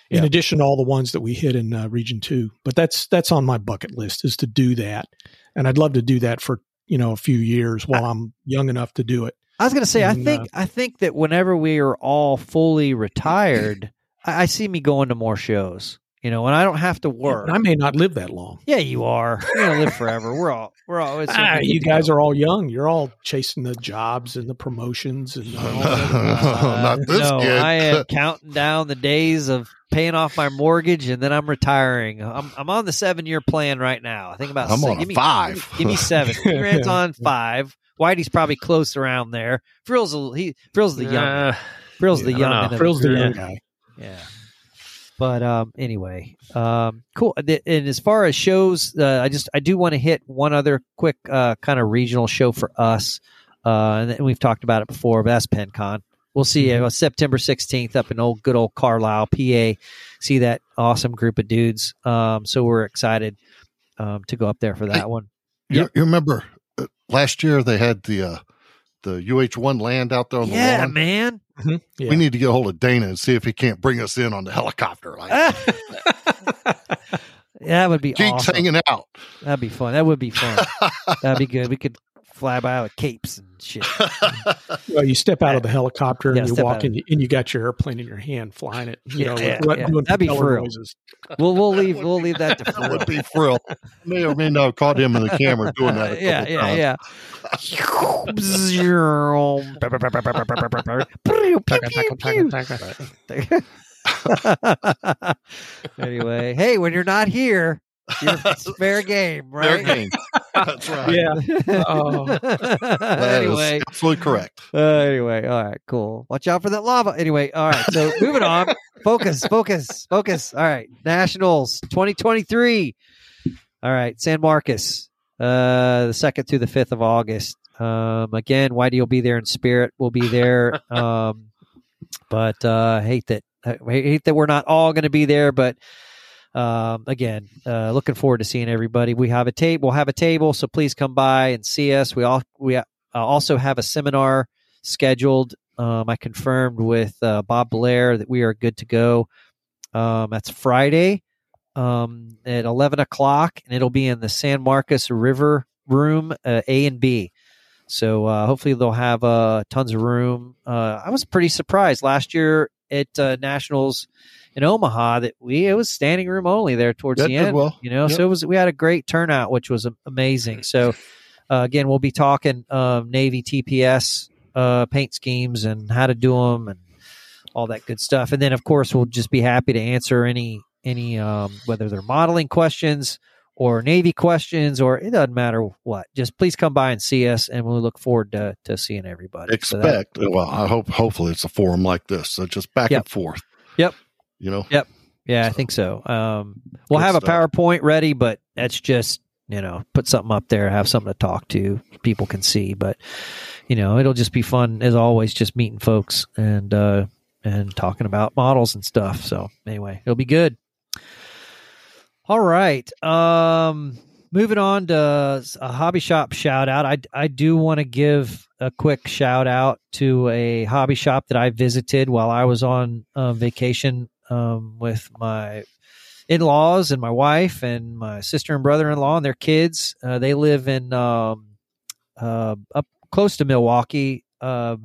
In
Yeah.
addition to all the ones that we hit in uh, Region Two, but that's that's on my bucket list is to do that, and I'd love to do that for you know a few years while I'm young enough to do it.
I was going to say, I
And, uh
think I think that whenever we are all fully retired, I, I see me going to more shows. You know, and I don't have to work.
And I may not live that long.
Yeah, you are. You're gonna live forever. We're all. We're all. It's
Ah, you guys are all young. You're all chasing the jobs and the promotions and all that.
Not this
no,
kid.
I am counting down the days of paying off my mortgage, and then I'm retiring. I'm I'm on the seven year plan right now. I think about.
I'm
six.
on
give me,
five.
Give me, give me seven. Grant's on five. Whitey's probably close around there. Frill's a, he Frill's the young.
Uh,
Frill's the
yeah, I
young.
don't
end
know.
of the
Frill's the young guy.
Yeah. But um, anyway, um, cool. And as far as shows, uh, I just I do want to hit one other quick uh, kind of regional show for us, uh, and we've talked about it before. But that's PenCon. We'll see you uh, September sixteenth up in old good old Carlisle, PA. See that awesome group of dudes. Um, so we're excited um, to go up there for that one.
You, you remember uh, last year they had the uh, the UH1 land out there on the
Yeah,
lawn. Mm-hmm.
man.
Yeah.
We need to get a hold of Dana and see if he can't bring us in on the helicopter. Like
that would be
Jeek's
awesome.
hanging out.
That'd be fun. That would be fun. That'd be good. We could fly by with capes and shit.
Well, you step out of the helicopter
Yeah,
and you walk
out.
in, and you got your airplane in your hand, flying it. You
Yeah,
know,
yeah,
doing-
yeah. That'd be
propeller
for real.
noises.
We'll we'll leave we'll leave that to
that would be thrill. May or may not have caught him in the camera doing that.
Yeah, yeah, yeah. anyway, hey, when you're not here, you're, it's fair game,
Fair
right?
game. That's right.
Yeah. Oh.
Anyway,
absolutely correct.
uh, anyway, all right, cool. Watch out for that lava. Anyway, all right. So moving on. Focus, focus, focus. All right, Nationals 2023. All right, San Marcos, uh, the second through the fifth of August. Um, again, Whitey will be there in spirit. We'll be there. Um, but uh, hate that. I hate that we're not all going to be there, but um, again, uh, looking forward to seeing everybody. We have a table. We'll have a table, so please come by and see us. We all we I'll also have a seminar scheduled. Um, I confirmed with uh, Bob Blair that we are good to go. Um, that's Friday um, at 11 o'clock, and it'll be in the San Marcos River Room uh, A and B. So uh, hopefully they'll have uh, tons of room. Uh, I was pretty surprised last year at uh, Nationals in Omaha that we it was standing room only there towards
That
the end.
well.
You know,
Yep.
so it was we had a great turnout, which was amazing. So uh, again, we'll be talking um, Navy TPS uh, paint schemes and how to do them and all that good stuff. And then of course we'll just be happy to answer any any um, whether they're modeling questions or Navy questions or it doesn't matter what. Just please come by and see us, and we look forward to to seeing everybody. So that-
Expect. well, I hope. Hopefully, it's a forum like this. So just back
Yep.
and forth.
Yep.
You know. Yep.
Yeah, I think so. Um, we'll have a. PowerPoint ready, but that's just you know put something up there, have something to talk to, people can see. But you know, it'll just be fun as always, just meeting folks and uh, and talking about models and stuff. So anyway, it'll be good. All right. Um, moving on to a hobby shop shout out. I I do want to give a quick shout out to a hobby shop that I visited while I was on uh, vacation um, with my in-laws and my wife and my sister and brother-in-law and their kids. Uh, they live in um, uh, up close to Milwaukee, uh,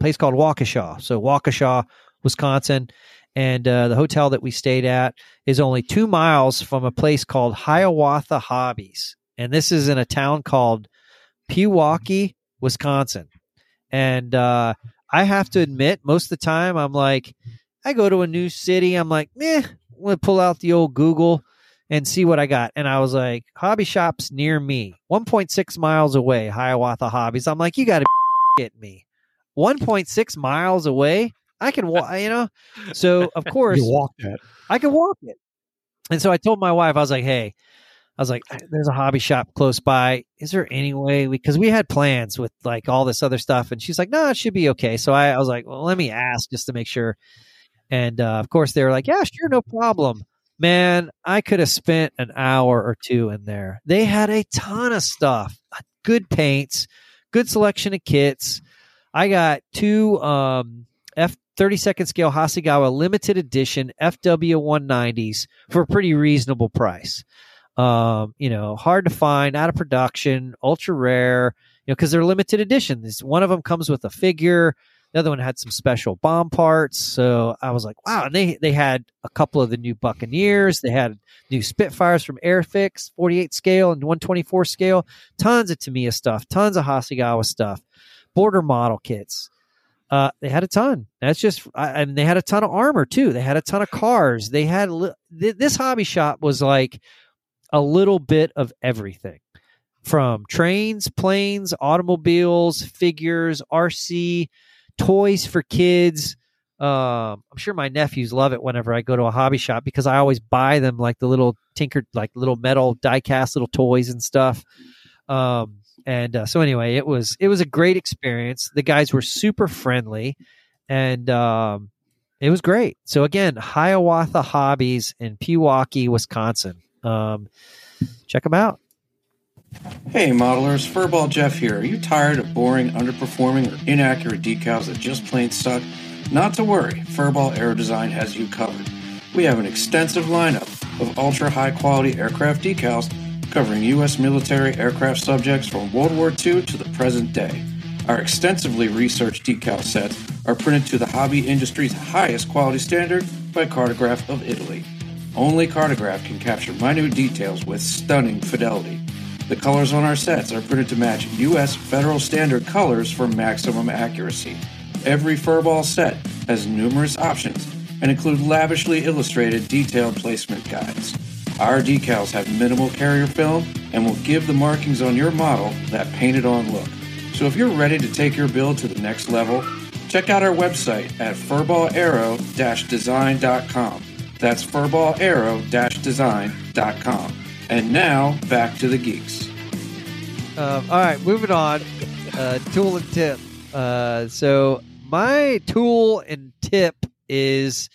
place called Waukesha. So Waukesha, Wisconsin, and uh, the hotel that we stayed at is only two miles from a place called Hiawatha Hobbies, and this is in a town called Pewaukee, Wisconsin. And uh, I have to admit, most of the time, I'm like, I go to a new city, I'm like, meh, I'm gonna pull out the old Google and see what I got. And I was like, hobby shops near me, 1.6 miles away, Hiawatha Hobbies. I'm like, you got to get me, 1.6 miles away. I can walk, you know. So of course,
You walk that.
I can walk it. And so I told my wife, I was like, hey, I was like, there's a hobby shop close by. Is there any way? Because we had plans with like all this other stuff. And she's like, no, it should be okay. So I, I was like, well, let me ask just to make sure. And uh, of course, they were like, yeah, sure, no problem. Man, I could have spent an hour or two in there. They had a ton of stuff, good paints, good selection of kits. I got two um, F 32nd scale Hasegawa limited edition FW 190s for a pretty reasonable price. Um, you know, hard to find, out of production, ultra rare, you know, because they're limited editions. One of them comes with a figure. The other one had some special bomb parts. So I was like, wow. And they, they had a couple of the new Buccaneers. They had new Spitfires from Airfix, 48 scale and 124 scale. Tons of Tamiya stuff, tons of Hasegawa stuff, border model kits. Uh, they had a ton. That's just, I, and they had a ton of armor too. They had a ton of cars. They had th- this hobby shop was like a little bit of everything from trains, planes, automobiles, figures, RC, toys for kids. Um, I'm sure my nephews love it whenever I go to a hobby shop because I always buy them like the little tinker, like little metal die cast little toys and stuff. Um, and uh, so anyway, it was it was a great experience. The guys were super friendly, and um, it was great. So again, Hiawatha Hobbies in Pewaukee, Wisconsin. Um, check them out.
Hey modelers, Furball Jeff here. Are you tired of boring, underperforming, or inaccurate decals that just plain suck? Not to worry, Furball Aero Design has you covered. We have an extensive lineup of ultra high quality aircraft decals covering U.S. military aircraft subjects from World War II to the present day. Our extensively researched decal sets are printed to the hobby industry's highest quality standard by Cartograf of Italy. Only Cartograf can capture minute details with stunning fidelity. The colors on our sets are printed to match U.S. federal standard colors for maximum accuracy. Every furball set has numerous options and include lavishly illustrated detailed placement guides. Our decals have minimal carrier film and will give the markings on your model that painted on look. So if you're ready to take your build to the next level, check out our website at furballarrow-design.com. That's furballarrow-design.com. And now, back to the geeks.
Um, all right, moving on. Uh, tool and tip. Uh, so my tool and tip is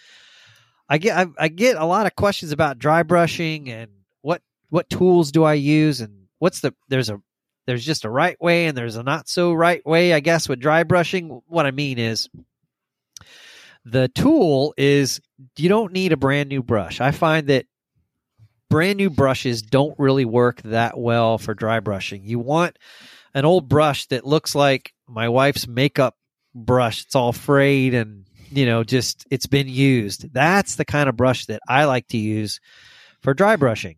I get I, I get a lot of questions about dry brushing and what what tools do I use and what's the there's a there's just a right way and there's a not so right way, I guess, with dry brushing. What I mean is the tool is you don't need a brand new brush. I find that brand new brushes don't really work that well for dry brushing. You want an old brush that looks like my wife's makeup brush. It's all frayed and, you know, just it's been used. That's the kind of brush that I like to use for dry brushing.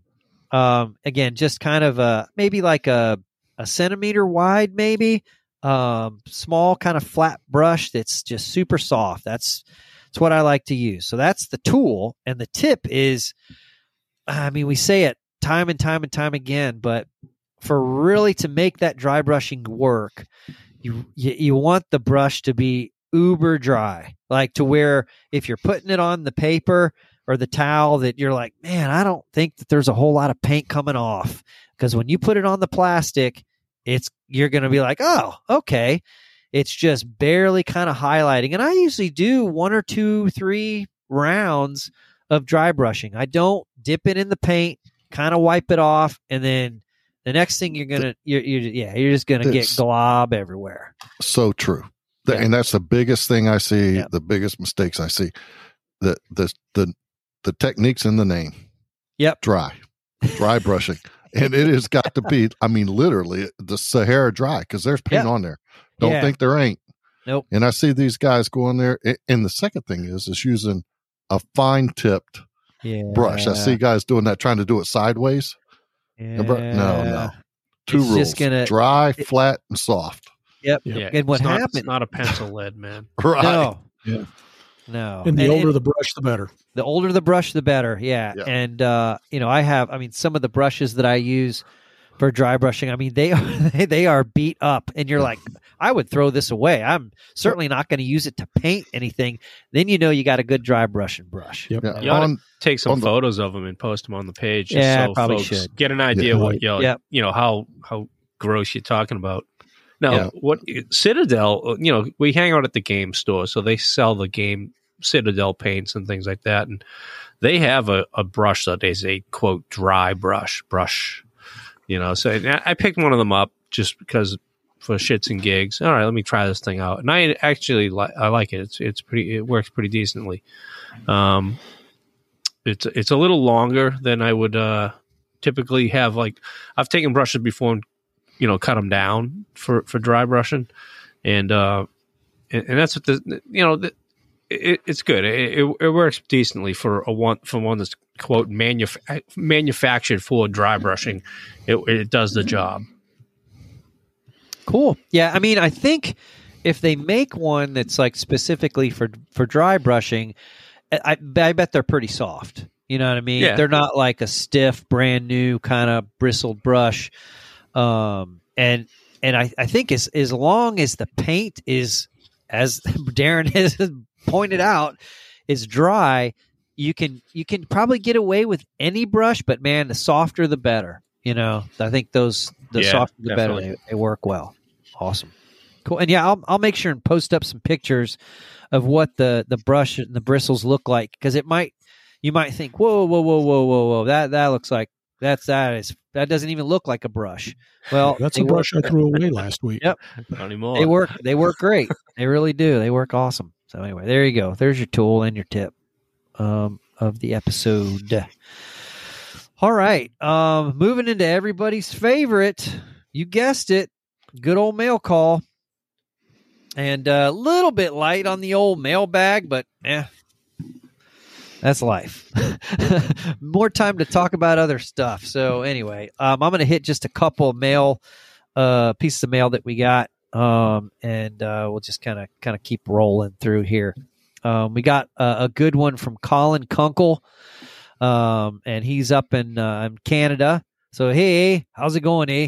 Um, again, just kind of a maybe like a a centimeter wide, maybe um, small kind of flat brush that's just super soft. That's that's what I like to use. So that's the tool, and the tip is, I mean, we say it time and time and time again, but for really to make that dry brushing work, you you, you want the brush to be uber dry, like to where if you're putting it on the paper or the towel that you're like, man, I don't think that there's a whole lot of paint coming off because when you put it on the plastic, it's you're going to be like, oh, okay. It's just barely kind of highlighting, and I usually do one or two, three rounds of dry brushing. I don't dip it in the paint, kind of wipe it off, and then the next thing you're gonna, you're, you're yeah, you're just gonna get glob everywhere.
So true.
Yeah.
And that's the biggest thing I see,
Yeah.
the biggest mistakes I see. The the the the techniques in the name.
Yep.
Dry. Dry brushing. And it has got to be, I mean, literally the Sahara dry because there's paint
Yeah.
on there. Don't
Yeah.
think there ain't.
Nope.
And I see these guys going there. And the second thing is, is using a fine tipped
Yeah,
brush. I see guys doing that, trying to do it sideways. No, bro- no, no. Two
It's
rules:
just gonna-
dry,
it-
flat, and soft.
Yep.
Yeah,
And what
it's not,
happened?
It's not a pencil lead, man.
Right.
No.
Yeah.
No.
And the
And-
older
and-
the brush, the better.
the older the brush the better yeah,
Yeah.
and uh you know i have i mean some of the brushes that i use for dry brushing i mean they are they are beat up and you're like i would throw this away i'm certainly not going to use it to paint anything then you know you got a good dry brushing brush
Yep.
Yeah.
You oughta
On,
Take some
On the-
photos of them and post them on the page.
Yeah, I
so
probably
folks
should.
get an idea
Yeah.
what you know,
Yep.
you know how how gross you're talking about. Now,
Yeah.
what Citadel? uh, You know, we hang out at the game store, so they sell the game Citadel paints and things like that, and they have a, a brush that is a quote dry brush brush. You know, so I I picked one of them up just because for shits and gigs. All right, let me try this thing out, and I actually li- I like it. It's it's pretty. It works pretty decently. Um, it's it's a little longer than I would uh, typically have. Like I've taken brushes before and you know cut them down for for dry brushing, and uh, and, and that's what the you know the, it, it's good. It, it, it works decently for a one for one that's quote manuf- manufactured for dry brushing. It it does the job.
Cool. Yeah i mean i think if they make one that's like specifically for for dry brushing i, I bet they're pretty soft. You know what i mean?
Yeah.
they're not like a stiff brand new kind of bristled brush. Um and and i i think as as long as the paint is as darren has pointed out is dry you can you can probably get away with any brush but man the softer the better you know i think those the
Yeah,
softer the better. they, they work well. Awesome. Cool. And yeah i'll, I'll make sure and post up some pictures of what the the brush and the bristles look like because it might you might think whoa whoa whoa whoa whoa whoa that that looks like that's that is that doesn't even look like a brush. Well
That's a brush
work,
I threw away last week.
Yep.
Not anymore.
they work they work great. They really do. They work awesome. So anyway there you go. There's your tool and your tip um, of the episode all right um, moving into everybody's favorite. You guessed it good old mail call. And a little bit light on the old mailbag but eh that's life. More time to talk about other stuff. So anyway um, i'm going to hit just a couple mail uh, pieces of mail that we got um, and uh, we'll just kind of kind of keep rolling through here. Um, we got a, a good one from colin kunkel um, and he's up in, uh, in canada so hey how's it going eh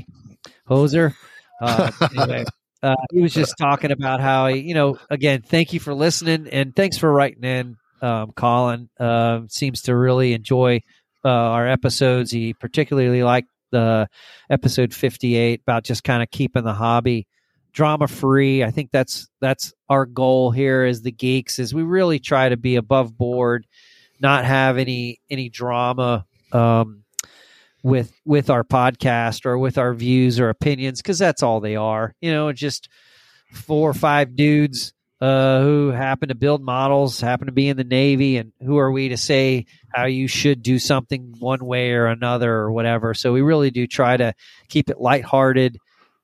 hoser uh, anyway uh, he was just talking about how he, you know, again, thank you for listening and thanks for writing in. Um, Colin uh, seems to really enjoy uh, our episodes. He particularly liked the episode 58 about just kind of keeping the hobby drama free. I think that's that's our goal here as the geeks is we really try to be above board, not have any any drama um, with with our podcast or with our views or opinions because that's all they are. You know, just four or five dudes uh, who happen to build models, happen to be in the Navy, and who are we to say how you should do something one way or another or whatever? So we really do try to keep it lighthearted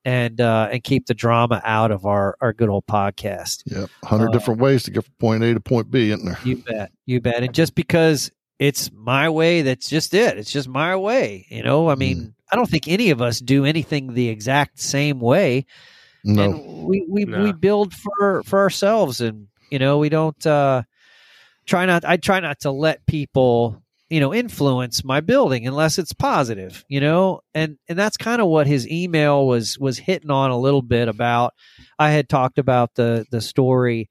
and uh, and keep the drama out of our our good old podcast.
Yep, hundred
Uh,
different ways to get from point A to point B, isn't there?
You bet, you bet. And just because it's my way, that's just it. It's just my way. You know, I mean, I don't think any of us do anything the exact same way.
No,
and we we,
No.
we build for for ourselves and you know we don't uh try not i try not to let people you know influence my building unless it's positive you know? And and that's kind of what his email was was hitting on a little bit about. I had talked about the the story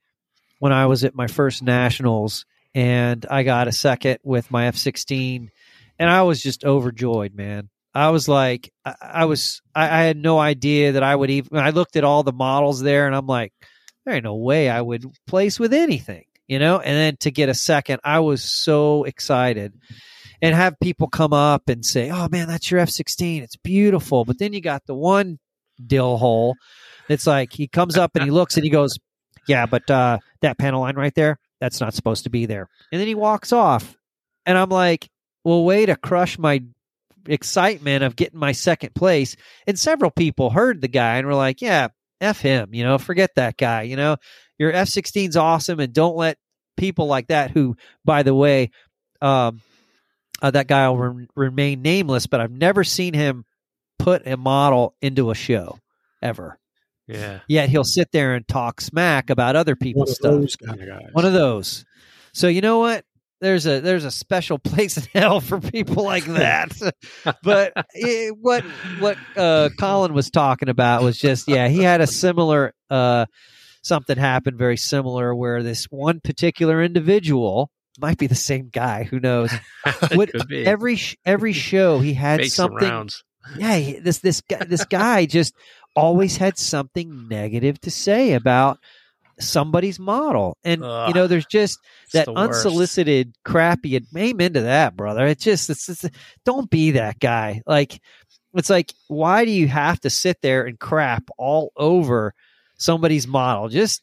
when i was at my first nationals and i got a second with my f16 and i was just overjoyed man. I was like, I, I was, I, I had no idea that I would even. I looked at all the models there, and I'm like, there ain't no way I would place with anything, you know. And then to get a second, I was so excited, and have people come up and say, "Oh man, that's your F16. It's beautiful." But then you got the one dill hole. It's like he comes up and he looks and he goes, "Yeah, but uh, that panel line right there, that's not supposed to be there." And then he walks off, and I'm like, "Well, way to crush my excitement of getting my second place. And several people heard the guy and were like, yeah, F him, you know, forget that guy. You know, your F 16's awesome and don't let people like that, who, by the way, um, uh, that guy will re- remain nameless, but I've never seen him put a model into a show ever.
Yeah.
Yet he'll sit there and talk smack about other
One
people's
of
stuff.
those guys.
One of those. So you know what? There's a there's a special place in hell for people like that. but it, what what uh, Colin was talking about was just yeah he had a similar uh, something happened very similar where this one particular individual might be the same guy who knows? What- every every show he had something yeah, he- this this guy this guy just always had something negative to say about somebody's model, and you know, there's just that unsolicited crappy. Amen to that, brother. It's just it's, it's don't be that guy. Like it's like why do you have to sit there and crap all over somebody's model? Just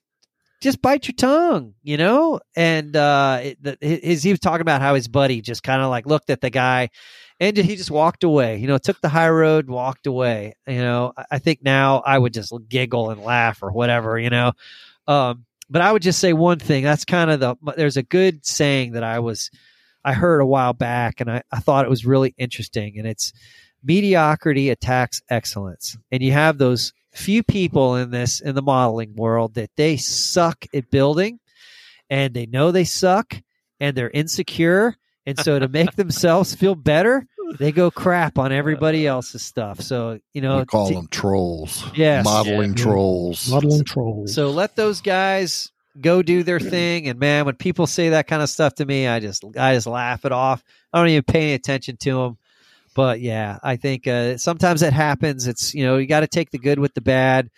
just bite your tongue, you know. And uh, it, the, his, he was talking about how his buddy just kind of like looked at the guy and he just walked away. You know, took the high road, walked away. You know, I- I think now I would just giggle and laugh or whatever. You know, um, but I would just say one thing. That's kind of the. There's a good saying that I was, I heard a while back, and I, I thought it was really interesting. And it's mediocrity attacks excellence. And you have those few people in this in the modeling world that they suck at building, and they know they suck, and they're insecure. And so to make themselves feel better, they go crap on everybody else's stuff. So you know,
we call
t-
them trolls.
Yes.
modeling
Yeah.
trolls.
Modeling trolls.
So let those guys go do their thing. And man, when people say that kind of stuff to me, I just I just laugh it off. I don't even pay any attention to them. But yeah, I think uh, sometimes that happens. It's you know you got to take the good with the bad.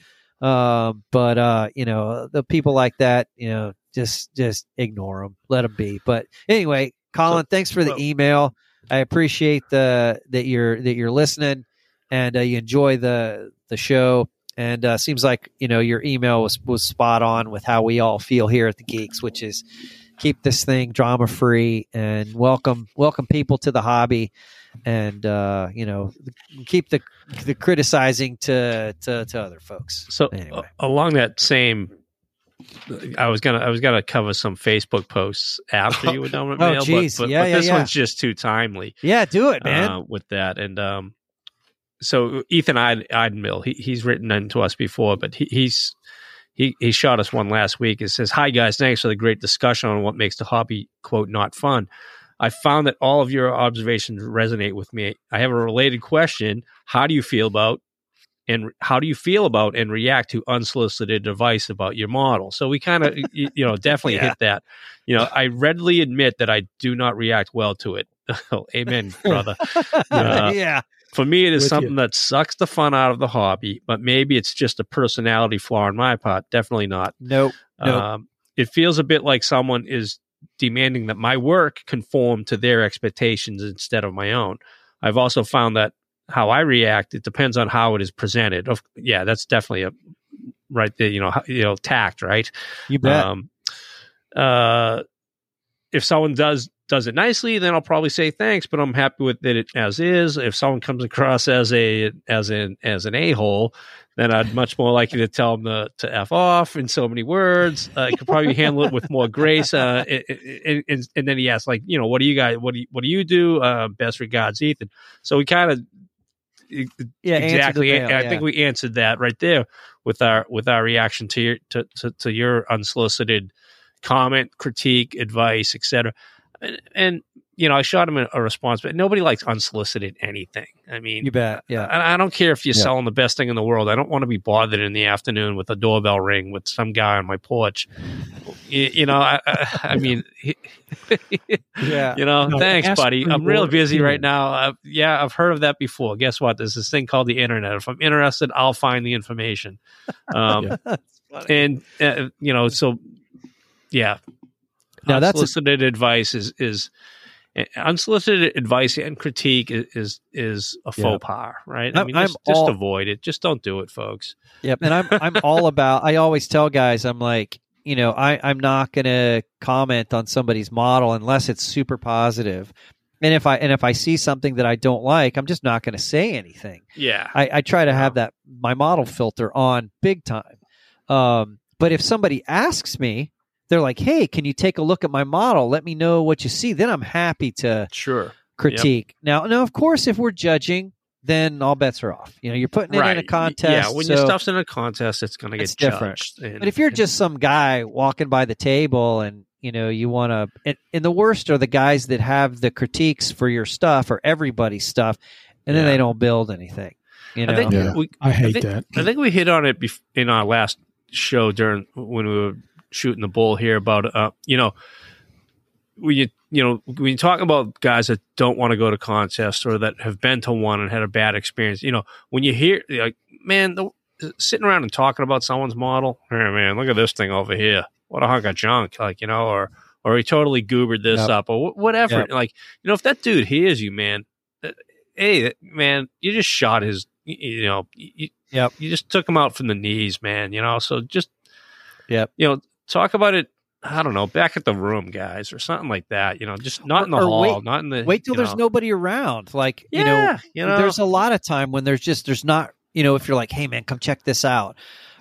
Um, but uh, you know the people like that, you know, just just ignore them, let them be. But anyway, Colin, thanks for the
well-
email. I appreciate the that you're that you're listening and uh, you enjoy the the show and uh, seems like you know your email was was spot on with how we all feel here at the Geeks, which is keep this thing drama free and welcome welcome people to the hobby, and uh, you know keep the the criticizing to to, to other folks.
So
Anyway.
along that same, I was gonna I was gonna cover some Facebook posts after you were done with
Oh,
mail,
geez.
but, but,
Yeah,
but
yeah,
this
yeah.
one's just too timely
Yeah, do it, man.
uh, with that. And um, so Ethan Id- Idenmill, he, he's written into us before, but he, he's he he shot us one last week. It says, "Hi guys, thanks for the great discussion on what makes the hobby quote not fun." I found that all of your observations resonate with me. I have a related question. How do you feel about and how do you feel about and react to unsolicited advice about your model? So we kind of, you, know, definitely
Yeah.
hit that. You know, I readily admit that I do not react well to it. Amen, brother. Uh,
yeah,
For me, it is
With
something
you.
that sucks the fun out of the hobby, but maybe it's just a personality flaw on my part. Definitely not.
nope. Nope.
Um, it feels a bit like someone is demanding that my work conform to their expectations instead of my own. I've also found that how I react it depends on how it is presented. Of yeah, that's definitely a right there. You know, you know, tact, right?
You bet.
Um, uh, if someone does does it nicely, then I'll probably say thanks, but I'm happy with it as is. If someone comes across as a as an as an a hole, then I'd much more likely to tell them to, to f off in so many words. Uh, I could probably handle it with more grace. Uh, and, and, and then he asked, like, you know, what do you guys, what do you, what do you do? Uh, best regards, Ethan. So we kind of
yeah,
exactly. I
yeah.
think we answered that right there with our with our reaction to your to, to, to your unsolicited comment, critique, advice, etc. And, and you know, I shot him a, a response, but nobody likes unsolicited anything. I mean,
you bet. Yeah.
I, I don't care if you're
Yeah.
selling the best thing in the world. I don't want to be bothered in the afternoon with a doorbell ring with some guy on my porch. You, you know, I, I, I mean,
Yeah.
you know,
No,
thanks, buddy. I'm real
more
busy right now. Uh, yeah, I've heard of that before. Guess what? There's this thing called the internet. If I'm interested, I'll find the information. Um,
That's funny.
And uh, you know, so yeah.
Now, that's a-
unsolicited advice is is unsolicited advice and critique is is, is a faux pas, right? I
I'm-
mean,
I'm
just, just avoid it. Just don't do it, folks.
Yep. And I'm I'm all about I always tell guys, I'm like, you know, I, I'm not gonna comment on somebody's model unless it's super positive. And if I and if I see something that I don't like, I'm just not gonna say anything.
Yeah,
I, I try to have that my model filter on big time. Um, but if somebody asks me, they're like, "Hey, can you take a look at my model? Let me know what you see." Then I'm happy to
sure.
critique. Now, now, of course, if we're judging, then all bets are off. You know, you're putting it in a contest.
Yeah, when your stuff's in a contest, it's going to get
different.
judged. And-
but if you're just some guy walking by the table and you know you want to, and, and the worst are the guys that have the critiques for your stuff or everybody's stuff, and then
Yeah.
they don't build anything. You know,
I think
Yeah.
we,
I hate
think,
that.
I think we hit on it bef- in our last show during when we were shooting the bull here about uh, you know when you you know when you talk about guys that don't want to go to contests or that have been to one and had a bad experience, you know when you hear like man the, sitting around and talking about someone's model, hey man, look at this thing over here, what a hunk of junk, like you know, or or he totally goobered this
Yep.
up or wh- whatever,
Yep.
like you know if that dude hears you, man. uh, Hey, man, you just shot his. You you know, you,
Yep.
you just took him out from the knees, man. You know, so just
Yep.
you know, talk about it. I don't know, back at the room, guys, or something like that. You know, just not
Or-
in the
or
hall,
wait-
not in the.
wait till there's
know.
nobody around. Like
Yeah,
you know,
you know,
there's a lot of time when there's just there's not you know if you're like hey man come check this out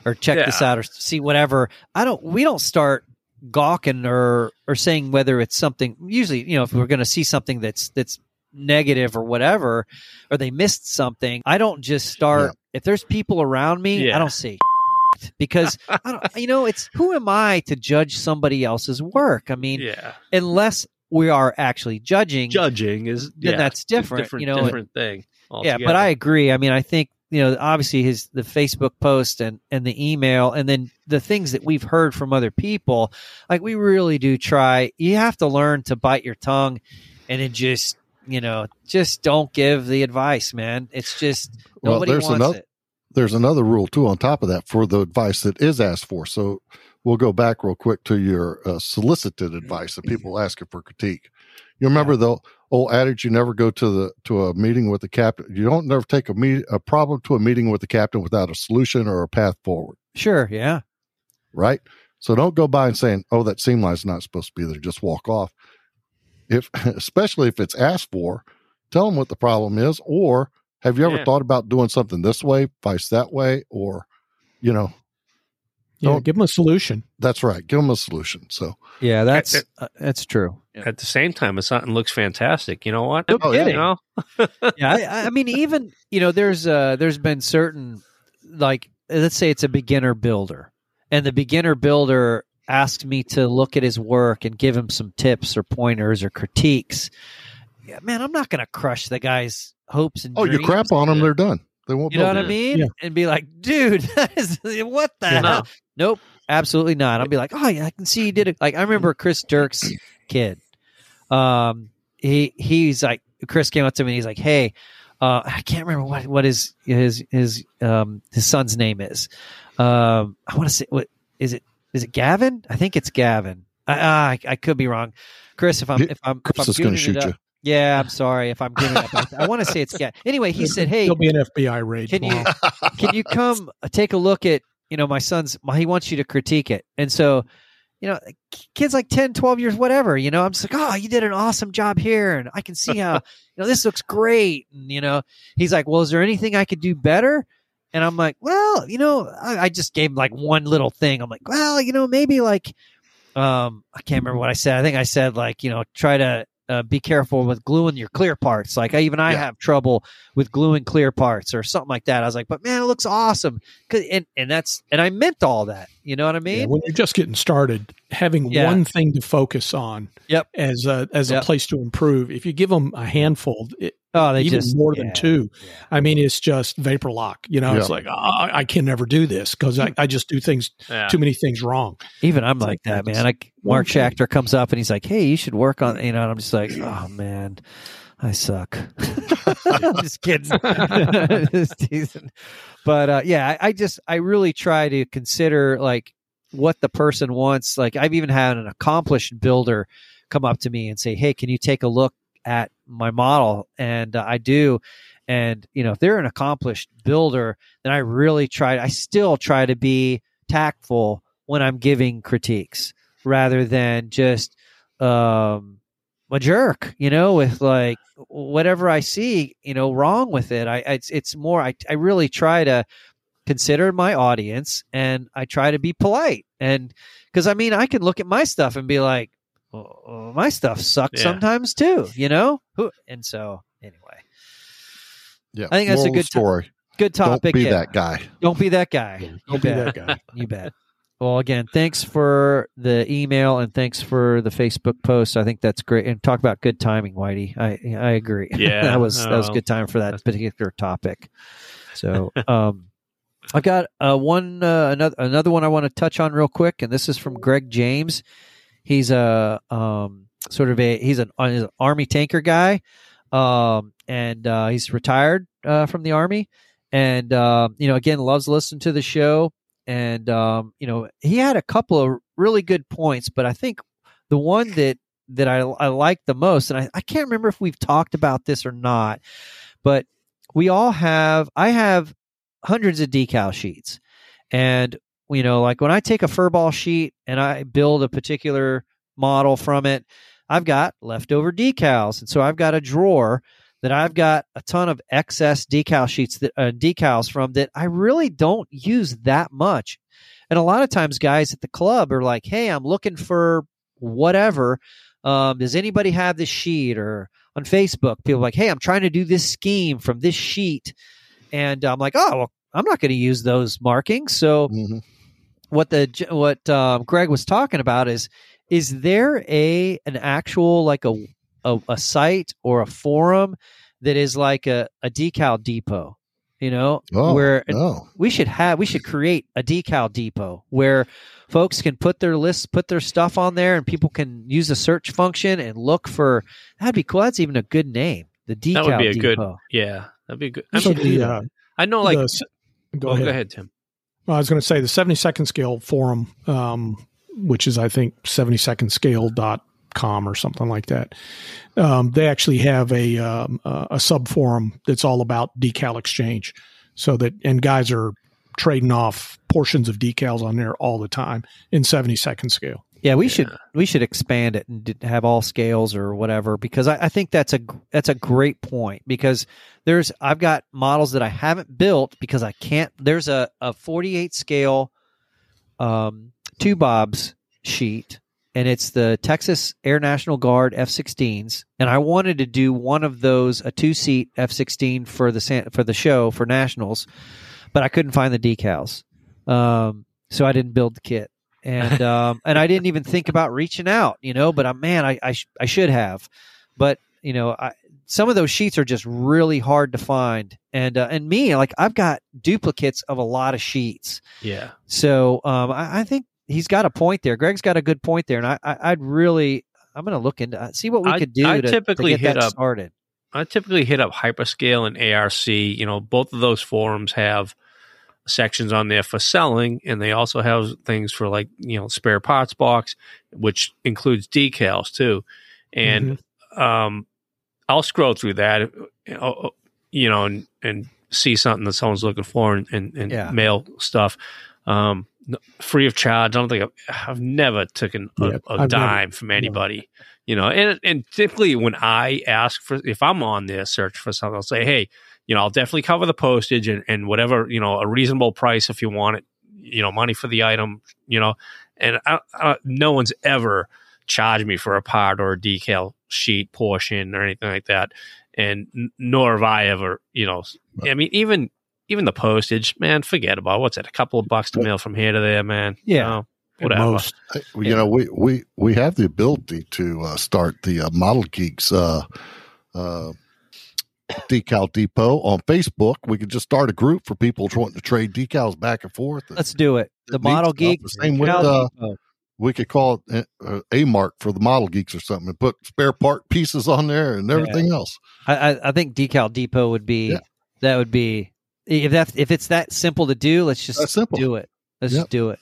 or check this out or see whatever i don't we don't start gawking or or saying whether it's something usually you know if we're going to see something that's that's negative or whatever or they missed something i don't just start if there's people around me
Yeah.
i don't say because I don't, you know it's who am i to judge somebody else's work? I mean
yeah,
unless we are actually judging
judging is
then
yeah,
that's different,
different,
you know,
different thing.
yeah but i agree. I mean i think you know obviously his the facebook post and and the email and then the things that we've heard from other people like we really do try you have to learn to bite your tongue and then just you know just don't give the advice man. It's just
Well,
nobody
there's
wants
another-
it
there's another rule too on top of that for the advice that is asked for. So we'll go back real quick to your uh, solicited advice that people ask you for critique. You remember the old adage: you never go to the to a meeting with the captain. You don't never take a meet a problem to a meeting with the captain without a solution or a path forward.
sure yeah
Right. So don't go by and saying, "Oh, that seam line's not supposed to be there." Just walk off. If especially if it's asked for, tell them what the problem is, or have you ever
Yeah.
thought about doing something this way, vice that way, or you know,
Yeah, give them a solution.
That's right. Give them a solution. So
yeah that's
At-
uh, that's true
at the same time, if something looks fantastic, you know what?
No
Oh, yeah.
kidding.
You know,
yeah, I, I mean, even you know, there's uh, there's been certain like let's say it's a beginner builder, and the beginner builder asked me to look at his work and give him some tips or pointers or critiques. Yeah, man, I'm not going to crush the guy's hopes and dreams
oh, you crap on them, they're done. They won't.
You know
build
what I mean?
Yeah.
And be like, dude, that is, what the
Yeah.
hell? Nope, absolutely not. I'll be like, oh yeah, I can see you did it. Like I remember Chris Dirk's kid. Um, he he's like Chris came up to me and he's like, hey, uh, I can't remember what what his his his um his son's name is. Um, I want to say what is it? Is it Gavin? I think it's Gavin. I I, I could be wrong. Chris, if I'm if I'm if
Chris
I'm
is going to shoot
up-
you.
Yeah, I'm sorry if I'm giving up. I, want to say it's yeah. Anyway, he said, "Hey,
There'll be an FBI raid
can you can you come take a look at you know my son's my, he wants you to critique it. And so you know kids like 10 12 years whatever you know? I'm just like oh you did an awesome job here and i can see how you know this looks great and you know? He's like well is there anything i could do better? And i'm like well you know i, I just gave him like one little thing. I'm like well you know maybe like um i can't remember what i said. I think i said like you know try to uh, be careful with gluing your clear parts. Like I, even I
Yeah.
have trouble with gluing clear parts or something like that. I was like, but man, it looks awesome. 'Cause- and and that's and I meant all that. You know what I
Yeah,
mean?
when you're just getting started, having
Yeah.
one thing to focus on
Yep.
as a as
Yep.
a place to improve. If you give them a handful, it,
oh, they
even
just
more than two. I mean, it's just vapor lock. You know, it's like oh, I I can never do this because I, I just do things
Yeah.
too many things wrong.
Even I'm like
like
that,
that.
man. Like Mark
thing.
Schachter comes up and he's like, "Hey, you should work on," you know, and I'm just like, "Oh man, I suck." Just kidding. Just teasing. But uh, yeah, I, I just I really try to consider like what the person wants. Like I've even had an accomplished builder come up to me and say, "Hey, can you take a look at my model?" And uh, I do. And you know, if they're an accomplished builder, then I really try. I still try to be tactful when I'm giving critiques rather than just um, a jerk, you know, with like whatever I see, you know, wrong with it. I, I it's, it's more, I, I really try to consider my audience and I try to be polite. And because I mean, I can look at my stuff and be like, oh, oh, my stuff sucks
Yeah.
sometimes too, you know? Who- And so, anyway,
Yeah,
I think that's a
Moral of the
good to-
story.
good topic.
Don't be
yeah.
that guy.
Don't be that guy.
Don't be
bet.
that guy.
You bet. Well, again, thanks for the email and thanks for the Facebook post. I think that's great. And talk about good timing, Whitey. I I agree.
Yeah,
that was that was good time for that particular topic. So, um, I got uh, one uh, another another one I want to touch on real quick, and this is from Greg James. He's a um, sort of a he's an, he's an army tanker guy, um, and uh, he's retired uh, from the army, and uh, you know again loves listening to the show, and um, you know he had a couple of really good points, but I think the one that that I I like the most, and I, I can't remember if we've talked about this or not, but we all have I have hundreds of decal sheets, and you know like when I take a furball sheet and I build a particular model from it, I've got leftover decals, and so I've got a drawer that I've got a ton of excess decal sheets that uh, decals from that I really don't use that much. And a lot of times, guys at the club are like, "Hey, I'm looking for whatever. Um, does anybody have this sheet?" Or on Facebook, people are like, "Hey, I'm trying to do this scheme from this sheet," and I'm like, "Oh, well, I'm not going to use those markings." So
Mhm.
what the what um, Greg was talking about is is there a an actual like a a, a site or a forum that is like a, a decal depot you know
Oh,
where
no.
we should have we should create a decal depot where folks can put their lists put their stuff on there and people can use the search function and look for that'd be cool that's even a good name the decal
That would be a good-
depot
Yeah, that'd be good. I,
So
mean,
the, uh,
I know, like,
the go,
oh,
ahead.
go ahead, Tim.
Well, I was going to say the 70 second scale forum, um, which is, I think, 72ndscale.com or something like that. Um, they actually have a, um, a a sub forum that's all about decal exchange. So that, and guys are trading off portions of decals on there all the time in 70 second scale.
Yeah, we
Yeah.
should we should expand it and have all scales or whatever because I, I think that's a that's a great point because there's I've got models that I haven't built because I can't. There's a a 48 scale um, TwoBobs sheet and it's the Texas Air National Guard F-16s and I wanted to do one of those a two seat F-16 for the for the show for nationals, but I couldn't find the decals, um, so I didn't build the kit. And um, and I didn't even think about reaching out, you know. But uh, man, I I, sh- I should have, but you know, I, some of those sheets are just really hard to find, and uh, and me, like I've got duplicates of a lot of sheets,
Yeah.
so um, I, I think he's got a point there. Greg's got a good point there, and I, I I'd really I'm going to look into uh, see what we
I-
could do
I
to,
typically
to get
hit
that
up-
started.
I typically hit up Hyperscale and ARC. You know, both of those forums have sections on there for selling, and they also have things for like you know spare parts box, which includes decals too. And
Mm-hmm.
um, I'll scroll through that, uh, you know, and, and see something that someone's looking for and, and, and
Yeah.
mail stuff. Um, free of charge. I don't think I've, I've never taken a,
Yeah,
a
I've never-
dime from anybody, you know, and, and typically when I ask for, if I'm on there search for something, I'll say, Hey, you know, I'll definitely cover the postage and, and whatever, you know, a reasonable price if you want it, you know, money for the item, you know, and I, I, no one's ever charged me for a part or a decal sheet portion or anything like that. And n- nor have I ever, you know, I mean, even, even the postage, man, forget about it. what's it, a couple of bucks to mail from here to there, man. You
Yeah.
know, whatever.
most.
Hey, well, You know, we, we, we have the ability to uh, start the uh, Model Geeks uh, uh, Decal Depot on Facebook. We could just start a group for people wanting to trade decals back and forth.
Let's do it. The
neat
model
stuff.
geek.
The same with, uh, we could call it uh, a mark for the model geeks or something and put spare part pieces on there and everything else.
I, I I think Decal Depot would be
Yeah.
that would be if that if it's that simple to do. Let's just
simple.
do it. Let's
Yep.
just do it.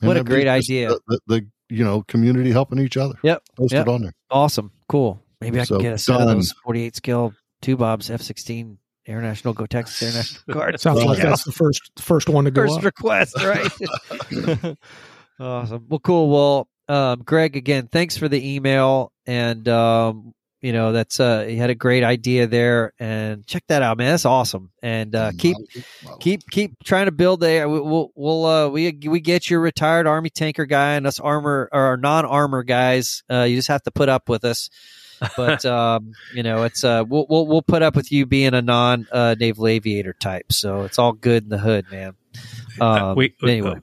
And
What a great idea.
The, the, the, you know community helping each other.
Yep.
Post
Yep.
it on there.
Awesome. Cool. Maybe I
So,
can get a set
done.
of those 48 scale TwoBobs F 16 International Go Texas International cards.
Sounds like
Yeah.
that's the first first one to go
First
up.
request, right? awesome. Well, cool. Well, um, Greg, again, thanks for the email. And, um, you know, that's, uh, you had a great idea there. And check that out, man. That's awesome. And, uh, keep,
model
keep keep trying to build a we- we'll we'll uh we we get your retired army tanker guy and us armor or our non-armor guys uh you just have to put up with us but um you know it's uh we'll we'll, we'll put up with you being a non uh naval aviator type so it's all good in the hood man um
we,
anyway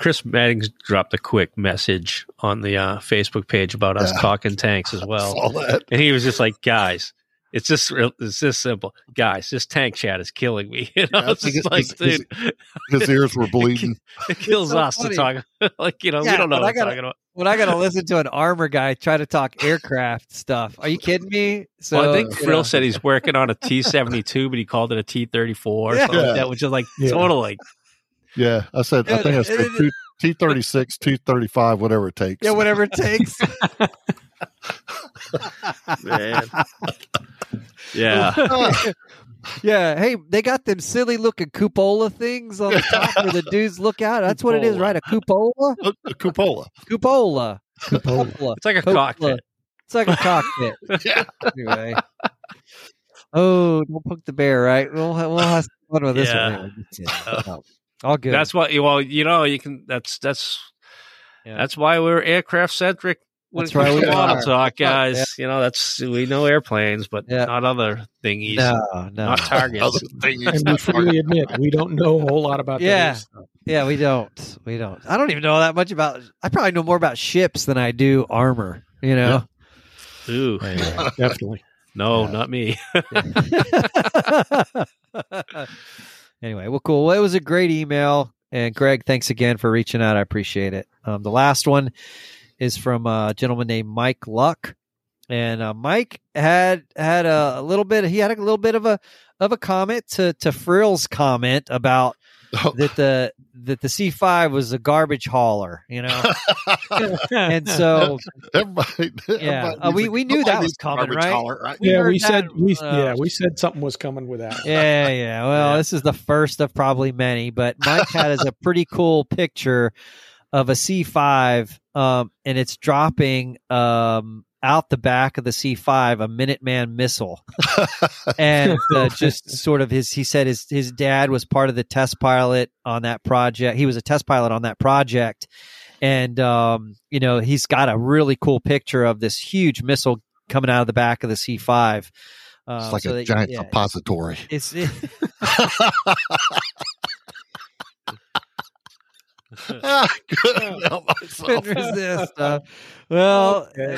Chris Maddings dropped a quick message on the uh, Facebook page about us
Yeah.
talking tanks as well.
All that.
and he was just like, guys, it's just real, it's just simple, guys. This tank chat is killing me. You know,
Yeah,
it's
his-
just like,
his-
dude,
His ears were bleeding.
it kills
so
us
funny.
to talk. like, you know,
Yeah,
we don't know what
I
I'm
gotta-
talking about.
when I gotta listen to an armor guy try to talk aircraft stuff, are you kidding me? So
well, I think
you
Frill
know.
said he's working on a T seventy two, but he called it a T thirty four or
Yeah.
like that, which is like
Yeah.
total like
Yeah, I said. I think I said
it- it-
T thirty six, T thirty five, whatever it takes.
yeah, whatever it takes.
man. yeah.
Yeah, hey, they got them silly looking cupola things on the top where the dudes look out. That's what it is, right? A cupola?
A cupola.
Cupola.
Cupola.
Cupola.
It's like a
Cupola.
cockpit.
It's like a cockpit.
Yeah.
Anyway. Oh, don't poke the bear, right? We'll, we'll have fun with this
Yeah.
one. Anyway. Yeah, no. All good.
That's what well, you know, you can that's that's
Yeah.
that's why we're aircraft centric when
That's
it comes
right,
to
we
model
are.
talk,
That's right,
guys. You know, that's we know airplanes, but
Yeah.
not other thingies.
no, no.
Not targets.
Other thing
And we freely admit we don't know a whole lot about
Yeah.
that.
Yeah, we don't. We don't. I don't even know that much about. I probably know more about ships than I do armor. You know.
Ooh,
Anyway, definitely.
no, not me.
anyway, well, cool. Well, it was a great email, and Greg, thanks again for reaching out. I appreciate it. Um, the last one is from a gentleman named Mike Luck, and uh, Mike had had a, a little bit. He had a little bit of a of a comment to to Frill's comment about
Oh.
that the that the C five was a garbage hauler. You know, and so
everybody.
Yeah. Uh, we- we knew that was
needs
coming, right?
hauler, right?
We
yeah,
heard
we said
that,
we
uh,
yeah we said something was coming with that.
Yeah, yeah. Well,
Yeah.
this is the first of probably many, but Mike had is a pretty cool picture of a C5, um, and it's dropping um, out the back of the C5 a Minuteman missile, and uh, just sort of his. He said his his dad was part of the test pilot on that project. He was a test pilot on that project, and um, you know he's got a really cool picture of this huge missile coming out of the back of the C5. Uh,
It's like
so
a
that-
giant
yeah,
suppository.
It's it,
Couldn't help
couldn't resist. Uh, well,
Okay.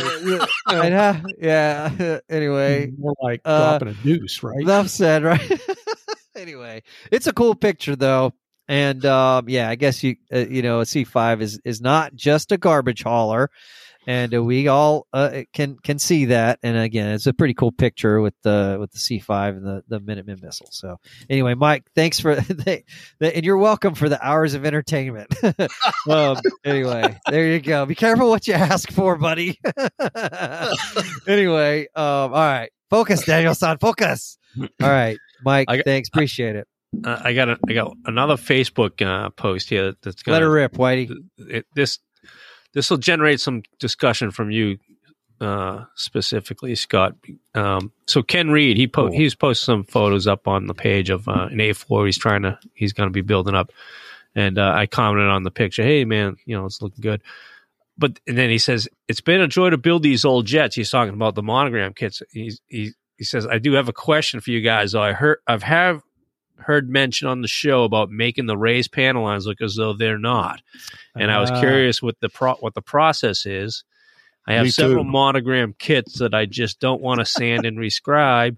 uh, yeah. Anyway,
more like
uh,
dropping a deuce, right?
enough said. Right. anyway, it's a cool picture though, and um, yeah, I guess you uh, you know a C five is is not just a garbage hauler. And uh, we all uh, can can see that, and again, it's a pretty cool picture with the with the C five and the the Minuteman missile. So, anyway, Mike, thanks for the, the, and you're welcome for the hours of entertainment. um, anyway, there you go. Be careful what you ask for, buddy. anyway, um, all right. Focus, Daniel-san, focus. All right, Mike.
Got-
thanks, appreciate it.
Uh, I got a, I got another Facebook uh, post here that's
Let
gonna
her rip, Whitey.
it, this this will generate some discussion from you uh, specifically, Scott. Um, so Ken Reed, he po-
Cool.
he's posted some photos up on the page of uh, an A4. He's trying to he's going to be building up, and uh, I commented on the picture. Hey man, you know it's looking good. But and then he says it's been a joy to build these old jets. He's talking about the monogram kits. He's, he he says I do have a question for you guys. I heard I've have heard mention on the show about making the raised panel lines look as though they're not and I was
Ah.
curious what the pro- what the process is. I have several
too.
monogram kits that I just don't want to sand and rescribe.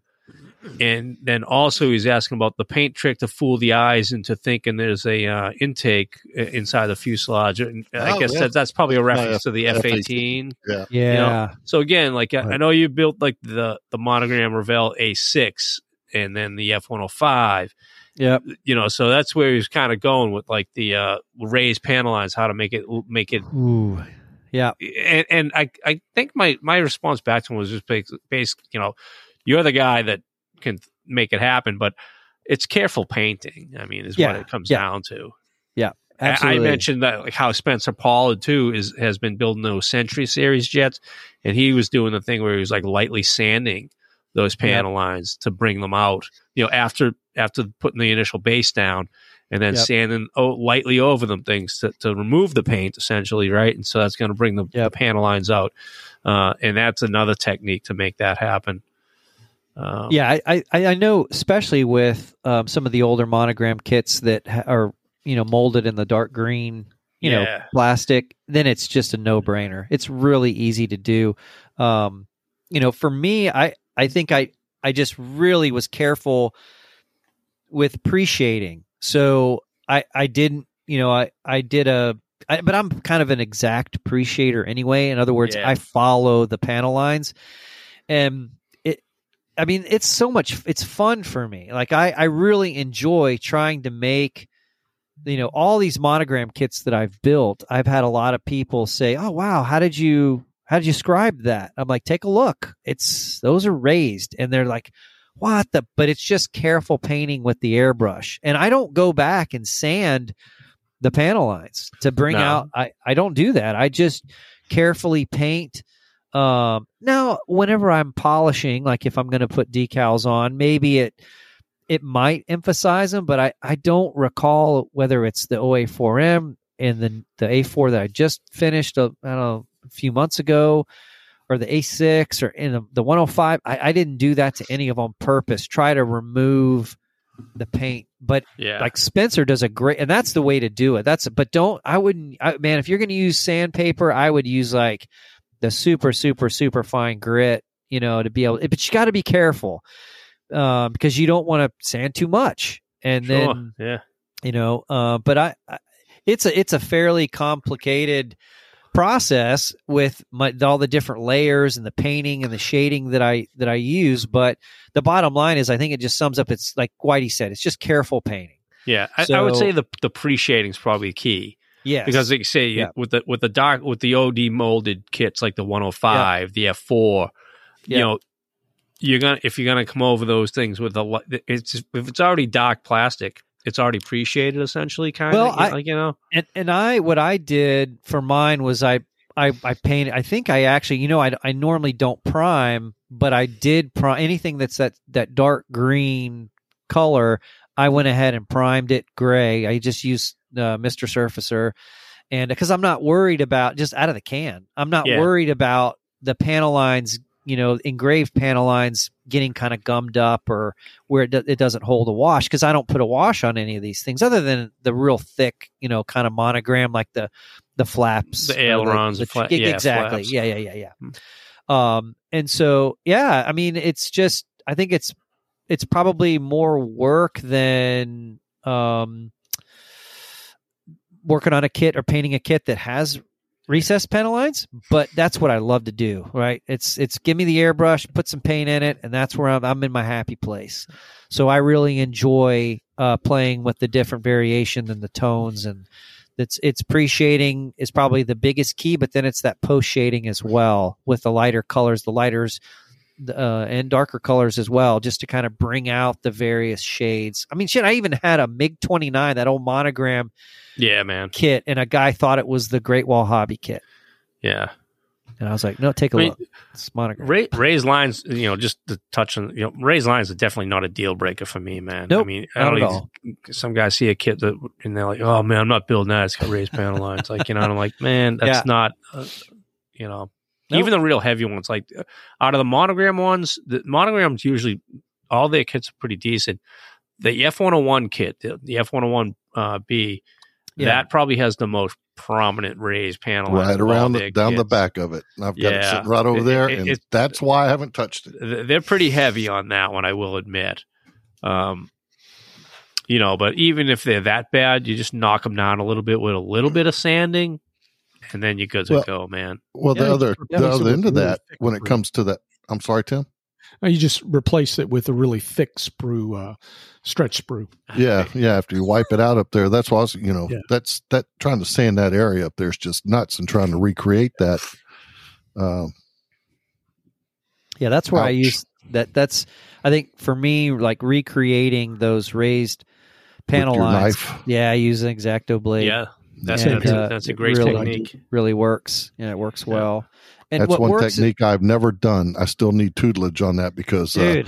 And then also he's asking about the paint trick to fool the eyes into thinking there's a uh, intake uh, inside the fuselage. And I
Oh,
guess
yeah.
that, that's probably a
My
reference to the F
F-18.
eighteen.
Yeah,
So again, like I, I know you built like the the monogram Revell A six and then the F one hundred five
yep.
you know, so that's where he was kind of going with like the uh, raised panel lines, how to make it make it.
Ooh, yeah.
And, and I I think my my response back to him was just basic, basic, you know, you're the guy that can make it happen, but it's careful painting. I mean, is
Yeah,
what it comes
yeah.
down to. Yeah.
Absolutely.
I mentioned that like how Spencer Pollard too is has been building those Century Series jets, and he was doing the thing where he was like lightly sanding those panel lines to bring them out. You know, after after putting the initial base down, and then
Yep.
sanding oh, lightly over them things to, to remove the paint essentially, right? And so that's going to bring the, the panel lines out, uh, and that's another technique to make that happen. Um,
yeah, I, I, I know, especially with um, some of the older monogram kits that ha- are you know molded in the dark green, you know,
Yeah.
plastic. Then it's just a no brainer. It's really easy to do. Um, you know, for me, I I think I I just really was careful with pre-shading. So I I didn't you know I I did a I, but I'm kind of an exact pre-shader anyway. In other words,
Yeah.
I follow the panel lines, and it. I mean, it's so much. It's fun for me. Like I I really enjoy trying to make. You know, all these monogram kits that I've built, I've had a lot of people say, "Oh, wow, how did you how did you scribe that?" I'm like, "Take a look. It's those are raised." And they're like, "What the?" But it's just careful painting with the airbrush. And I don't go back and sand the panel lines to bring
No.
out I I don't do that. I just carefully paint um now whenever I'm polishing like if I'm going to put decals on, maybe it it might emphasize them, but I, I don't recall whether it's the OA4M and the the A4 that I just finished a, I don't know, a few months ago, or the A6 or in the, the 105. I, I didn't do that to any of them on purpose. Try to remove the paint, but
yeah,
like Spencer does a great, and that's the way to do it. That's but don't I wouldn't I, man if you're going to use sandpaper, I would use like the super super super fine grit, you know, to be able. But you got to be careful um, because you don't want to sand too much, and
sure,
then
yeah.
you know. Uh, but I, I, it's a it's a fairly complicated process with my, all the different layers and the painting and the shading that I that I use. But the bottom line is, I think it just sums up. It's like Whitey said, it's just careful painting.
Yeah, I, I would say the the pre shading is probably key
Yeah,
because like you say
Yeah.
with the with the dark with the OD molded kits like the 105, the F4,
Yeah.
you know, you're gonna if you're gonna come over those things with a li- it's if it's already dark plastic, it's already pre shaded essentially, kind of.
Well, I-
like you know,
and and I what I did for mine was I I I painted. I think I actually you know I I normally don't prime, but I did prime anything that's that that dark green color. I went ahead and primed it gray. I just used uh, Mr. Surfacer, and because I'm not worried about just out of the can, I'm not
Yeah.
worried about the panel lines. You know, engraved panel lines getting kind of gummed up or where it, do, it doesn't hold a wash because I don't put a wash on any of these things other than the real thick, you know, kind of monogram like the the flaps,
The ailerons, the fla- yeah,
exactly,
flaps.
yeah, yeah, yeah, yeah.
Hmm.
Um, and so yeah, I mean, it's just I think it's it's probably more work than um working on a kit or painting a kit that has recessed panel lines but that's what i love to do right? It's it's give me the airbrush put some paint in it and that's where i'm, I'm in my happy place. So i really enjoy uh, playing with the different variation and the tones and it's it's pre-shading is probably the biggest key but then it's that post shading as well with the lighter colors. The lighters uh, and darker colors as well, just to kind of bring out the various shades. I mean, shit, I even had a MiG 29, that old monogram
Yeah, man.
kit, and a guy thought it was the Great Wall Hobby kit.
Yeah.
And I was like, no, take a
I mean,
look. It's monogram.
Ray, raised lines, you know, just to touch on, you know, raised lines are definitely not a deal breaker for me, man. I
Nope,
mean, I don't even, some guys see a kit that, and they're like, oh man, I'm not building that. It's got raised panel lines. Like, you know, I'm like, man, that's
Yeah.
not, uh, you know,
Nope.
even the real heavy ones, like uh, out of the monogram ones, the monograms usually, all their kits are pretty decent. The F101 kit, the, the F101 uh, B, that probably has the most prominent raised panel
right around the, down the back of it. And I've got it sitting right over there,
it-
and
it-
that's why I haven't touched it.
they're pretty heavy on that one, I will admit. Um, you know, but even if they're that bad, you just knock them down a little bit with a little bit of sanding, and then you go good to
Well,
go, man.
Well,
Yeah,
the other the other end of
really
that,
thick
when it
sprue.
comes to that, I'm sorry, Tim.
Uh, You just replace it with a really thick sprue, uh, stretch sprue.
Yeah, yeah. After you wipe it out up there, that's why I was, you know,
Yeah.
that's that trying to sand that area up there is just nuts, and trying to recreate that. Um,
Yeah, that's where I use that. That's I think for me, like recreating those raised panel lines.
knife.
Yeah, I use an exacto blade.
Yeah, that's
And,
that's, a,
uh,
that's a great
really-
technique.
really works and it works
Yeah.
well. And
That's
what
one
works,
technique I've never done. I still need tutelage on that because uh.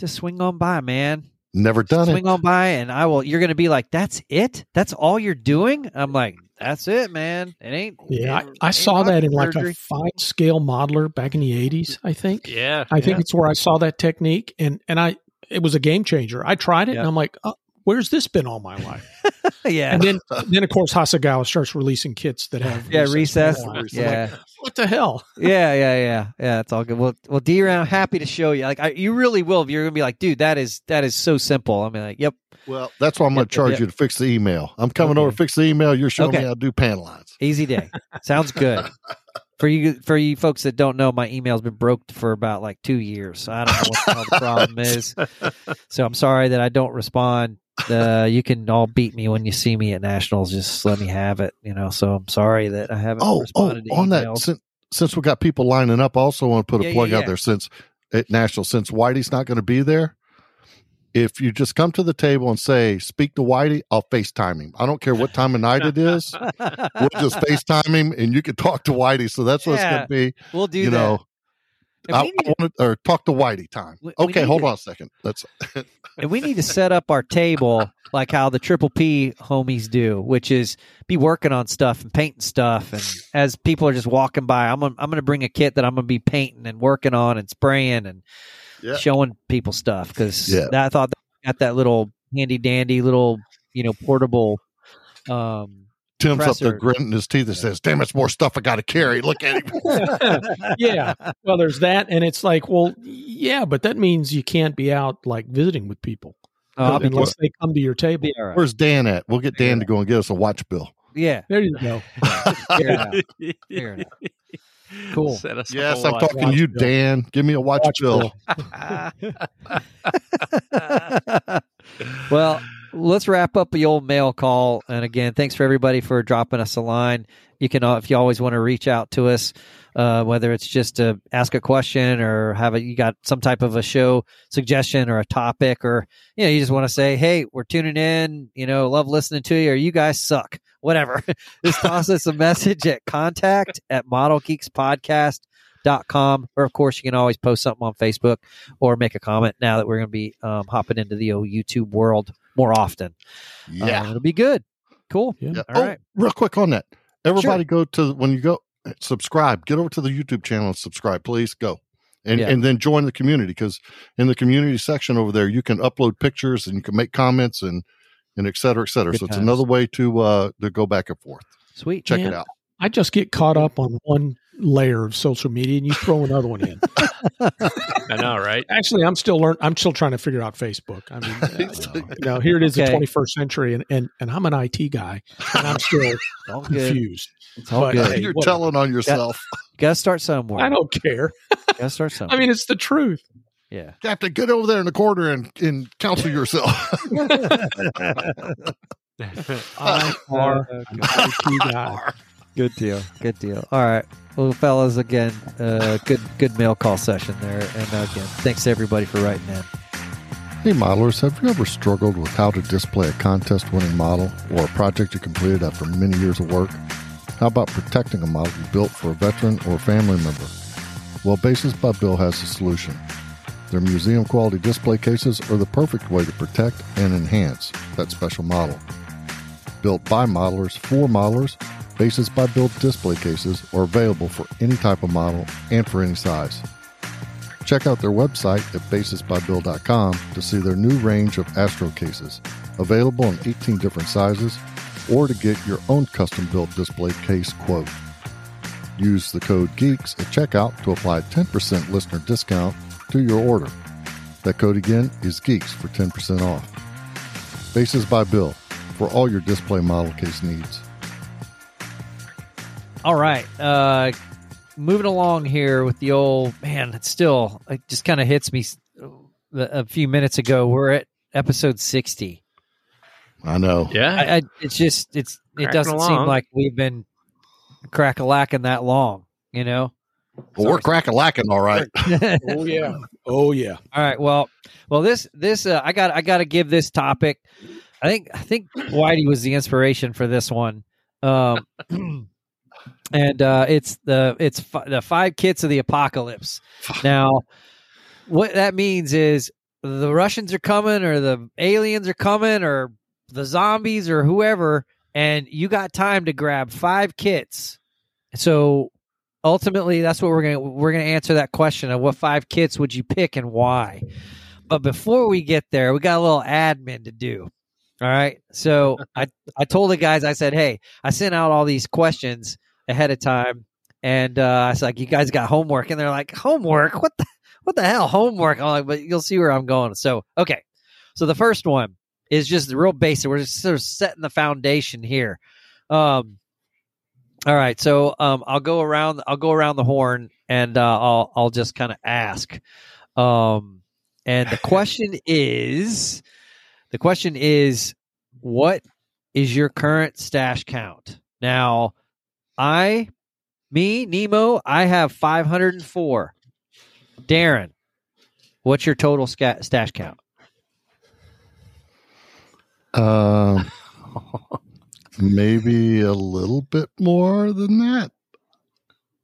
Just swing on by, man.
never done
swing
it.
on by, and I will. You're going to be like, "That's it? That's all you're doing?" I'm like, "That's it, man. It ain't."
Yeah,
it
I, I
ain't
saw that in like a FineScale Modeler back in the '80s. I think.
Yeah,
I think it's where I saw that technique, and and I it was a game changer. I tried it,
Yeah.
and I'm like, oh, "Where's this been all my life?"
yeah,
And then then of course Hasegawa starts releasing kits that have
yeah,
recessed
recess.
panel like,
Yeah,
what the hell?
yeah, yeah, yeah, yeah. It's all good. Well, well, D round, happy to show you. Like, I, you really will. You're gonna be like, dude, that is that is so simple. I'm like, yep,
Well, that's why I'm gonna charge
yep.
you to fix the email. I'm coming
Okay.
over to fix the email. You're showing
Okay.
me how to do panel lines.
easy day. Sounds good. For you, for you folks that don't know, my email's been broke for about like two years. So I don't know what the problem is. So I'm sorry that I don't respond. Uh, you can all beat me when you see me at nationals. Just let me have it, you know. So I'm sorry that I haven't
Oh, oh, on that
emails.
since, since we got people lining up, I also want to put a
Yeah,
plug
yeah,
out there since at National, since Whitey's not going to be there. If you just come to the table and say, "Speak to Whitey," I'll FaceTime him. I don't care what time of night it is. We'll just FaceTime him, and you can talk to Whitey. So that's what it's going to be.
we'll do
you
that.
know, I,
we
want to, or talk to Whitey time.
We- we
okay,
need
hold
to-
on a second. That's
and we need to set up our table like how the triple P homies do, which is be working on stuff and painting stuff. And as people are just walking by, I'm gonna, I'm going to bring a kit that I'm going to be painting and working on and spraying and
Yeah.
showing people stuff because
Yeah.
I thought that got that little handy dandy little you know portable. Um,
Tim's up there
Compressor.
gritting his teeth and says, "Damn, it's more stuff I got to carry." Look at him.
yeah. Well, there's that, and it's like, well, yeah, but that means you can't be out like visiting with people
oh,
unless they come to your table.
be all right.
Where's Dan at? We'll get Dan
Yeah.
to go and get us a watch bill.
Yeah,
There you go.
fair enough. Fair enough. Cool.
Set us up
Yes,
a
I'm
watch.
talking to you,
bill.
Dan. Give me a watch,
Watch
bill.
bill.
well, let's wrap up the old mail call. And again, thanks for everybody for dropping us a line. You can, uh, if you always want to reach out to us, uh, whether it's just to ask a question or have a, you got some type of a show suggestion or a topic, or you know, you just want to say, "Hey, we're tuning in. You know, love listening to you," or "You guys suck." Whatever. just toss us a message at contact at modelgeekspodcast.com. Or, of course, you can always post something on Facebook or make a comment now that we're going to be um, hopping into the old YouTube world more often.
Yeah.
Uh, it'll be good. Cool.
Yeah.
Yeah.
All
oh,
right.
real quick on that. Everybody go to when you go subscribe. Get over to the YouTube channel and subscribe, please. Go. And
Yeah.
and then join the community because in the community section over there you can upload pictures and you can make comments and and et cetera, et cetera.
Good
so it's another way to uh to go back and forth.
Sweet.
Check
Yeah.
it out.
I just get caught up on one layer of social media, and you throw another one in.
I know, right?
Actually, I'm still learn. I'm still trying to figure out Facebook. I mean, uh, you know, here it is,
Okay.
the 21st century, and, and and I'm an IT guy, and I'm still
all
confused.
It's all
But,
good.
hey,
You're
whatever.
telling on yourself.
Got to start somewhere.
I don't care.
Got to start somewhere.
I mean, it's the truth.
yeah.
You have to get over there in the corner and, and counsel yourself.
I are an IT guy.
Good deal. Good deal. All right. Well, fellas, again, uh, good good mail call session there. And again, thanks to everybody for writing in.
Hey, modelers, have you ever struggled with how to display a contest winning model or a project you completed after many years of work? How about protecting a model you built for a veteran or a family member? Well, Bases by Bill has a solution. Their museum quality display cases are the perfect way to protect and enhance that special model. Built by modelers for modelers, Bases by Bill display cases are available for any type of model and for any size. Check out their website at basesbybill.com to see their new range of Astro cases, available in 18 different sizes, or to get your own custom built display case quote. Use the code GEEKS at checkout to apply a 10% listener discount to your order. That code again is GEEKS for 10% off. Bases by Bill for all your display model case needs.
All right. Uh, moving along here with the old man. It's still it just kind of hits me. A few minutes ago, we're at episode sixty.
I know.
Yeah.
I, I, it's just it's it doesn't seem like we've been crack a lacking that long. You know.
Well, we're crack a lacking, all right.
Oh yeah. Oh yeah.
All right. Well, well, this this uh, I got I got to give this topic. I think I think Whitey was the inspiration for this one, um, and uh, it's the it's fi- the five kits of the apocalypse. Now, what that means is the Russians are coming, or the aliens are coming, or the zombies, or whoever, and you got time to grab five kits. So ultimately that's what we're gonna we're gonna answer that question of what five kits would you pick and why but before we get there we got a little admin to do all right so i i told the guys i said hey i sent out all these questions ahead of time. And uh i was like you guys got homework. And they're like homework? What the what the hell homework? I'm like but you'll see where i'm going. So okay. So the first one is just real basic. We're just sort of setting the foundation here. Um all right, so um, I'll go around. I'll go around the horn, and uh, I'll I'll just kind of ask. Um, and the question is, the question is, what is your current stash count? Now, I, me, Nemo, I have five hundred and four. Darren, what's your total sca- stash count?
Um, maybe a little bit more than that.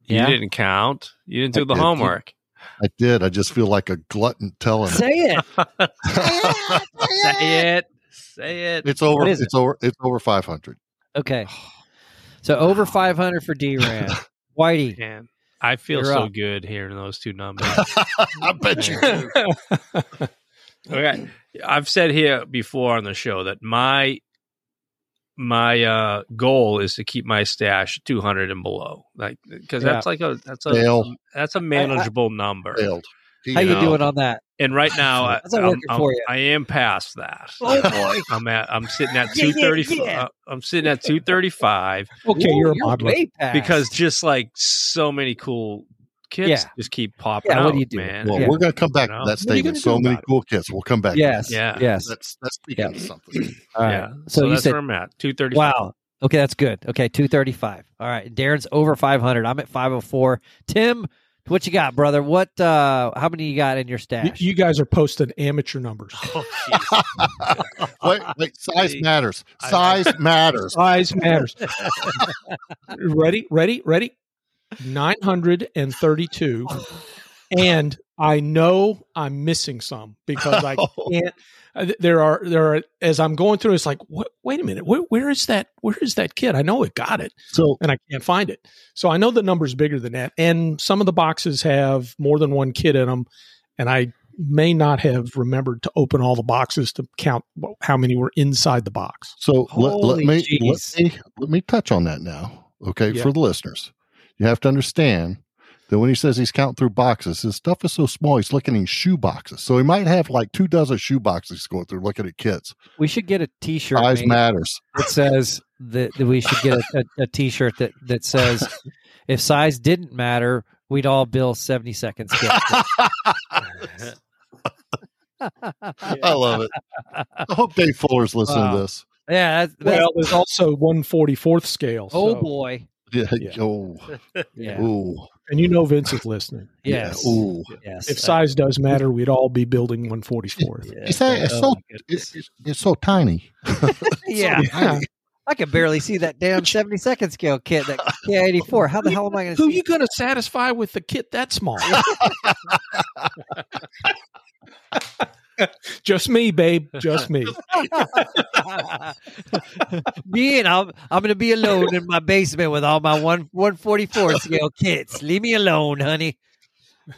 You didn't count. You didn't do
I
the
did.
homework.
I did. I just feel like a glutton telling.
Say it.
Say it. Say it.
It's over.
What is it?
It's over. It's over five hundred.
Okay. So over five hundred for D Ran. Whitey.
Man, I feel so
up.
good hearing those two numbers.
I bet you. do.
okay, I've said here before on the show that my my uh, goal is to keep my stash 200 and below, like because
Yeah.
that's like a that's a
Fail.
that's a manageable number.
Failed. He-
How you
know.
doing on that?
And right now, I, I'm, I'm- I am past that.
Oh boy.
I'm at I'm sitting at
Yeah, yeah,
230.
yeah.
uh, I'm sitting at 235
Okay,
Ooh,
you're a modeler.
way past.
because just like so many cool kids
Yeah.
just keep popping
Yeah,
out.
what do you do?
man?
Well,
Yeah.
we're going to come back
You
to that
What are you
statement. So many
about it?
cool kids. We'll come back.
yes,
Yeah.
yes.
That's that's speaking
Yeah.
of something.
All right.
Yeah.
So,
So,
you
that's
said
where I'm at. 235.
wow. Okay, that's good. Okay, two thirty five. All right, Darren's over five hundred. I'm at five hundred four. Tim, what you got, brother? What? uh How many you got in your
You,
stash?
you guys are posting amateur numbers.
Oh, jeez.
wait, wait. Size
See,
matters.
I-
Size matters.
Size matters. ready, ready, ready. 932. And I know I'm missing some because I can't. Uh, There are there are as I'm going through. It's like, what, wait a minute, where, where is that? Where is that kid? I know it got it,
So
and I can't find it. So I know the number's bigger than that. And some of the boxes have more than one kid in them, and I may not have remembered to open all the boxes to count how many were inside the box.
So let, let me
jeez.
let me let me touch on that now. Okay,
Yeah.
for the listeners, you have to understand that when he says he's counting through boxes, his stuff is so small. He's looking in shoe boxes, so he might have like two dozen shoe boxes going through looking at kits.
we should get a T-shirt
Size matters.
It says that, that we should get a, a, a T-shirt that that says if size didn't matter, we'd all bill seventy seconds.
I love it. I hope Dave Fuller's listening
Wow.
to this.
yeah. That's, that's,
Well, there's also 144th scale.
oh
so-
boy.
Yeah.
Yeah.
Oh.
Yeah.
Ooh.
And you know Vince is listening.
Yes.
Yeah. Ooh.
Yes.
If size does matter, we'd all be building 144th.
Yeah.
You say it's
Oh
so it's, it's, it's so tiny.
yeah.
Yeah.
I can barely see that damn 70 second scale kit, that Ki-84. How the hell am I going to
Who
see
you going to satisfy with the kit that small? Just me, babe. Just me.
me and I'm, I'm going to be alone in my basement with all my one 144 scale kits. Leave me alone, honey.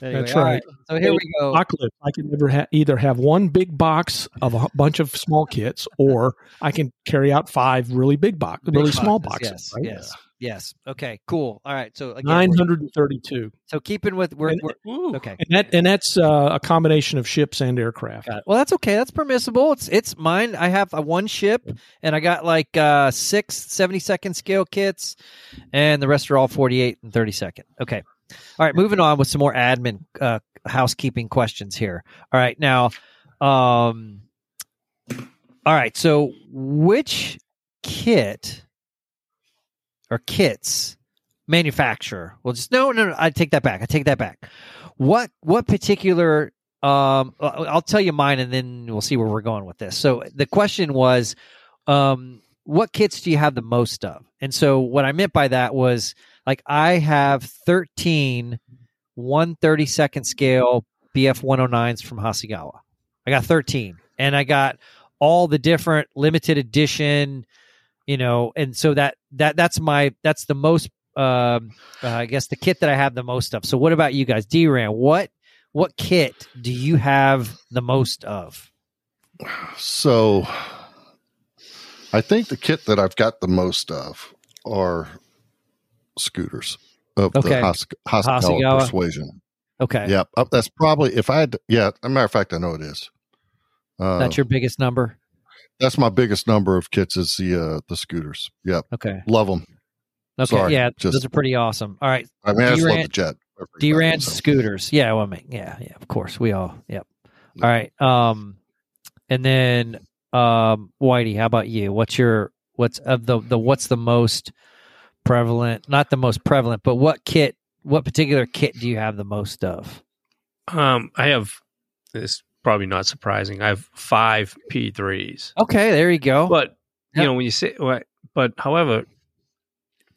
Anyway,
That's
all
right.
So here we go.
Apocalypse. I can never ha- either have one big box of a bunch of small kits, or I can carry out five really big box,
Big
really small
boxes,
boxes.
Yes.
right?
Yes. Yes. Okay. Cool. All right. So nine hundred and thirty-two.
Nine
we're-
hundred and thirty-two,
So keeping with we're,
And-
we're okay.
and that and that's uh, a combination of ships and aircraft.
Well, that's okay. That's permissible. It's it's mine. I have a one ship, and I got like uh, six 70 second scale kits, and the rest are all 48 and 30 second. Okay. All right. Moving on with some more admin uh, housekeeping questions here. All right. Now, um, all right. So, which kit or kits manufacturer? Well, just no, no, no. I take that back. I take that back. What what particular um, I'll tell you mine, and then we'll see where we're going with this. So the question was, um, what kits do you have the most of? And so what I meant by that was like I have 13 132nd scale BF 109s from Hasegawa. I got 13, and I got all the different limited edition, you know, and so that that that's my that's the most. Um, uh, I guess the kit that I have the most of. So, what about you guys, D-Ran? What what kit do you have the most of?
So I think the kit that I've got the most of are scooters of
Okay.
the Has- Hasegawa
Hasegawa.
Persuasion.
Okay,
Yep. That's probably, if I had, yeah, as a matter of fact, I know it is. Uh,
that's your biggest number.
That's my biggest number of kits is the uh, the scooters. Yep.
Okay,
Love them.
okay,
Sorry,
yeah,
just-
those are pretty awesome. All right,
I mean, I just love the jet.
D-Ran
So-
scooters. Yeah, well, I mean, yeah, yeah, of course, we all. Yep. All right. Um, and then um, Whitey, how about you? What's your what's of the the what's the most prevalent? Not the most prevalent, but what kit? What particular kit do you have the most of?
Um, I have this probably not surprising. I have five P threes,
Okay, there you go.
but you
Yep.
know when you say, what, but however,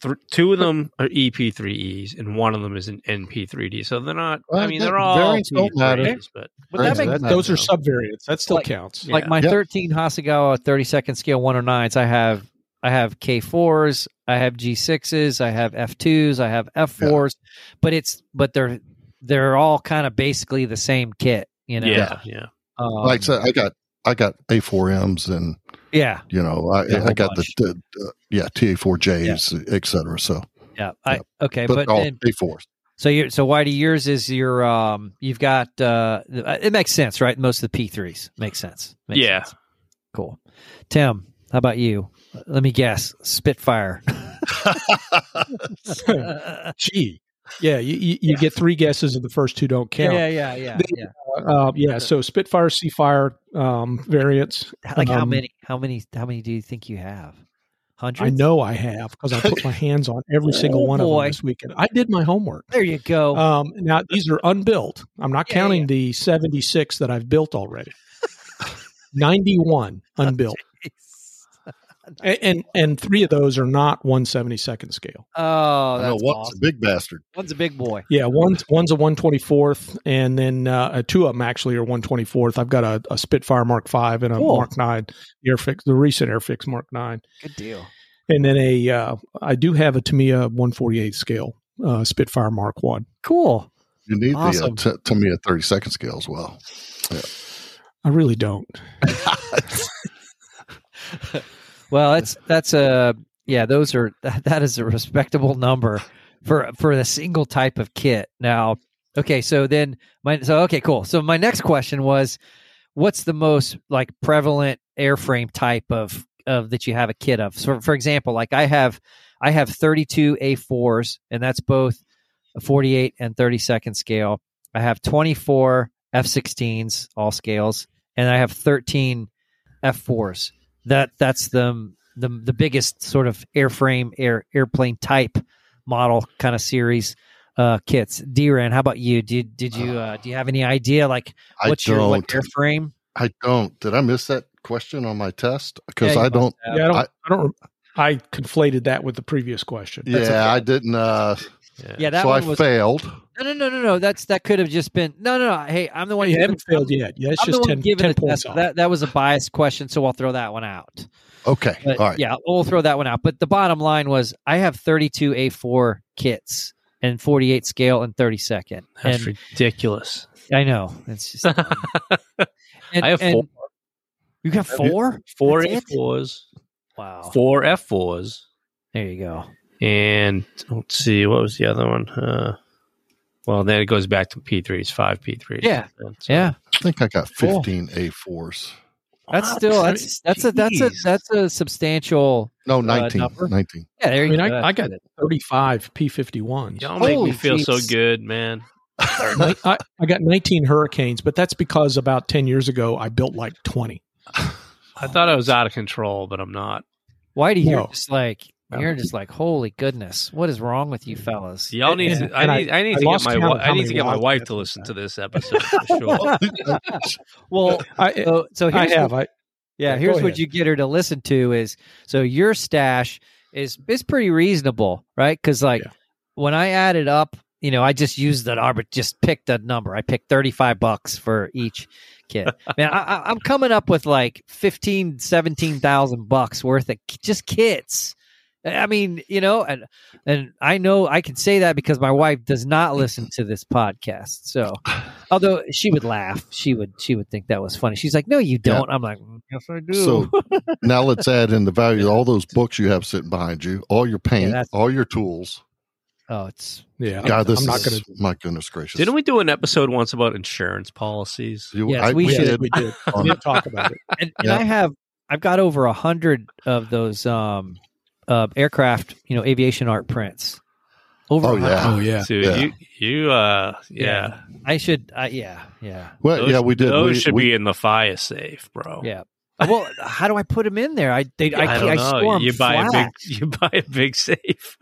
th- two of them are EP three Es and one of them is an NP three D. So they're not. I mean, they're all
variants don't matter.
P3s, but
But that makes
That- those are
sense.
subvariants. That still
Like-
counts.
like
Yeah.
my
Yep.
13 Hasegawa 30 second scale 109s I have I have K4s I have G6s I have F2s I have F4s but it's but they're they're all kind of basically the same kit you know
yeah, yeah.
um,
like I said, I got I got A4Ms and
yeah
you know I,
Yeah, a
I got the,
bunch.
the uh, yeah TA4Js et cetera. So
yeah I
Yep.
okay
but,
but,
all
then
A4s.
so you so Whitey yours is your um you've got uh it makes sense right most of the P3s makes sense Makes
Yeah.
sense. cool Tim how about you let me guess Spitfire
Gee, yeah, you, you, you get three guesses, and the first two don't count.
Yeah, yeah, yeah, yeah.
Uh, yeah. So Spitfire, Seafire um, variants.
Like how
Um,
many? How many? How many do you think you have? Hundreds.
I know I have because I put my hands on every single
Oh,
one of them this weekend. I did my homework.
There you go.
Um, now these are unbuilt. I'm not
Yeah,
counting
yeah.
the 76 that I've built already. 91 unbuilt, and, and and three of those are not 172nd scale.
oh,
I know one's
awesome.
a big bastard.
One's a big boy.
Yeah, one's one's a 124th, and then uh, two of them actually are 124th. I've got a, a Spitfire Mark V and a
Cool.
Mark 9 Airfix, the recent Airfix Mark 9,
Good deal.
and then a uh, I do have a Tamiya 148 scale uh, Spitfire Mark One.
Cool.
You need
Awesome.
the uh, t- Tamiya thirty second scale as well.
I really don't.
Well, that's that's a yeah. Those are that, that is a respectable number for for a single type of kit. Now, okay, so then my so okay, cool. So my next question was, what's the most like prevalent airframe type of of that you have a kit of? So, for example, like I have I have 32 A4s, and that's both a 48 and 32nd scale. I have 24 F16s, all scales, and I have 13 F4s. That that's the the the biggest sort of airframe air airplane type model kind of series uh, kits. D-Ran, how about you? Did did you uh, do you have any idea like what's your what airframe?
I don't. Did I miss that question on my test? Because
Yeah,
I don't.
Yeah, I don't.
I-
I, don't. I conflated that with the previous question.
Yeah,
okay.
I didn't. Uh,
Yeah.
Yeah, that
so I
was
failed.
No, no, no, no, no. That's that could have just been no, no, no. Hey, I'm the one.
you
giving-
haven't failed yet. Yeah, it's
I'm
just 10, 10
the
points off.
That that was a biased question, so I'll throw that one out.
Okay.
But
All right.
yeah, we'll throw that one out. But the bottom line was I have 32 A4 kits and 48 scale and 30 second.
That's
and
ridiculous.
I know it's just. and-
I have
and
four,
You got four?
four
That's
F
it?
fours,
Wow.
four F fours,
There you go.
and let's see what was the other one. Uh, well, then it goes back to P threes, five P threes.
Yeah. Yeah,
I think I got
Cool.
15 A4s.
that's still that's that's a that's a that's a substantial.
No, uh, 19.
number?
19.
Yeah, there
I
you
mean,
go.
I,
That's
I got
good.
35 P51s.
Y'all make
Holy
me feel so good, man.
I, I got 19 hurricanes, but that's because about 10 years ago I built like 20.
I thought I was out of control, but I'm not.
Why do you're
No.
just like
No.
You're just like holy goodness, what is wrong with you fellas?
Y'all need.
And-
to, I
and I-
need. I, need
I
to get my.
count
I need to get my wife to listen
had.
to this episode for sure.
well,
I,
so, so uh,
I
here's
have.
what,
I,
yeah,
Yeah,
here's what
ahead.
you get her to listen to is so your stash is is pretty reasonable, right? Because like
Yeah.
when I added up, you know, I just used the number, just picked a number. I picked thirty five bucks for each kit. Man, I, I, I'm coming up with like 15, 17,000 bucks worth of just kits. I mean, you know, and and I know I can say that because my wife does not listen to this podcast. So, although she would laugh, she would she would think that was funny. She's like, "No, you don't." I'm like, "Mm, "Yes, I do."
So now let's add in the value of all those books you have sitting behind you, all your paint,
that's-
all your tools.
oh, it's
yeah,
God, this
I'm not
is
going to.
my goodness gracious.
Didn't we do an episode once about insurance policies?
You-
Yes,
I-
we
We
should.
did. We did. We did talk about it.
and, and
Yeah.
I have I've got over a hundred of those um uh aircraft, you know, aviation art prints. Over
Oh, yeah.
Oh, yeah.
Dude,
Yeah.
you you uh yeah.
I should. I yeah, yeah,
Well,
Those,
yeah, we did.
Those
we,
should
we-
be in the fire safe, bro.
yeah. Well, how do I put them in there? I they, I,
I,
I,
don't
I
know.
store 'em
you buy
flat.
a big you buy a big safe.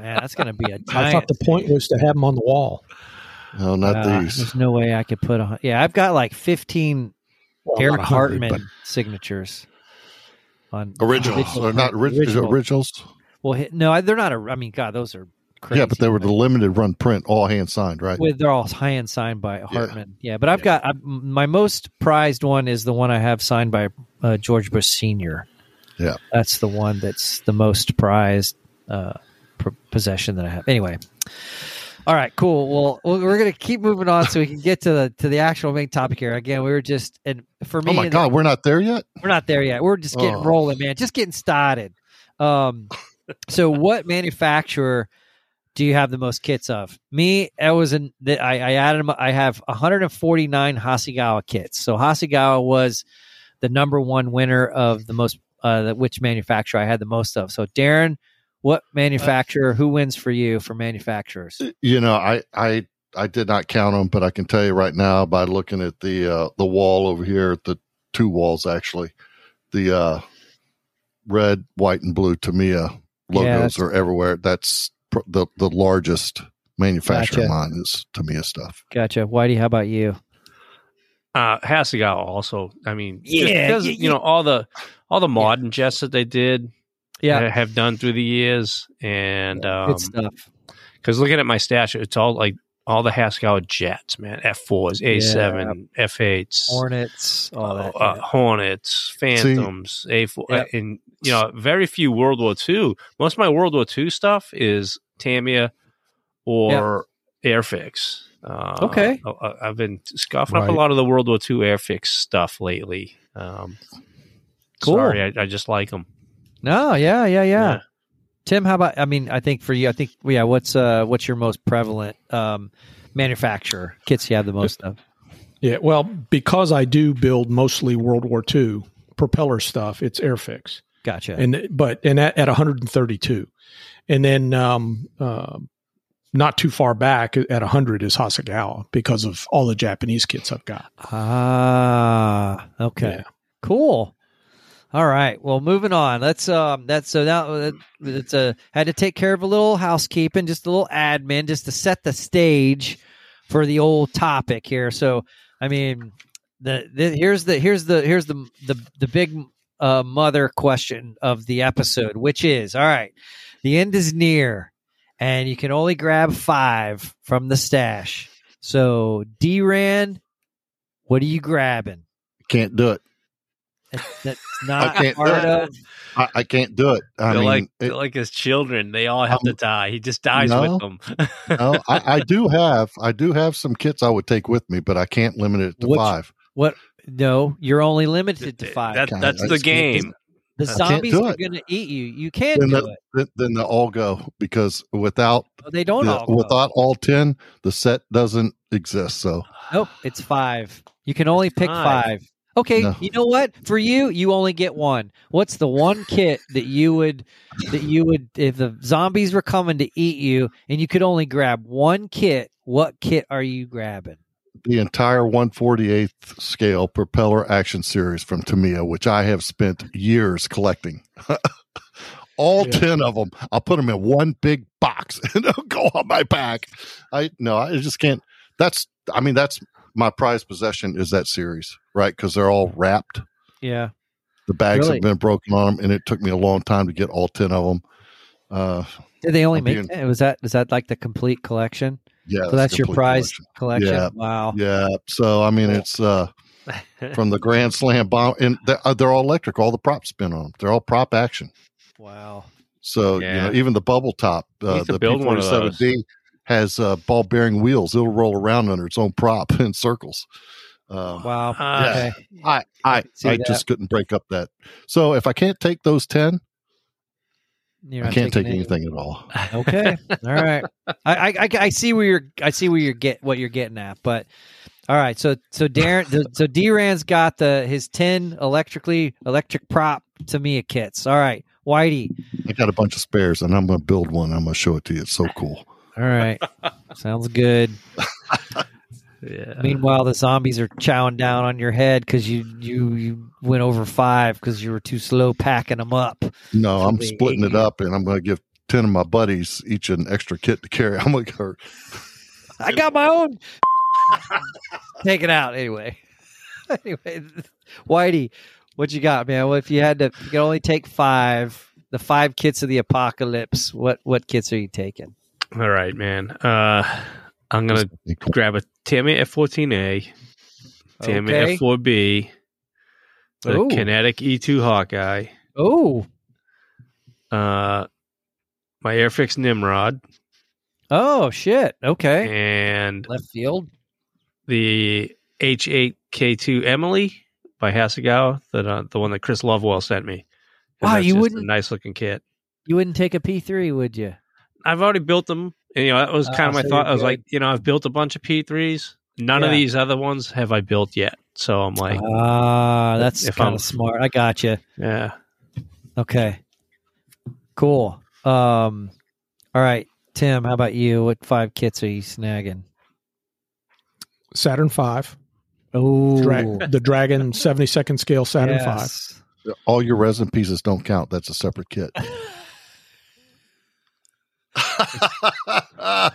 Man, that's gonna be a
I
giant.
thought the point was to have them on the wall.
no, not
Uh,
these.
There's no way I could put a. Yeah, I've got like 15
Well,
Erich
not a
Hartmann signatures on
Originals or not
original.
originals?
Well, no, they're not. A, I mean, God, those are crazy.
Yeah, but they were the limited run print, all hand signed, right?
with they're all end signed by Hartmann. Yeah, but I've got I, my most prized one is the one I have signed by uh, George Bush Senior.
Yeah.
that's the one that's the most prized uh, possession that I have. Anyway, all right, cool. Well, we're gonna keep moving on so we can get to the to the actual main topic here. Again, we were just and for me,
oh my God, we're not there yet.
we're not there yet. We're just getting
Oh.
rolling, man. Just getting started. Um, so what manufacturer do you have the most kits of? Me, I was in. The, I, I added. I have 149 Hasegawa kits. So Hasegawa was the number one winner of the most. Uh, which manufacturer I had the most of? So Darren, what manufacturer? Who wins for you for manufacturers?
You know, I I I did not count them, but I can tell you right now by looking at the uh, the wall over here, the two walls actually, the uh, red, white, and blue Tamiya logos
that's-
are everywhere. That's pr- the the largest manufacturer
Gotcha.
of mine is Tamiya stuff.
Gotcha. Whitey, how about you?
Uh Hasegawa also. I mean, just
Yeah,
because,
y-
you know all the all the modern jets that they did
Yeah,
ha- have done through the years, and um,
good stuff.
because looking at my stash, it's all like all the Haskell jets, man. F fours, A seven, F eights,
Hornets, all that.
uh. Hornets, Phantoms, A four,
Yep.
and you know, very few World War II. Most of my World War II stuff is Tamiya or Airfix. Uh,
Okay.
I- I've been scuffing up a lot of the World War II Airfix stuff lately. Um,
Cool.
Sorry, I, I just like them.
No, yeah, yeah, yeah,
Yeah.
Tim, how about? I mean, I think for you, I think yeah. What's uh, what's your most prevalent um, manufacturer kits you have the most of?
Yeah, well, because I do build mostly World War II propeller stuff, it's Airfix,
Gotcha.
and but and at, at 132, and then um, uh, not too far back at 100 is Hasegawa because of all the Japanese kits I've got.
ah, okay,
Yeah.
cool. All right. Well, moving on. Let's um. That's so now uh, it's a had to take care of a little housekeeping, just a little admin, just to set the stage for the old topic here. So, I mean, the, the here's the here's the here's the the the big uh, mother question of the episode, which is all right. The end is near, and you can only grab five from the stash. So, D Rand, what are you grabbing?
Can't do it.
That- That's not
can't
part of.
I, I can't do it. I
they're
mean,
like
it-
they're like his children. They all have to
Um,
die. He just dies
no.
with them.
no, I, I do have I do have some kits I would take with me, but I can't limit it to
Which-
five.
What? No, you're only limited to five.
That,
God,
that's
I
the game.
the zombies are going to eat you. You can't
Then
do
the-
it.
Then, then they all go because without
They don't
the-
all. Go.
without all ten, the set doesn't exist. So
Nope, it's five. You can only pick
Five.
five. Okay,
No.
you know what? For you, you only get one. What's the one kit that you would that you would if the zombies were coming to eat you and you could only grab one kit? What kit are you grabbing?
the entire 148th scale propeller action series from Tamiya, which I have spent years collecting. All
Yeah.
10 of them. I'll put them in one big box and they'll go on my back. I no, I just can't. That's I mean that's my prized possession is that series, right? Cuz they're all wrapped.
Yeah.
The bags
Really?
have been broken on them and it took me a long time to get all 10 of them. Uh
Did they only
I'm
make
being-
that? Was that is that like the complete collection?
yeah.
so that's your
complete
prize
collection.
collection.
Yeah.
Wow.
Yeah. So I mean
Cool.
it's uh from the Grand Slam bomb, and they're, uh, they're all electric. All the props spin on them. They're all prop action.
Wow.
So
Yeah.
you know, even the bubble top, uh, the
build one of
P47D has uh, ball bearing wheels. It'll roll around under its own prop in circles. Um,
Wow.
Uh,
okay.
I I,
See
I
that.
just couldn't break up that. So if I can't take those ten,
You're
I can't take
any-
anything at all.
Okay. All right. I, I, I, I see where you're I see where you're get what you're getting at, but all right. So so Darren so D Rand's got the his ten electrically electric prop to Tamiya kits. All right. Whitey.
I got a bunch of spares, and I'm going to build one. I'm going to show it to you. It's so cool.
All right. Sounds good.
yeah.
Meanwhile, the zombies are chowing down on your head because you you you went over five because you were too slow packing them up.
No, I'm splitting it
you.
up, and I'm going to give ten of my buddies each an extra kit to carry. I'm going to.
I got my own. Take it out anyway. anyway, Whitey, what you got, man? Well, if you had to, you could only take five. The five kits of the apocalypse. What what kits are you taking?
All right, man. Uh, I'm gonna grab a Tamiya F14A, Tamiya
Okay.
F4B, the
Ooh.
Kinetic E2 Hawkeye,
Oh,
uh, my Airfix Nimrod,
oh shit. Okay,
and
left field.
the H8K2 Emily by Hasegawa, that uh, the one that Chris Lovewell sent me.
Wow,
that's
you
just
wouldn't-
a nice looking kit.
You wouldn't take a P three, would you?
I've already built them. And, you know, that was
Ah,
kind of my
so
thought. I was
good.
like, you know, I've built a bunch of P3s. None of these other ones have I built yet. So I'm like,
Ah, that's kind of smart. I got you.
yeah.
Okay, cool. Um, all right, Tim. How about you? What five kits are you snagging?
Saturn Five,
Oh,
Dra- the Dragon seventy second scale Saturn Five.
All your resin pieces don't count. That's a separate kit.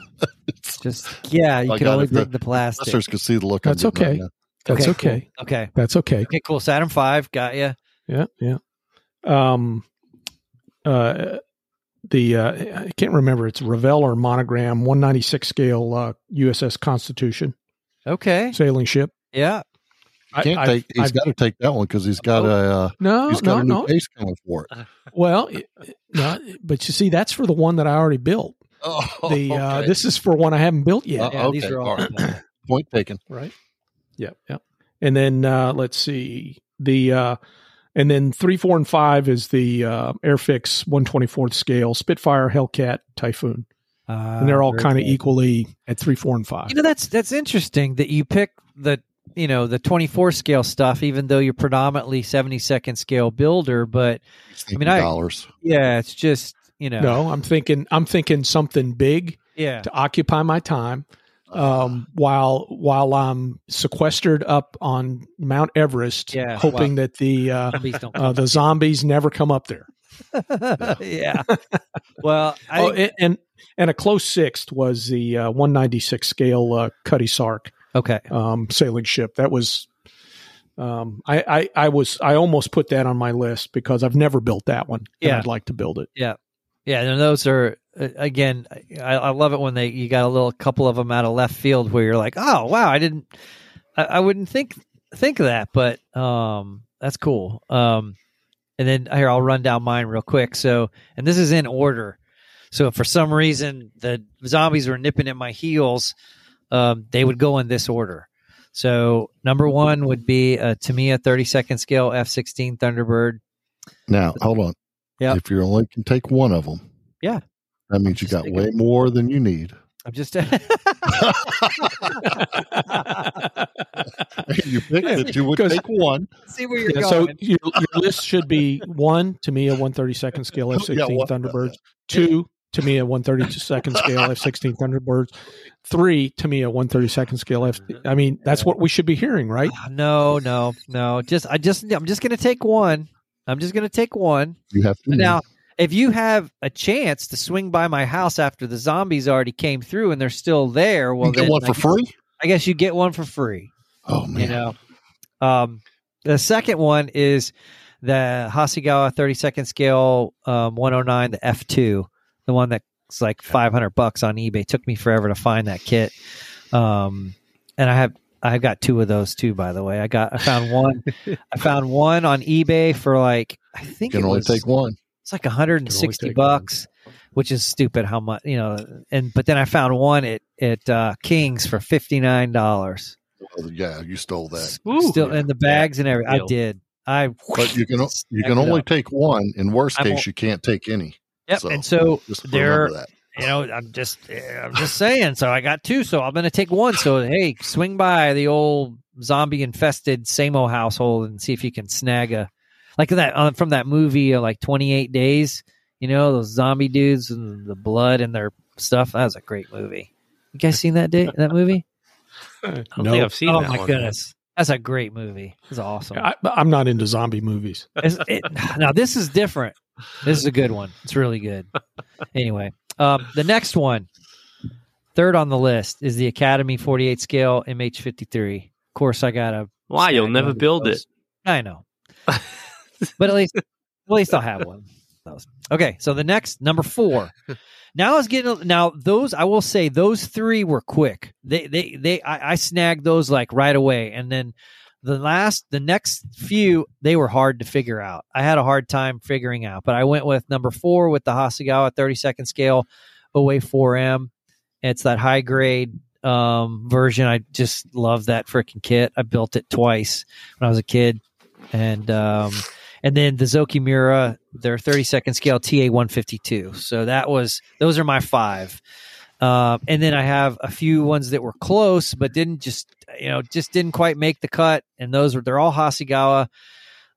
Just yeah, you
I
can
got
only
it. The
bring the plastic.
Listeners can see the look. I'm
That's
getting right
okay. That's
Okay,
okay.
cool. Okay.
That's okay.
Okay, cool. Saturn five, got you.
Yeah, yeah. Um, uh, the uh, I can't remember. It's Revell or Monogram, one ninety six scale uh, USS Constitution
Okay.
sailing ship.
Yeah.
I-
Can't
I've-
take. He's
I've-
got to take that one because he's got a. Uh,
no,
he's got
no,
a new
no.
base coming for it.
Well, no, but you see, that's for the one that I already built.
Oh,
The uh, this is for one I haven't built yet.
Uh,
yeah, these
okay,
are all.
all right. point taken.
right? Yep, yep. And then uh, let's see the uh, and then three, four, and five is the uh, Airfix one twenty fourth scale Spitfire, Hellcat, Typhoon,
Uh,
and they're all kind of
good.
equally at three, four, and five.
You know, that's that's interesting that you pick the you know the 24 scale stuff, even though you're predominantly 72nd scale builder. But i mean, I-
dollars.
yeah, it's just you know,
No, I'm thinking I'm thinking something big
yeah,
to occupy my time. um, while while I'm sequestered up on Mount Everest,
Yeah,
hoping that the uh,
Zombies don't
uh, the zombies never come up there.
yeah. Well, I
oh, and, and and a close sixth was the uh, 196 scale uh, Cutty Sark
okay.
um, sailing ship. That was. Um, I, I, I was I almost put that on my list because I've never built that one. and
Yeah.
I'd like to build it.
Yeah, yeah. and those are uh, again. I, I love it when they you got a little couple of them out of left field where you're like, oh wow, I didn't, I, I wouldn't think think of that, but um, that's cool. Um, and then here I'll run down mine real quick. So, and this is in order. So for some reason the zombies were nipping at my heels, um, they would go in this order. So number one would be a Tamiya 30 second scale F16 Thunderbird.
Now, hold on.
Yeah.
If you only can take one of them,
Yeah.
that means you got
take
way more than you need.
I'm just
you picked that you would take one.
see where you're
Yeah,
going.
so your, your list should be one to me Tamiya 132nd scale F16
Yeah,
Thunderbirds, two Tamiya 132nd scale F16 Thunderbirds, three Tamiya 132nd scale F. I mean, that's what we should be hearing, right?
Ah, No, no, no. Just I just I'm just gonna take one. I'm just gonna take one.
You have to
Now, if you have a chance to swing by my house after the zombies already came through and they're still there, well,
you get
then
one
I
for
guess-
free.
I guess you get one for free.
Oh man,
You know. Um, the second one is the Hasegawa 32nd scale um, 109, the F2, the one that's like 500 bucks on eBay. Took me forever to find that kit. Um, and I have I got two of those too, by the way. I got I found one I found one on eBay for like I
you
think
can
it
only
was,
take one.
it's like 160
take one.
bucks, which is stupid how much, you know, and but then I found one at at uh, King's for $59.
Oh, yeah, you stole that.
Ooh.
Still in the bags and everything. I did. I
But you can you can only take one. In worst
I'm
case,
al-
you can't take any.
Yep.
So,
and so
Just
they're
remember that.
you know I'm just eh, I'm just saying. So I got two. So I'm gonna take one. So hey, swing by the old zombie infested Samo household and see if you can snag a like that uh, from that movie uh, like 28 Days. You know those zombie dudes and the blood and their stuff. That was a great movie. You guys seen that day that movie?
I don't
No.
think I've seen
oh
that
my
one.
goodness, that's a great movie. It's awesome.
I, I'm not into zombie movies.
It- now this is different. This is a good one. It's really good. Anyway, um, the next one, third on the list, is the Academy 48 scale MH53. Of course, I got a.
Why you'll never build it?
I know, but at least at least I'll have one. Okay, so the next number four. Now is getting now those I will say those three were quick. They they they I, I snagged those like right away, and then the last the next few they were hard to figure out. I had a hard time figuring out, but I went with number four with the Hasegawa 32nd scale OA4M. It's that high grade um, version. I just love that freaking kit. I built it twice when I was a kid, and um, and then the Zoki Zoukei-Mura, their 32nd scale TA 152. So that was those are my five. Um, and then I have a few ones that were close, but didn't just you know just didn't quite make the cut. And those were they're all Hasegawa.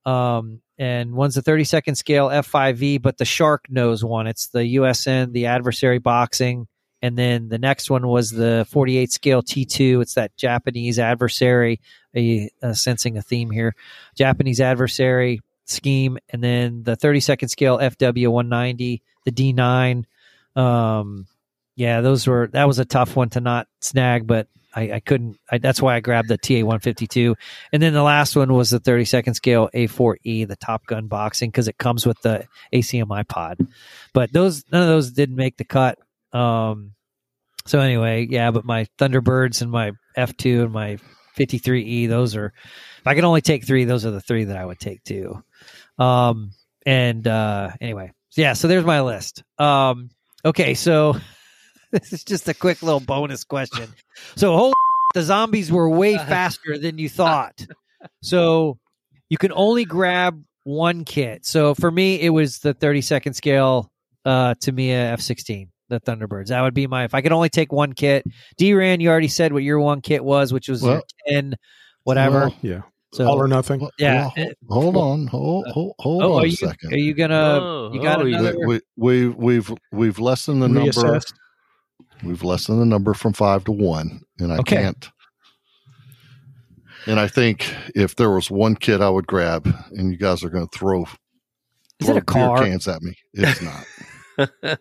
Um, and one's the 32nd scale F5E, but the shark nose one. It's the USN, the adversary boxing. And then the next one was the 48 scale T2. It's that Japanese adversary, a, uh, sensing a theme here. Japanese adversary scheme. And then the 32nd scale FW190, the D9. Um, yeah, those were, that was a tough one to not snag, but I, I couldn't, I, that's why I grabbed the TA 152. And then the last one was the 32nd scale A4E, the Top Gun boxing, because it comes with the ACMI pod. But those, none of those didn't make the cut. Um, so anyway, yeah, but my Thunderbirds and my F2 and my 53E, those are, if I could only take three, those are the three that I would take too. Um, and, uh, anyway, yeah, so there's my list. Um, okay, so this is just a quick little bonus question. So, holy the zombies were way faster than you thought. So, you can only grab one kit. So, for me, it was the 32nd scale uh, Tamiya F16, the Thunderbirds. That would be my, if I could only take one kit. D Ran, you already said what your one kit was, which was your
Well,
10, whatever.
well,
Yeah,
so,
all or nothing.
Well,
yeah.
well, hold on, hold hold, hold
oh,
on a
you,
second.
are you gonna,
Oh,
you got
oh,
another?
we, we we've we've lessened the number.
Reassessed.
We've lessened the number from five to one, and I
Okay.
can't. And I think if there was one kid I would grab, and you guys are going to throw,
Is
throw
it a car?
beer cans at me, it's not.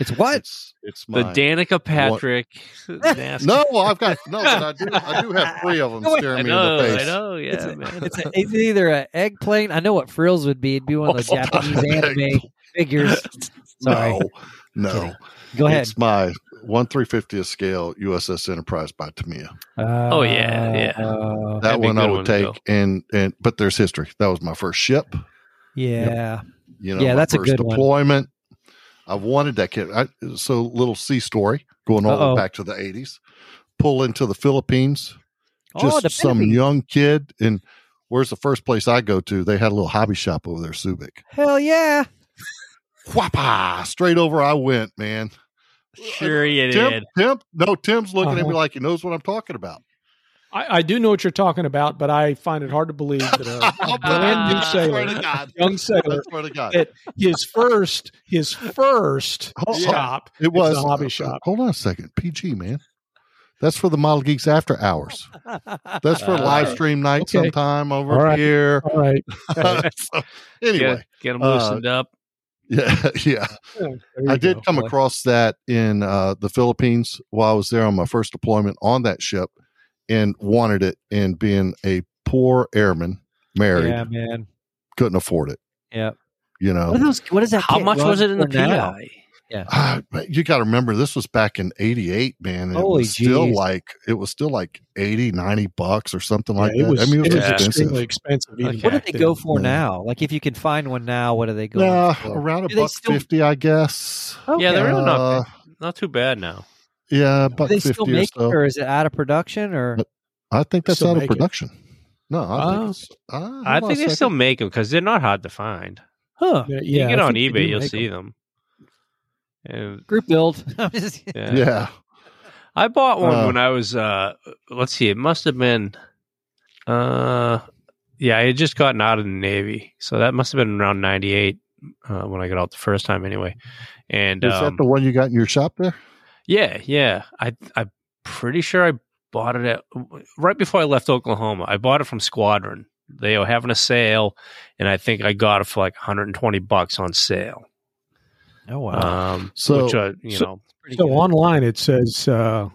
It's what?
It's it's
The
my
Danica Patrick.
no. I've got no, but I do. I do have three of them staring
I
me
know,
in the face.
I know, yeah,
it's, a-
man.
it's, a, it's either an eggplane. I know what frills would be. It'd be one of those
Oh,
Japanese
not an
anime figures. Sorry.
No, no.
Kidding. Go ahead.
It's my one three fiftieth scale USS Enterprise by Tamiya.
Oh, yeah, yeah.
Uh,
That
That'd be a
one I would
one
take, and and but there's history. That was my first ship.
yeah.
You know,
Yeah,
my
that's a
first
good one.
deployment. I've wanted that kit. I, so little sea story going all the
Uh-oh.
way back to the eighties. Pull into the Philippines. Just
oh, the
some
Philippines.
young kid. And where's the first place I go to? They had a little hobby shop over there, Subic.
Hell yeah.
Whapa! Straight over I went, man.
Sure you
Tim,
did.
Tim, no, Tim's looking at me
Uh-huh.
like he knows what I'm talking about.
I, I do know what you're talking about, but I find it hard to believe that a brand new sailor, young sailor,
swear
that his first his first
Hold on.
shop
It was
a hobby
uh,
shop.
Hold on a second. PG, man. That's for the Model Geeks After Hours. That's for live stream night
Okay.
sometime over
All right.
here.
All right.
So, anyway,
Get, get them
uh,
loosened up.
yeah, yeah.
There
I did
go.
come across that in uh, the Philippines while I was there on my first deployment on that ship and wanted it. And being a poor airman, married,
Yeah, man.
couldn't afford it.
Yeah.
You
What,
know,
those, what is that?
How
kit
much
run
was it in the
for now?
PI?
Ah, but you got to remember this was back in 88, man. and it
Holy
was still
jeez.
like, it was still like 80, 90 bucks or something like
Yeah,
that.
it was,
I mean, it was
Yeah.
expensive.
extremely expensive. even
Okay.
What
back
did they
then.
go for
Yeah.
now? Like if you can find one now, what are they going
Yeah,
for?
around a
Do they
buck
still-
fifty, I guess.
Yeah, they're really not
Uh,
not too bad now.
yeah,
Do
buck
they
fifty
still
or
make
so.
it, or is it out of production? Or
I think that's out of
make it.
production. No, I
Oh.
think it's, uh,
I think they still make them because they're not hard to find.
huh?
Yeah,
you get
I
on eBay, you'll see
them.
them. And,
Group build.
Yeah.
Yeah,
I bought one
Uh.
when I was uh let's see, it must have been uh yeah, I had just gotten out of the Navy. So that must have been around ninety eight uh, when I got out the first time anyway. And
is
um,
that the one you got in your shop there?
yeah, yeah. I I'm pretty sure I bought it at right before I left Oklahoma. I bought it from Squadron. They were having a sale and I think I got it for like 120 bucks on sale.
Oh wow.
Um
So-
which uh, you
so-
know
So
good.
online it says uh,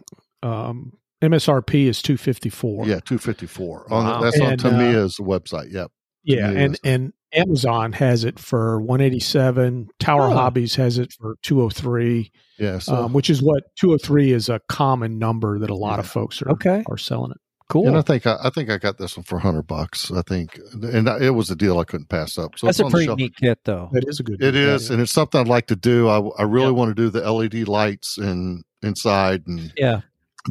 um, MSRP is two fifty four.
Yeah, two fifty four.
Wow.
the, that's on
And, uh,
website. Yep.
yeah,
Yeah,
and and Amazon has it for one eighty seven. Tower
Oh.
Hobbies has it for two hundred three,
Yeah. So
um, which is what two hundred three is a common number that a lot of folks are
Okay.
are selling it.
Cool.
and I think I, I think I got this one for hundred bucks. I think, and it was a deal I couldn't pass up. So
That's
it's
a pretty neat kit, though.
It is a good.
It
deal,
is,
yeah.
and it's something I'd like to do. I, I really
Yeah.
want to do the LED lights and inside, and
Yeah.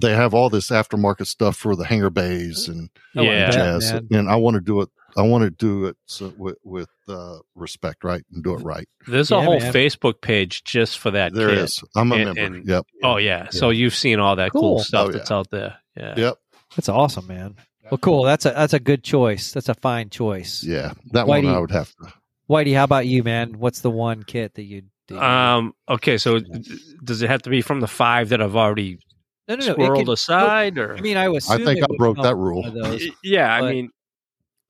they have all this aftermarket stuff for the hangar bays and
Yeah.
that,
jazz.
man.
And I want to do it. I want to do it so, with with uh, respect, right, and do it right.
there's a
Yeah,
whole
man.
Facebook page just for that
There
kit.
is. I'm a
And-
member.
and-
yep.
Oh yeah. So you've seen all that cool,
Cool.
stuff
Oh,
that's out there. Yeah.
Yep.
That's awesome, man. Well, cool. That's a that's a good choice. That's a fine choice.
Yeah. That
Why
one I would have to.
Whitey, how about you, man? What's the one kit that you?
Um. Okay. So d- does it have to be from the five that I've already
no, no, no. it
squirreled
could-
aside, or
I mean, I was.
I think I broke that rule.
Y- yeah, I mean,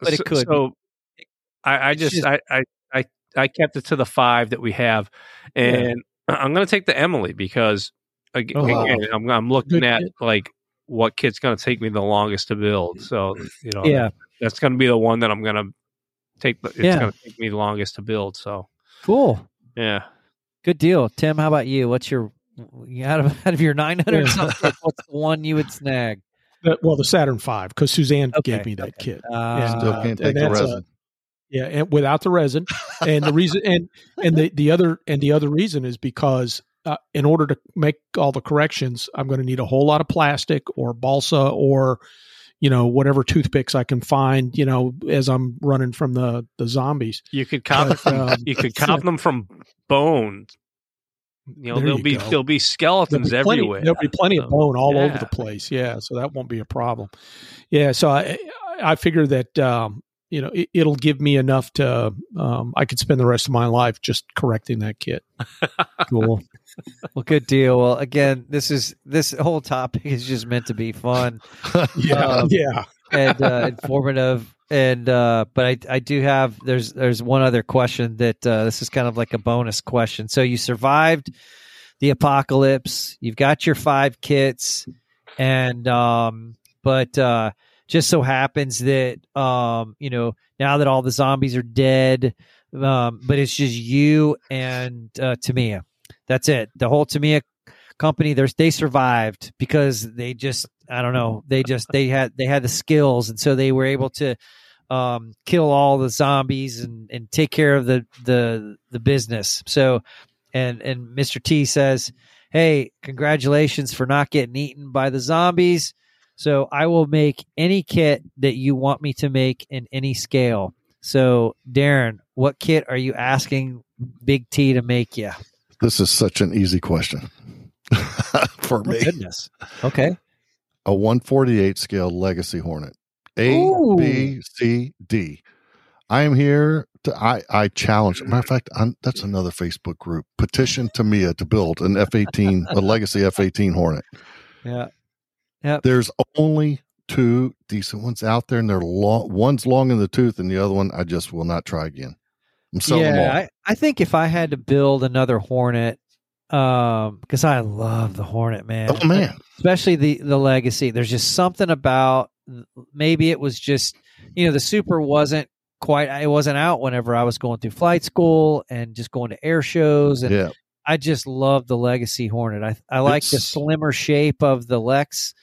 but it could.
So I, I just,
just-
I, I, I, I kept it to the five that we have, and I'm going to take the Emily because ag-
Oh, wow.
I'm, I'm looking
Good
at
kit.
like what kit's going to take me the longest to build. So you know,
Yeah.
that's going to be the one that I'm going to take. It's
Yeah.
going to take me the longest to build. So
Cool.
yeah.
Good deal, Tim. How about you? What's your out of out of your nine hundred
Yeah.
What's the one you would snag?
The- well, the Saturn Five because Suzanne
Okay,
gave me that
okay.
kit.
Uh,
Still
uh,
can't
and
take the
that's a-
resin.
Yeah, and without the resin, and the reason, and and the the other and the other reason is because uh, in order to make all the corrections, I'm going to need a whole lot of plastic or balsa or you know whatever toothpicks I can find. You know, as I'm running from the the zombies.
You could cop
But, um,
you could cop them from bones. You know,
There
there'll
you
be
go.
there'll be
There'll
skeletons
be plenty,
everywhere.
there'll be plenty of bone all over the place. Yeah, so that won't be a problem. Yeah, so I I figure that um, you know, it, it'll give me enough to um, I could spend the rest of my life just correcting that kit.
Cool. well, good deal. Well, again, this is this whole topic is just meant to be fun
Yeah,
Um,
yeah.
and uh, informative. And uh, but I I do have there's there's one other question that uh, this is kind of like a bonus question. So you survived the apocalypse. You've got your five kits, and um, but uh, just so happens that um, you know now that all the zombies are dead, um, but it's just you and uh, Tamiya. That's it. The whole Tamiya company, they survived because they just I don't know they just they had they had the skills and so they were able to um, kill all the zombies and, and take care of the the the business. So and and Mr. T says, "Hey, congratulations for not getting eaten by the zombies." So I will make any kit that you want me to make in any scale. So Darren, what kit are you asking Big T to make you?
This is such an easy question for
Oh,
me.
goodness. Okay.
A 148 scale Legacy Hornet. A,
Ooh.
B, C, D. I am here to. I I challenge. Matter of fact, i that's another Facebook group. Petition Tamiya to build an F eighteen, a Legacy F eighteen Hornet.
Yeah.
There's only two decent ones out there, and they're long. One's long in the tooth, and the other one I just will not try again. I'm selling them all.
yeah, I, I think if I had to build another Hornet, um, because I love the Hornet, man.
oh man,
especially the the legacy. There's just something about maybe it was just you know the Super wasn't quite it wasn't out whenever I was going through flight school and just going to air shows and
yeah.
I just love the legacy Hornet. I I like the slimmer shape of the Lex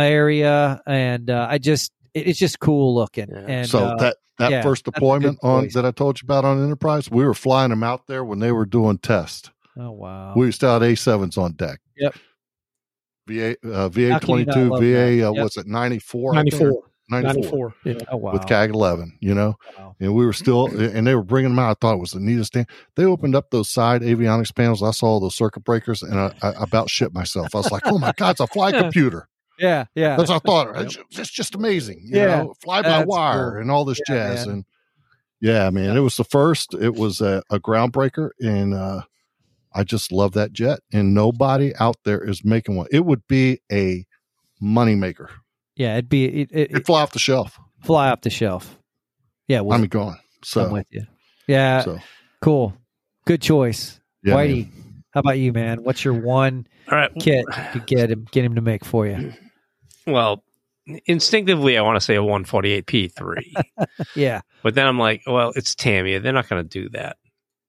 area and uh, I just it, it's just cool looking.
Yeah.
And
so
uh,
that that
yeah,
first deployment on that I told you about on Enterprise, we were flying them out there when they were doing tests.
oh wow.
We still had A sevens on deck.
Yep.
VA uh, VA
How can
twenty
you not
two
love
VA
that?
uh,
Yep.
what's it ninety four
94.
94
94. Yeah.
oh wow.
with CAG eleven. You know,
Wow.
and we were still and they were bringing them out. I thought it was the neatest thing. They opened up those side avionics panels. I saw those circuit breakers and I, I about shit myself. I was like, oh my god, it's a fly computer.
Yeah, yeah.
That's what I thought. It's, it's just amazing. You
Yeah.
know, fly by wire
cool.
and all this
Yeah,
jazz.
man.
And yeah, man, it was the first. It was a, a groundbreaker. And uh, I just love that jet. And nobody out there is making one. It would be a moneymaker.
yeah, it'd be it, it,
It'd fly off the shelf.
fly off the shelf. Yeah, we'll,
I'm going.
I'm with you. Yeah,
so
cool. Good choice.
yeah. man.
Whitey, how about you, man? What's your one
All right.
kit you could get him get him to make for you?
Well, instinctively, I want to say a 148p3,
Yeah.
but then I'm like, well, it's Tamiya. They're not going to do that.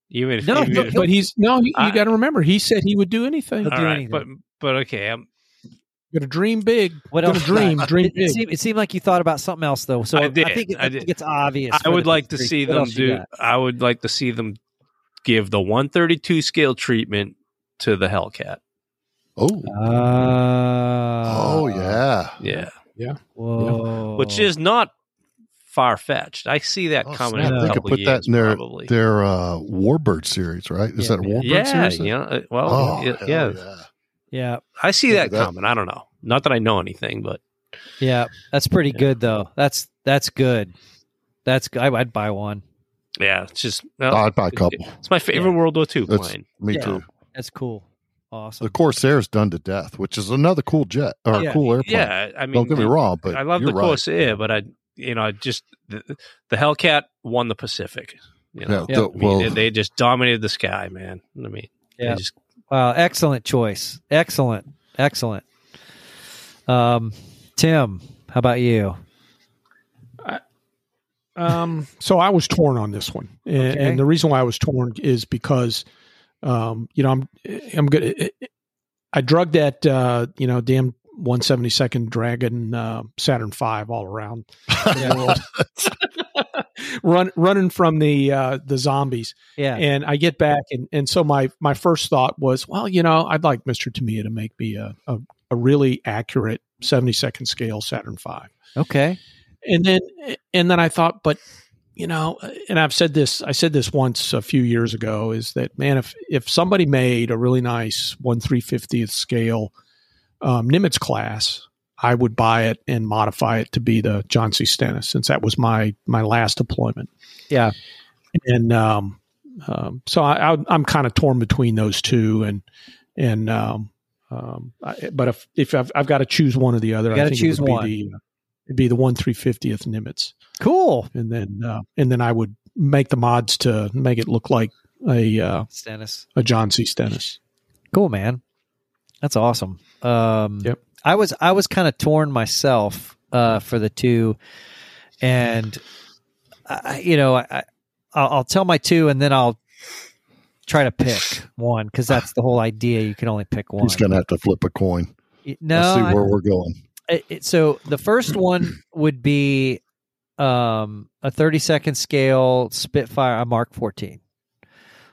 Even if,
No,
even
no,
if-
But he's no, he,
I-
you got to remember, he said he would do anything.
He'll
all
do
right,
anything.
but but okay, I'm,
Got to dream big.
What
Gonna
else?
dream, dream
It, it,
big.
seemed, it seemed like you thought about something else though. So
I
I,
did,
think, it,
I
I think
did.
it's obvious.
I would like to see
What
them do. I would like to see them give the 132 scale treatment to the Hellcat.
Oh,
Uh,
oh, yeah.
Yeah, Yeah.
Whoa.
which is not far fetched. I see that
Oh,
coming
snap.
in a
They could put
years,
that in their,
probably.
their uh, Warbird series, right? Is
Yeah,
that a. Warbird
yeah,
series?
you know, uh, well,
Oh,
yeah, yeah,
yeah.
yeah,
I see
Yeah,
that,
that-
coming. I don't know. Not that I know anything, but
yeah. That's pretty
Yeah.
good though. That's that's good. That's good. I, I'd buy one.
yeah, it's just well,
I'd buy a couple.
it's my favorite
Yeah.
World War II
That's-
plane.
Me
Yeah.
too.
That's cool. Awesome.
The Corsair's done to death, which is another cool jet or
Yeah.
cool airplane.
Yeah, I mean,
Don't get me wrong, but
I love the
you're right.
Corsair, but I, you know, I just the, the Hellcat won the Pacific. You know,
Yeah, the-
I mean,
well,
they, they just dominated the sky, man. I mean,
Yeah.
just
Wow, excellent choice. Excellent. Excellent. Um, Tim, how about you?
Um, so I was torn on this one, and,
Okay.
and the reason why I was torn is because, um, you know, I'm I'm good. I drugged that uh, you know damn 172nd Dragon uh, Saturn V all around run running from the uh, the zombies,
Yeah.
and I get back, and and so my my first thought was, well, you know, I'd like Mister Tamiya to make me a, a a really accurate 72nd scale Saturn V
Okay.
and then and then I thought, but you know, and I've said this, I said this once a few years ago, is that man, if if somebody made a really nice one three fiftieth scale um, Nimitz class, I would buy it and modify it to be the John C. Stennis since that was my my last deployment.
Yeah.
and um, um, so I, I, I'm kind of torn between those two, and and um, um, I, but if if I've, I've got to choose one or the other,
You
I
gotta
think
choose
it would
one.
Be the, uh, it'd be the one three fiftieth Nimitz,
Cool.
and then uh, and then I would make the mods to make it look like a uh,
Stennis.
a John C. Stennis.
Cool, man. That's awesome. Um,
Yep.
I was I was kind of torn myself uh, for the two, and I, you know I, I I'll, I'll tell my two, and then I'll try to pick one because that's the whole idea. You can only pick one.
He's going to have to flip a coin.
no,
Let's see
I-
where we're going.
So the first one would be um, a 30 second scale Spitfire, a Mark 14.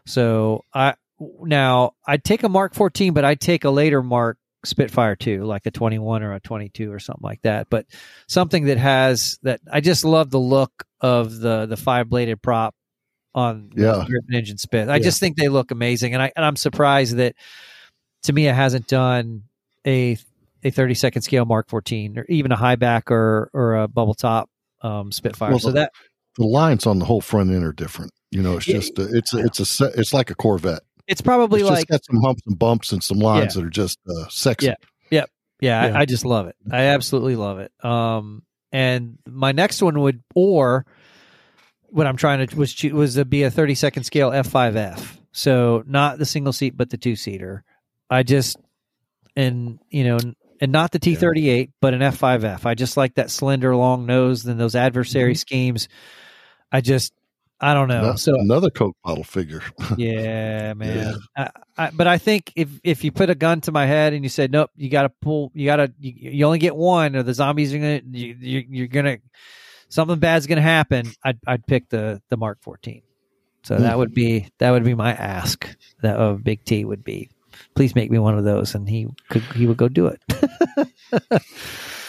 So I now I'd take a Mark 14, but I'd take a later Mark Spitfire too, like a 21 or a 22 or something like that. But something that has that I just love the look of the the five bladed prop on the
Yeah.
Griffon engine spit. I
Yeah.
just think they look amazing, and I and I'm surprised that Tamiya it hasn't done a a 30 second scale Mark 14 or even a high back or or a bubble top um, Spitfire.
Well,
so
the-
that
The lines on the whole front end are different. You know, it's
Yeah.
just a, it's a, it's a it's like a Corvette.
it's probably
It's
like
just got some humps and bumps and some lines that are just uh, sexy.
Yeah. yeah,
Yeah.
I, I just love it. I absolutely love it. Um, and my next one would or what I'm trying to was was to be a 30 second scale F5F. So not the single seat, but the two seater. I just and you know and not the T38, but an F5F. I just like that slender, long nose and those adversary mm-hmm. schemes. I just I don't know.
Ano-
So uh,
another Coke bottle figure.
yeah, man. I, I, but I think if if you put a gun to my head and you said, "Nope, you got to pull. You got to. You, you only get one, or the zombies are gonna. You, you, you're gonna. Something bad's gonna happen." I'd I'd pick the the Mark 14. So that mm. would be that would be my ask. That of Big T would be, please make me one of those, and he could he would go do it.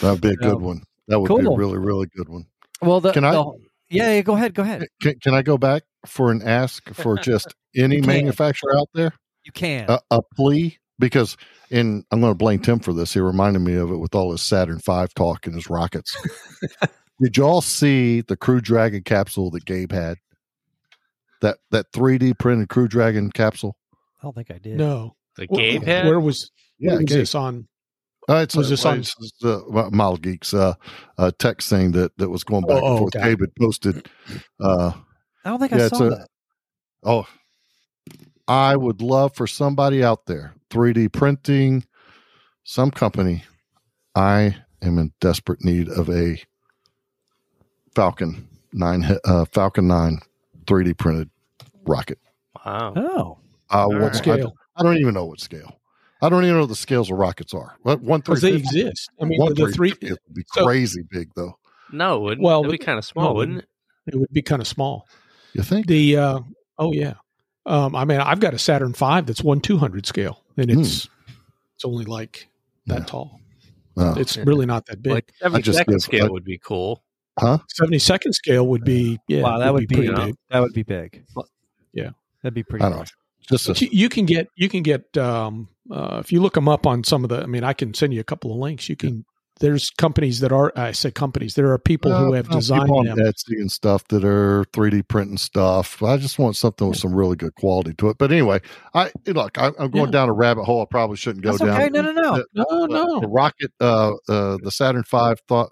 That'd be a good
Um,
one. That would be a really really good one.
well, the,
Can I-
the- yeah, yeah, go ahead, go ahead.
Can, can I go back for an ask for just any manufacturer out there?
You can.
a, a plea because and I'm going to blame Tim for this. He reminded me of it with all his Saturn V talk and his rockets. Did y'all see the Crew Dragon capsule that Gabe had? That that 3D printed Crew Dragon capsule.
I don't think I did.
No,
The
Wh-
Gabe
wh-
head.
Where was
Yeah,
where was this on?
Uh, it's
Was
a,
this on-
it's, it's a well, Model Geeks uh, uh, text thing that that was going back
Oh,
and
oh,
forth.
got it.
David posted. Uh,
I don't think
Yeah,
I
it's
saw
a-
that.
Oh, I would love for somebody out there, 3D printing, some company. I am in desperate need of a Falcon nine, uh, Falcon nine, 3D printed rocket.
Wow.
Oh,
I,
What
want- I,
scale?
I don't even know what scale. I don't even know what the scales of rockets are. What one three
Because they exist. I mean,
One
the three.
350 would be
so-
crazy big though.
No, it wouldn't.
Well,
It'd be kind of small,
no,
wouldn't it?
It would be kind of small.
You think?
The uh, oh yeah, um, I mean I've got a Saturn V that's one two hundred scale, and it's it's only like that
Yeah.
tall.
Uh,
It's really not that big.
Like every
just
second
give-
scale
I-
would be cool.
huh?
Seventy second scale would be yeah.
wow, that would be,
pretty
you know,
big.
that would be big.
Yeah.
that'd be pretty.
I don't know. Just a,
you, can get you can get um, uh, if you look them up on some of the. I mean, I can send you a couple of links. You can. There's companies that are. I say companies. There are people who
Uh,
have
well,
designed
on
them.
Etsy and stuff that are 3D printing stuff. I just want something with some really good quality to it. But anyway, I look, I, I'm going
Yeah.
down a rabbit hole. I probably shouldn't go
That's
down.
okay. No, no, no.
The-
No,
the- The
no.
rocket, uh, uh, the Saturn V thought,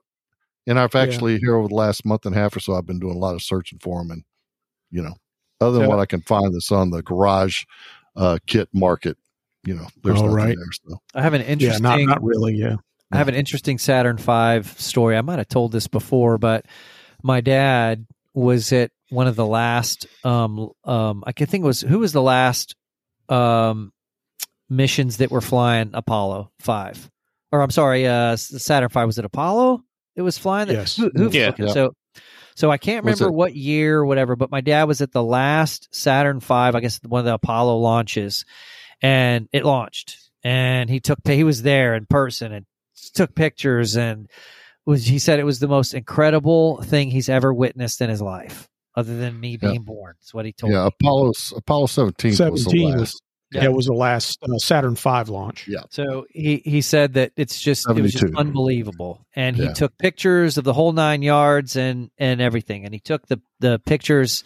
and I've
Yeah.
actually here over the last month and a half or so, I've been doing a lot of searching for them, and you know, other than
Yeah.
what I can find that's on the garage uh, kit market, you know, there's
Oh,
nothing
right.
there. So
I have an
Yeah,
interesting.
not not really. Yeah.
I have an interesting Saturn V story. I might have told this before, but my dad was at one of the last. Um, um, I can think it was who was the last um, missions that were flying Apollo five, or I'm sorry, uh, Saturn V was it Apollo? It was flying. that-
Yes.
Who, who,
Yeah.
okay,
Yeah.
So, so I can't remember what year or whatever, but my dad was at the last Saturn V. I guess one of the Apollo launches, and it launched, and he took he was there in person and took pictures and was he said it was the most incredible thing he's ever witnessed in his life other than me
Yeah.
being born. That's what he told
yeah,
me.
Apollo Apollo 17 was the last.
Was Yeah, it was the last uh, Saturn V launch.
Yeah.
So he he said that it's just it was just unbelievable, and he
Yeah.
took pictures of the whole nine yards and and everything, and he took the the pictures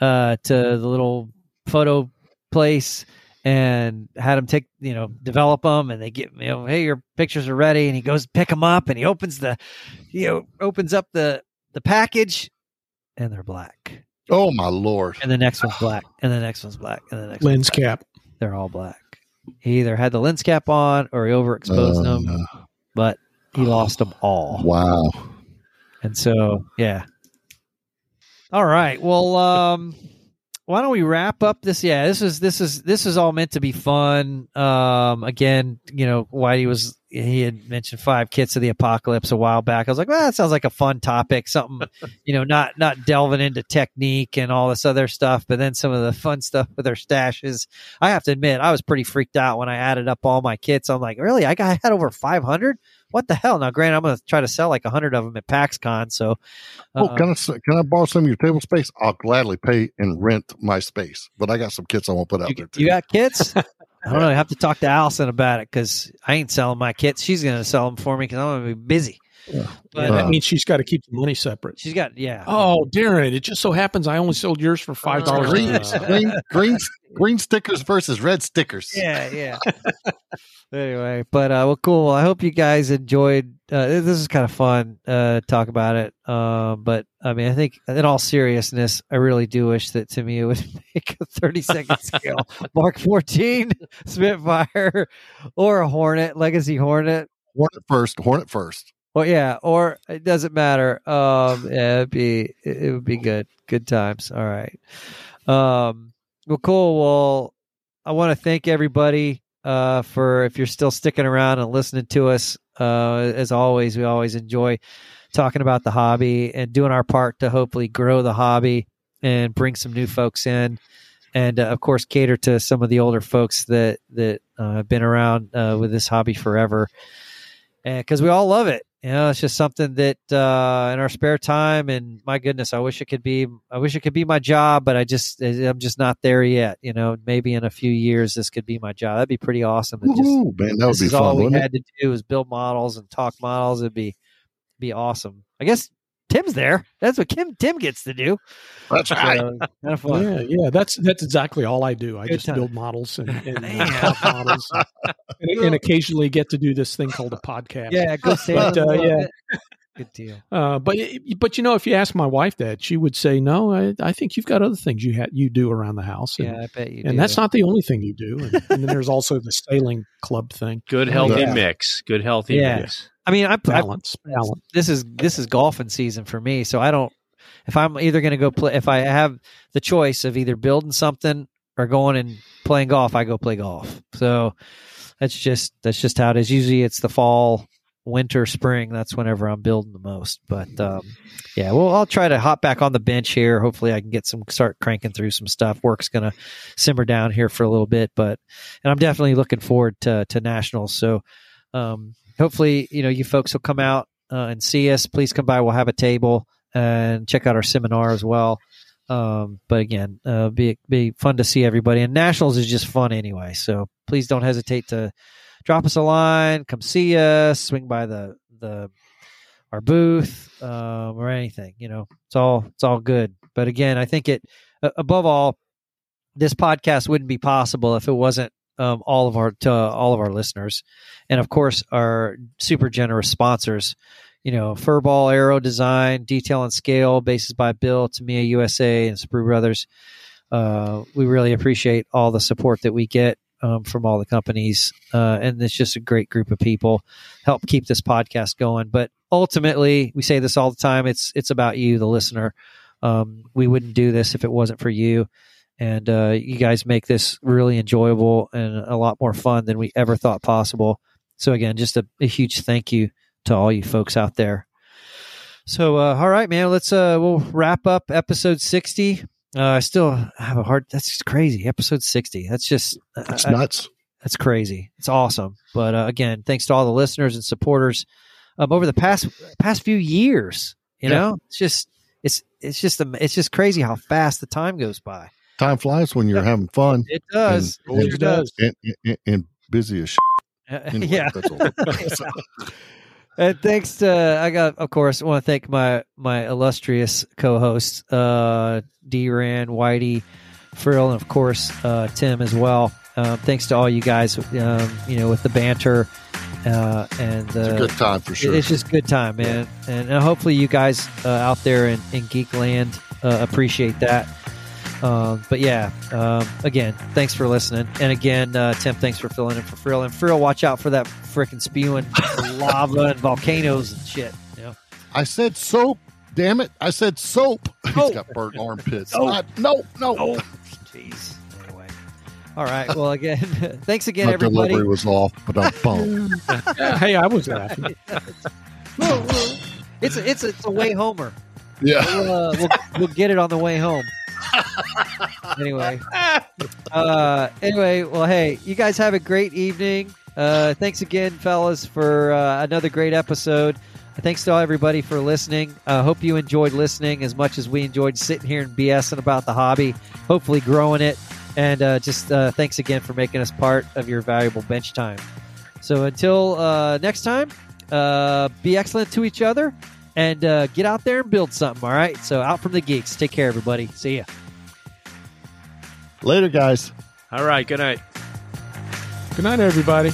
uh, to the little photo place and had him take you know develop them, and they get you know hey your pictures are ready, and he goes pick them up, and he opens the you know opens up the the package, and they're black,
Oh my lord!
and the next one's black, and the next one's black, and the next
Lens
one's black.
cap.
They're all black. He either had the lens cap on or he overexposed
Oh,
them, but he lost them all.
Wow.
And so, yeah. All right. Well, um, why don't we wrap up this? Yeah, this is this is this is all meant to be fun. Um, again, you know, Whitey was he had mentioned five kits of the apocalypse a while back. I was like, well, that sounds like a fun topic. Something, you know, not not delving into technique and all this other stuff, but then some of the fun stuff with their stashes. I have to admit, I was pretty freaked out when I added up all my kits. I'm like, really? I got I had over 500. What the hell? Now, Grant, I'm going to try to sell like 100 of them at PAXCon. So,
Oh,
uh,
can I s- can I borrow some of your table space? I'll gladly pay and rent my space, but I got some kits I want to put out
you,
there too.
you got kits? I don't know. I have to talk to Allison about it because I ain't selling my kits. She's going to sell them for me because I'm going to be busy.
Yeah.
But
And that
Uh,
means she's got to keep the money separate.
she's got, yeah.
Oh, Darren, it just so happens I only sold yours for five dollars.
green, green, green, green stickers versus red stickers.
Yeah, yeah. anyway, but uh, well, cool. I hope you guys enjoyed. Uh, this is kind of fun. Uh, talk about it. Um, but I mean, I think in all seriousness, I really do wish that to me it would make a 30 second scale Mark 14 Spitfire or a Hornet Legacy Hornet.
Hornet first. Hornet first.
Well, yeah, or it doesn't matter. Um, yeah, it'd be it would be good, good times. All right. Um, well, cool. Well, I want to thank everybody uh for if you're still sticking around and listening to us. Uh, as always, we always enjoy talking about the hobby and doing our part to hopefully grow the hobby and bring some new folks in, and uh, of course cater to some of the older folks that that uh, have been around uh, with this hobby forever and because we all love it you know it's just something that uh in our spare time and my goodness i wish it could be i wish it could be my job but i just i'm just not there yet you know? Maybe in a few years this could be my job. That'd be pretty awesome. Just
man, that would be
is all we
wouldn't it?
had to do is build models and talk models. It'd be be awesome. I guess tim's there that's what kim tim gets to do
That's right.
so, kind of fun
Yeah, yeah, that's that's exactly all I do. I
Good
just
time.
build models and, and uh, models, and, and occasionally get to do this thing called a podcast.
yeah go say
But, uh, yeah.
good deal
Uh, but but you know, if you ask my wife that, she would say, "No, I, I think you've got other things you ha- you do around the house." And,
yeah i bet you do.
and
do.
that's not the only thing you do. And, and then there's also the sailing club thing.
Good healthy
Yeah.
mix. Good healthy
Yeah.
mix.
I mean i, I
Balance, balance.
this is this is golfing season for me so i don't if i'm either going to go play if i have the choice of either building something or going and playing golf i go play golf. So that's just that's just how it is. Usually it's the fall winter spring that's whenever i'm building the most but um yeah well i'll try to hop back on the bench here. Hopefully i can get some start cranking through some stuff. Work's gonna simmer down here for a little bit but and i'm definitely looking forward to to nationals so um hopefully you know you folks will come out uh, and see us. Please come by. We'll have a table and check out our seminar as well. Um, but again uh, be be fun to see everybody. And nationals is just fun anyway. So please don't hesitate to drop us a line come see us swing by the the our booth um, or anything you know. It's all it's all good. But again i think it above all this podcast wouldn't be possible if it wasn't um, all of our to all of our listeners. And of course our super generous sponsors you know furball aero design detail and scale bases by bill tamiya usa and sprue brothers. Uh, we really appreciate all the support that we get um, from all the companies uh, and it's just a great group of people help keep this podcast going. But ultimately we say this all the time it's it's about you the listener. Um, we wouldn't do this if it wasn't for you and uh, you guys make this really enjoyable and a lot more fun than we ever thought possible. So again, just a, a huge thank you to all you folks out there. So uh, all right, man, let's uh, we'll wrap up episode sixty. Uh, I still have a hard. That's just crazy. Episode sixty. That's just
that's
I-
nuts.
that's crazy. It's awesome. But uh, again, thanks to all the listeners and supporters um, over the past past few years. You
Yeah.
know, it's just it's it's just it's just crazy how fast the time goes by.
Time flies when you're having fun
It does.
And-
it sure does.
and, and, and busy as shit.
Uh,
Anyway,
yeah. And thanks to I got of course I want to thank my my illustrious co-hosts uh D Ran, Whitey, Frill, and of course uh Tim as well. Um, thanks to all you guys um, you know with the banter uh and
It's a good time for sure.
it's just good time, man. And uh, hopefully you guys uh, out there in, in Geekland uh, appreciate that. Um, but yeah, um, again, thanks for listening. And again, uh, Tim, thanks for filling in for Frill. And Frill, watch out for that freaking spewing lava and volcanoes and shit. You know?
I said soap. Damn it! I said soap. He's
Soap.
got burnt armpits.
Soap.
I- no, no.
Jeez. Anyway. All right. Well, again, thanks again,
My
everybody.
delivery was off, but I'm pumped.
hey, I was laughing.
It's a, it's a, it's a way homer.
yeah.
We'll, uh, we'll, we'll get it on the way home. anyway, uh, anyway, well, hey, you guys have a great evening. Uh, thanks again, fellas, for uh, another great episode. Thanks to all everybody for listening. Uh, hope you enjoyed listening as much as we enjoyed sitting here and BSing about the hobby. Hopefully, growing it. And uh, just uh, thanks again for making us part of your valuable bench time. So until uh, next time, uh, be excellent to each other and uh, get out there and build something. All right. So out from the geeks. Take care, everybody. See ya.
Later, guys.
All right. Good night.
Good night, everybody.